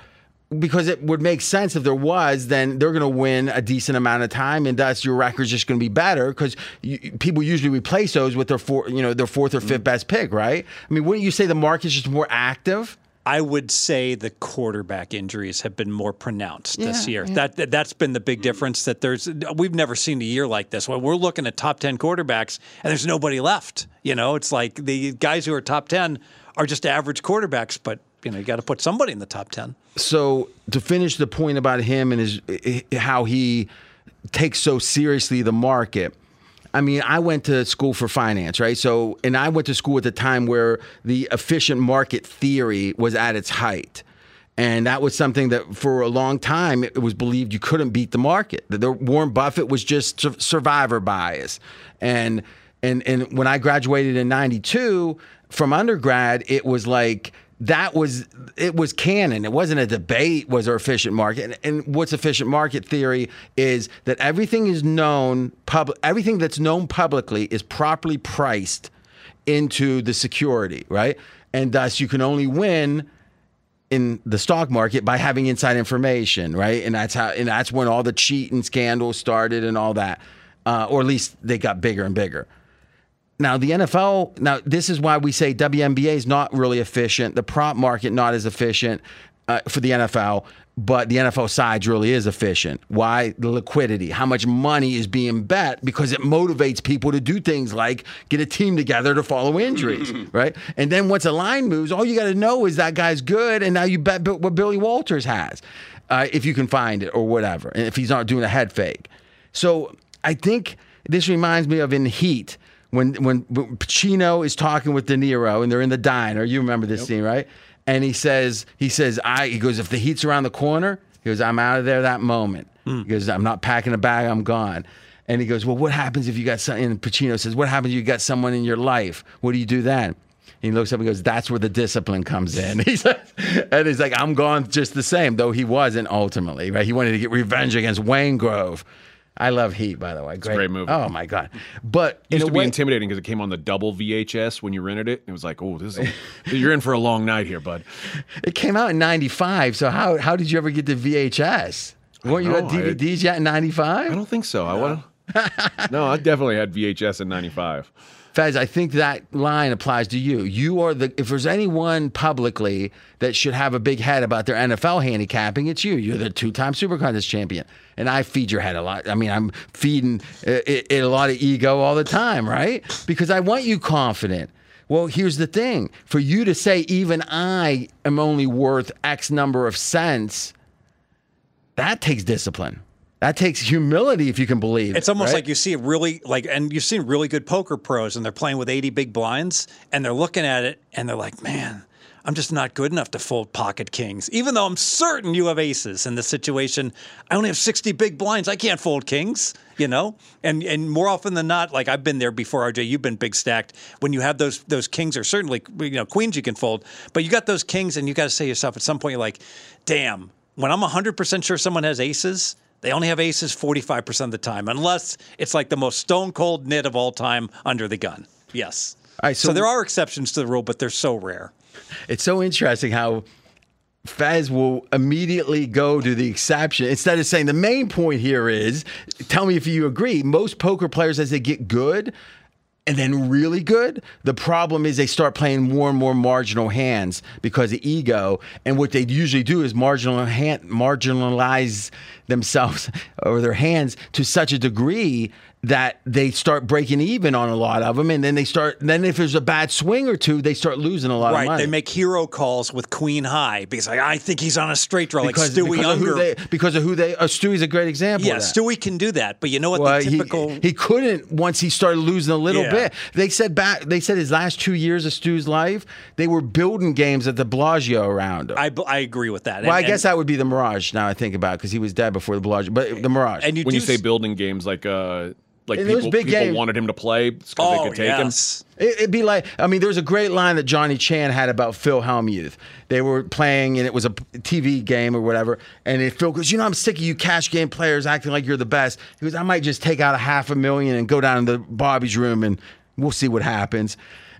because it would make sense if there was, then they're going to win a decent amount of time, and thus your record's just going to be better because people usually replace those with their four, you know, their fourth or fifth best pick, right? I mean, wouldn't you say the market's just more active? I would say the quarterback injuries have been more pronounced this year. yeah. That, that that's been the big difference. That there's we've never seen a year like this. When we're looking at top ten quarterbacks and there's nobody left. You know, it's like the guys who are top ten are just average quarterbacks, but you know you got to put somebody in the top ten. so to finish the point about him and his how he takes so seriously the market i mean i went to school for finance right? So and i went to school at the time where the efficient market theory was at its height. And that was something that for a long time it was believed you couldn't beat the market the, warren buffett was just survivor bias. And and and when i graduated in 92 from undergrad it was like that was it was canon. It wasn't a debate. Was there efficient market? And, and what's efficient market theory is that everything is known public. Everything that's known publicly is properly priced into the security, right? And thus, you can only win in the stock market by having inside information, right? And that's how, and that's when all the cheating scandals started and all that, uh, or at least they got bigger and bigger. Now the NFL. Now this is why we say WNBA is not really efficient. The prop market not as efficient uh, for the NFL, but the NFL side really is efficient. Why the liquidity? How much money is being bet because it motivates people to do things like get a team together to follow injuries, right? And then once a line moves, all you got to know is that guy's good, and now you bet what Billy Walters has, uh, if you can find it or whatever, and if he's not doing a head fake. So I think this reminds me of in Heat when when Pacino is talking with De Niro and they're in the diner. You remember this scene, right? And he says he says I he goes if the Heat's around the corner, he goes I'm out of there that moment. Hmm. He goes I'm not packing a bag, I'm gone. And he goes, well, what happens if you got something? And Pacino says, what happens if you got someone in your life? What do you do then? And he looks up and goes, that's where the discipline comes in. He says, and he's like, I'm gone just the same, though he wasn't ultimately, right? He wanted to get revenge against Waingro. I love Heat, by the way. Great, great movie. Oh my god! But in used to be intimidating because it came on the double VHS when you rented it. It was like, oh, this is you're in for a long night here, bud. it came out in '95. So how how did you ever get the VHS? Weren't you at DVDs yet in '95? I don't think so. I want. No, I definitely had VHS in '95. Fez, I think that line applies to you. You are the if there's anyone publicly that should have a big head about their NFL handicapping, it's you. You're the two-time Super Contest champion, and I feed your head a lot. I mean, I'm feeding it, it a lot of ego all the time, right? Because I want you confident. Well, here's the thing: for you to say even I am only worth X number of cents, that takes discipline. That takes humility, if you can believe. It. It's almost right? like you see a really like, and you've seen really good poker pros, and they're playing with 80 big blinds, and they're looking at it, and they're like, "Man, I'm just not good enough to fold pocket kings." Even though I'm certain you have aces in this situation, I only have 60 big blinds. I can't fold kings, you know. And and more often than not, like I've been there before, RJ. You've been big stacked. When you have those those kings, or certainly you know queens, you can fold, but you got those kings, and you got to say to yourself at some point, you're like, "Damn." When I'm 100% sure someone has aces, they only have aces 45% of the time, unless it's like the most stone cold nit of all time under the gun. Yes. Right, so, so- there are exceptions to the rule, but they're so rare. It's so interesting how Fez will immediately go to the exception instead of saying the main point here is tell me if you agree. Most poker players, as they get good, and then really good. The problem is they start playing more and more marginal hands because of ego. And what they usually do is marginal hand, marginalize themselves or their hands to such a degree that they start breaking even on a lot of them. And then they start, then if there's a bad swing or two, they start losing a lot of Right. money. They make hero calls with queen high because like, I think he's on a straight draw, because, like Stewie because of who Ungar. they, because of who they, uh, Stewie's a great example. yeah, of that. Stewie can do that. But you know what Well, the he- typical. he, couldn't once he started losing a little Yeah. bit. They said back. They said his last two years of Stu's life, they were building games at the Bellagio around him. I, I agree with that. well, I guess and, that would be the Mirage. Now I think about because he was dead before the Bellagio, but the Mirage. and you When you say s- building games, like uh, like And those people, big people games- wanted him to play because oh, they could take yes. It, it'd be like, I mean, there's a great line that Johnny Chan had about Phil Hellmuth. They were playing, and it was a TV game or whatever. And it, Phil goes, You know, I'm sick of you cash game players acting like you're the best. He goes, I might just take out a half a million and go down to Bobby's room and we'll see what happens.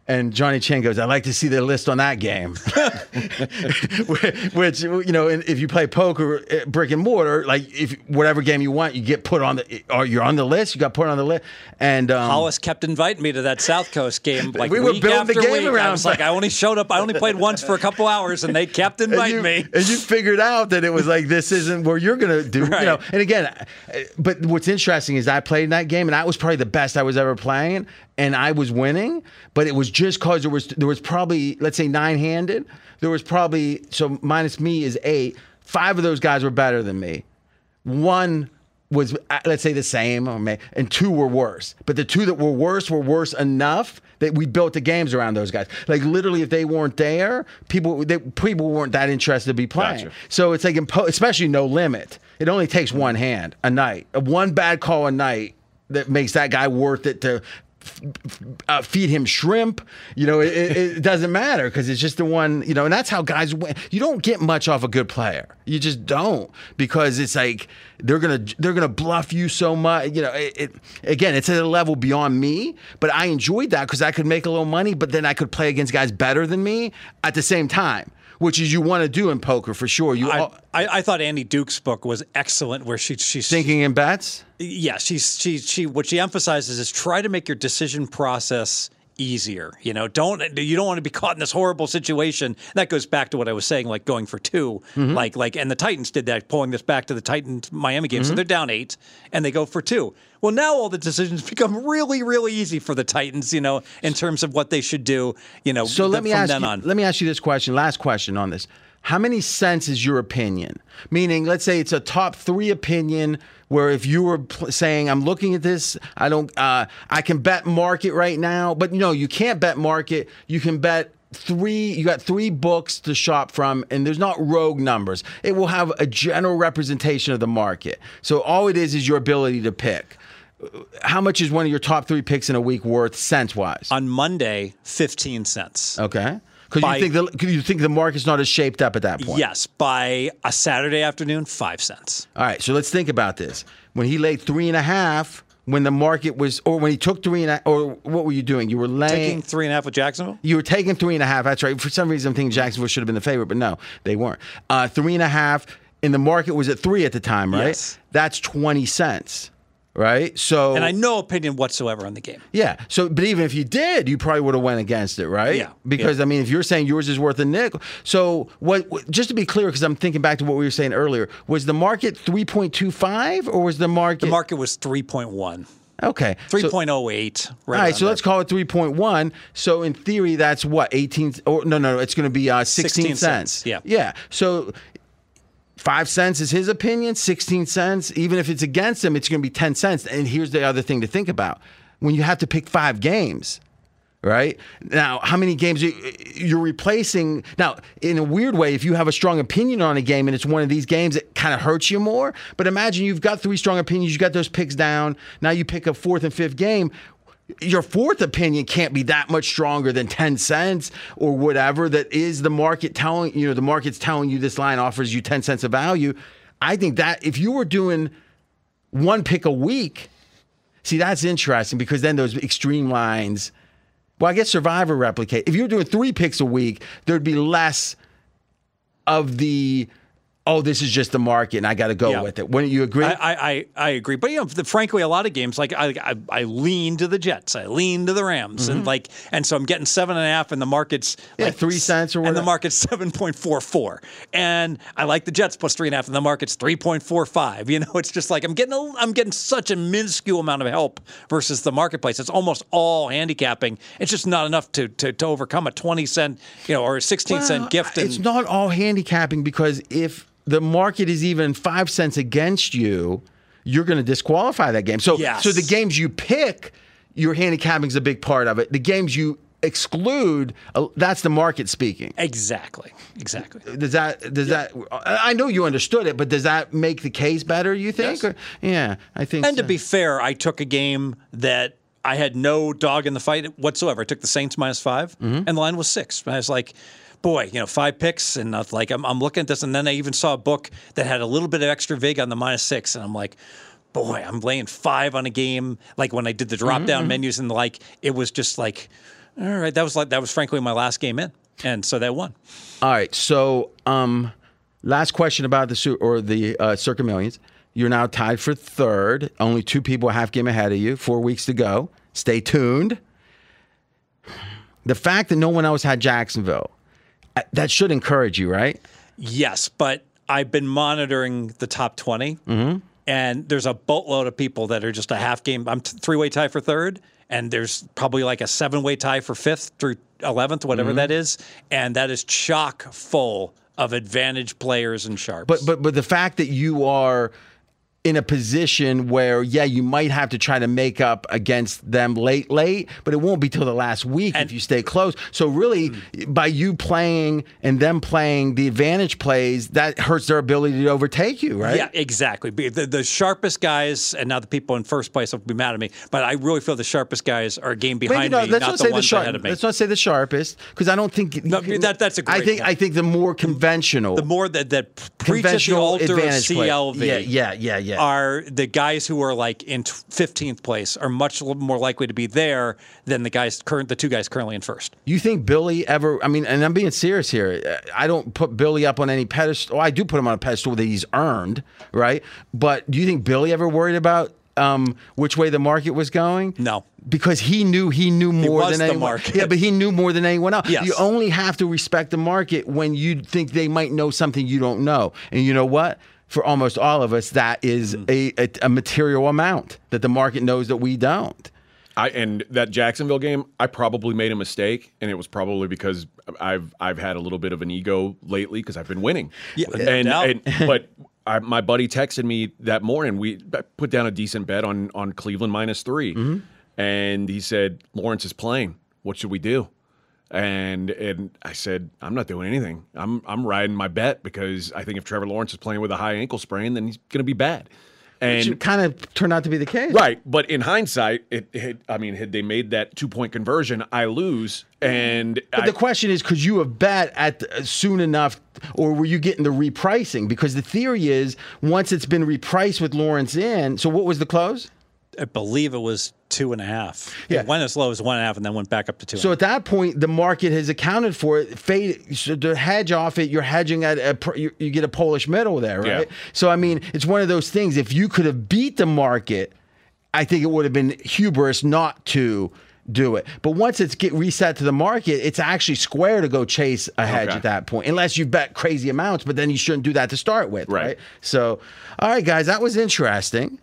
And Johnny Chan goes, I'd like to see the list on that game. Which, you know, if you play poker, uh, brick and mortar, like if whatever game you want, you get put on the, or you're on the list, you got put on the list. And um, Hollis kept inviting me to that South Coast game. Like We were building the after game week. around I was like, I only showed up. I only played once for a couple hours, and they kept and inviting you, me. and you figured out that it was like this isn't where you're gonna do you know and again uh, but what's interesting is i played in that game and that was probably the best i was ever playing and i was winning but it was just cause there was there was probably let's say nine handed there was probably so minus me is eight. Five of those guys were better than me. One was uh, let's say the same or may, and two were worse. But the two that were worse were worse enough that we built the games around those guys. Like literally if they weren't there people they, people weren't that interested to be playing. Gotcha. so it's like especially no limit. It only takes one hand a night Uh, one bad call a night that makes that guy worth it to uh, feed him shrimp. You know, it, it, doesn't matter because it's just the one. You know, and that's how guys win. You don't get much off a good player. You just don't because it's like they're gonna they're gonna bluff you so much. You know, it, it again, it's at a level beyond me. But I enjoyed that because I could make a little money, but then I could play against guys better than me at the same time. Which is you want to do in poker for sure. You I, all, I, I thought Annie Duke's book was excellent, where she she's thinking in bets. yeah, she's she she what she emphasizes is try to make your decision process easier. You know, don't you don't want to be caught in this horrible situation. That goes back to what I was saying, like going for 2 mm-hmm. like like and the Titans did that, pulling this back to the Titans Miami game. So mm-hmm. they're down eight and they go for two. Well, now all the decisions become really, really easy for the Titans. You know, in terms of what they should do. You know, So let me ask you, on. let me ask you this question. Last question on this. How many cents is your opinion? Meaning, let's say it's a top three opinion where if you were pl- saying, "I'm looking at this, I don't, uh, I can bet market right now," but no, you can't bet market. You can bet three. You got three books to shop from, and there's not rogue numbers. It will have a general representation of the market. So all it is is your ability to pick. How much is one of your top three picks in a week worth, cents wise? on Monday, fifteen cents. Okay. Because you think the you think the market's not as shaped up at that point. Yes, by a Saturday afternoon, five cents. All right. So let's think about this. When he laid three and a half, when the market was, or when he took three and a, or what were you doing? You were laying. Taking three and a half with Jacksonville. you were taking three and a half. That's right. For some reason, I'm thinking Jacksonville should have been the favorite, but no, they weren't. Uh, three and a half, and the market was at three at the time, right? Yes. That's 20 cents. Right? So And I no opinion whatsoever on the game. yeah. So, but even if you did, you probably would have went against it, right? Yeah. Because I mean, if you're saying yours is worth a nickel, so what? what- Just to be clear, because I'm thinking back to what we were saying earlier, was the market 3.25 or was the market? The market was 3.1, Okay. 3.08. all Right right, around so let's call it 3.1. So in theory, that's what 18 or no, no, no it's going to be uh, 16, 16 cents. cents, yeah. Yeah. So 5 cents is his opinion, 16 cents, even if it's against him, it's going to be 10 cents. And here's the other thing to think about. When you have to pick 5 games, right? Now, how many games you, you're replacing? Now, in a weird way, if you have a strong opinion on a game and it's one of these games, it kind of hurts you more. But imagine you've got three strong opinions, you got those picks down. Now you pick a fourth and fifth game. Your fourth opinion can't be that much stronger than 10 cents or whatever that is the market telling you know the market's telling you this line offers you 10 cents of value. I think that if you were doing one pick a week, see that's interesting because then those extreme lines well, I guess Survivor replicate. If you were doing three picks a week, there'd be less of the oh, this is just the market and I got to go Yeah. with it. Wouldn't you agree? I, I, I, I agree, but you know, the, frankly, a lot of games like I, I, I lean to the Jets, I lean to the Rams, and like, and so I'm getting seven and a half, and the market's Mm-hmm. Yeah, like three cents or whatever. and the market's seven point four four, and I like the Jets plus three and a half, and the market's three point four five. You know, it's just like I'm getting a, I'm getting such a minuscule amount of help versus the marketplace. It's almost all handicapping. It's just not enough to to, to overcome a twenty cent, you know, or a sixteen Well, cent gift. And, It's not all handicapping because if the market is even five cents against you, you're going to disqualify that game. So, Yes. so the games you pick, your handicapping is a big part of it. The games you exclude, uh, that's the market speaking. exactly, exactly. Does that does that? I know you understood it, but does that make the case better? You think? Yes. Or- yeah, I think. And to be fair, I took a game that I had no dog in the fight whatsoever. I took the Saints minus 5 Mm-hmm. and the line was six. And I was like, boy, you know, five picks, and was like, I'm, I'm looking at this, and then I even saw a book that had a little bit of extra vig on the minus six, and I'm like. Boy, I'm laying five on a game. Like when I did the drop Mm-hmm, down menus and the like, it was just like, all right, that was like that was frankly my last game in, and so that won. All right. So, um, last question about the Su- or the uh, Circa Millions. You're now tied for third. Only two people a half game ahead of you. Four weeks to go. Stay tuned. The fact that no one else had Jacksonville, uh, that should encourage you, right? Yes, but I've been monitoring the top 20, Mm-hmm. and there's a boatload of people that are just a half game. I'm t- three way tie for third, and there's probably like a seven way tie for fifth through 11th, whatever Mm-hmm. that is. And that is chock full of advantage players and sharps. But but but the fact that you are in a position where yeah you might have to try to make up against them late late but it won't be till the last week if you stay close so really by you playing and them playing the advantage plays that hurts their ability to overtake you right Yeah, exactly. The, the sharpest guys, and now the people in first place will be mad at me, but I really feel the sharpest guys are a game behind not, me, let's not not the say the ones sharp, ahead of me. let's not say the sharpest because I don't think No, that- that's a I great think point. I think the more conventional the more that that preach at the altar of advantage play. CLV. yeah yeah yeah yeah are the guys who are like in 15th place are much more likely to be there than the guys current the two guys currently in first. You think Billy ever? I mean, and I'm being serious here. I don't put Billy up on any pedestal. I do put him on a pedestal that he's earned, right? But do you think Billy ever worried about um, which way the market was going? No. because he knew he knew more was than the anyone. market. Yeah, but he knew more than anyone else. Yes. You only have to respect the market when you think they might know something you don't know. And you know what? For almost all of us, that is Mm. a, a, a material amount that the market knows that we don't. I and that Jacksonville game, I probably made a mistake, and it was probably because I've I've had a little bit of an ego lately because I've been winning. Yeah, and, and but I, my buddy texted me that morning. We put down a decent bet on on Cleveland minus 3 and he said Lawrence is playing. What should we do? And and I said I'm not doing anything. I'm I'm riding my bet because I think if Trevor Lawrence is playing with a high ankle sprain, then he's going to be bad. And It kind of turned out to be the case. Right, but in hindsight, it, it I mean, had they made that two point conversion, I lose, and But I, the question is, could you have bet at uh, soon enough, or were you getting the repricing? Because the theory is, once it's been repriced with Lawrence in, so what was the close? I believe it was two and a half. Yeah. It went as low as one and a half and then went back up to two. So at that point, the market has accounted for it. Fade so to hedge off it. You're hedging at a you, you get a Polish middle there, right? Yeah. So I mean, it's one of those things. If you could have beat the market I think it would have been hubris not to do it. But once it's get reset to the market, it's actually square to go chase a hedge Okay. at that point, unless you bet crazy amounts. But then you shouldn't do that to start with, Right. right? So, all right, guys, that was interesting.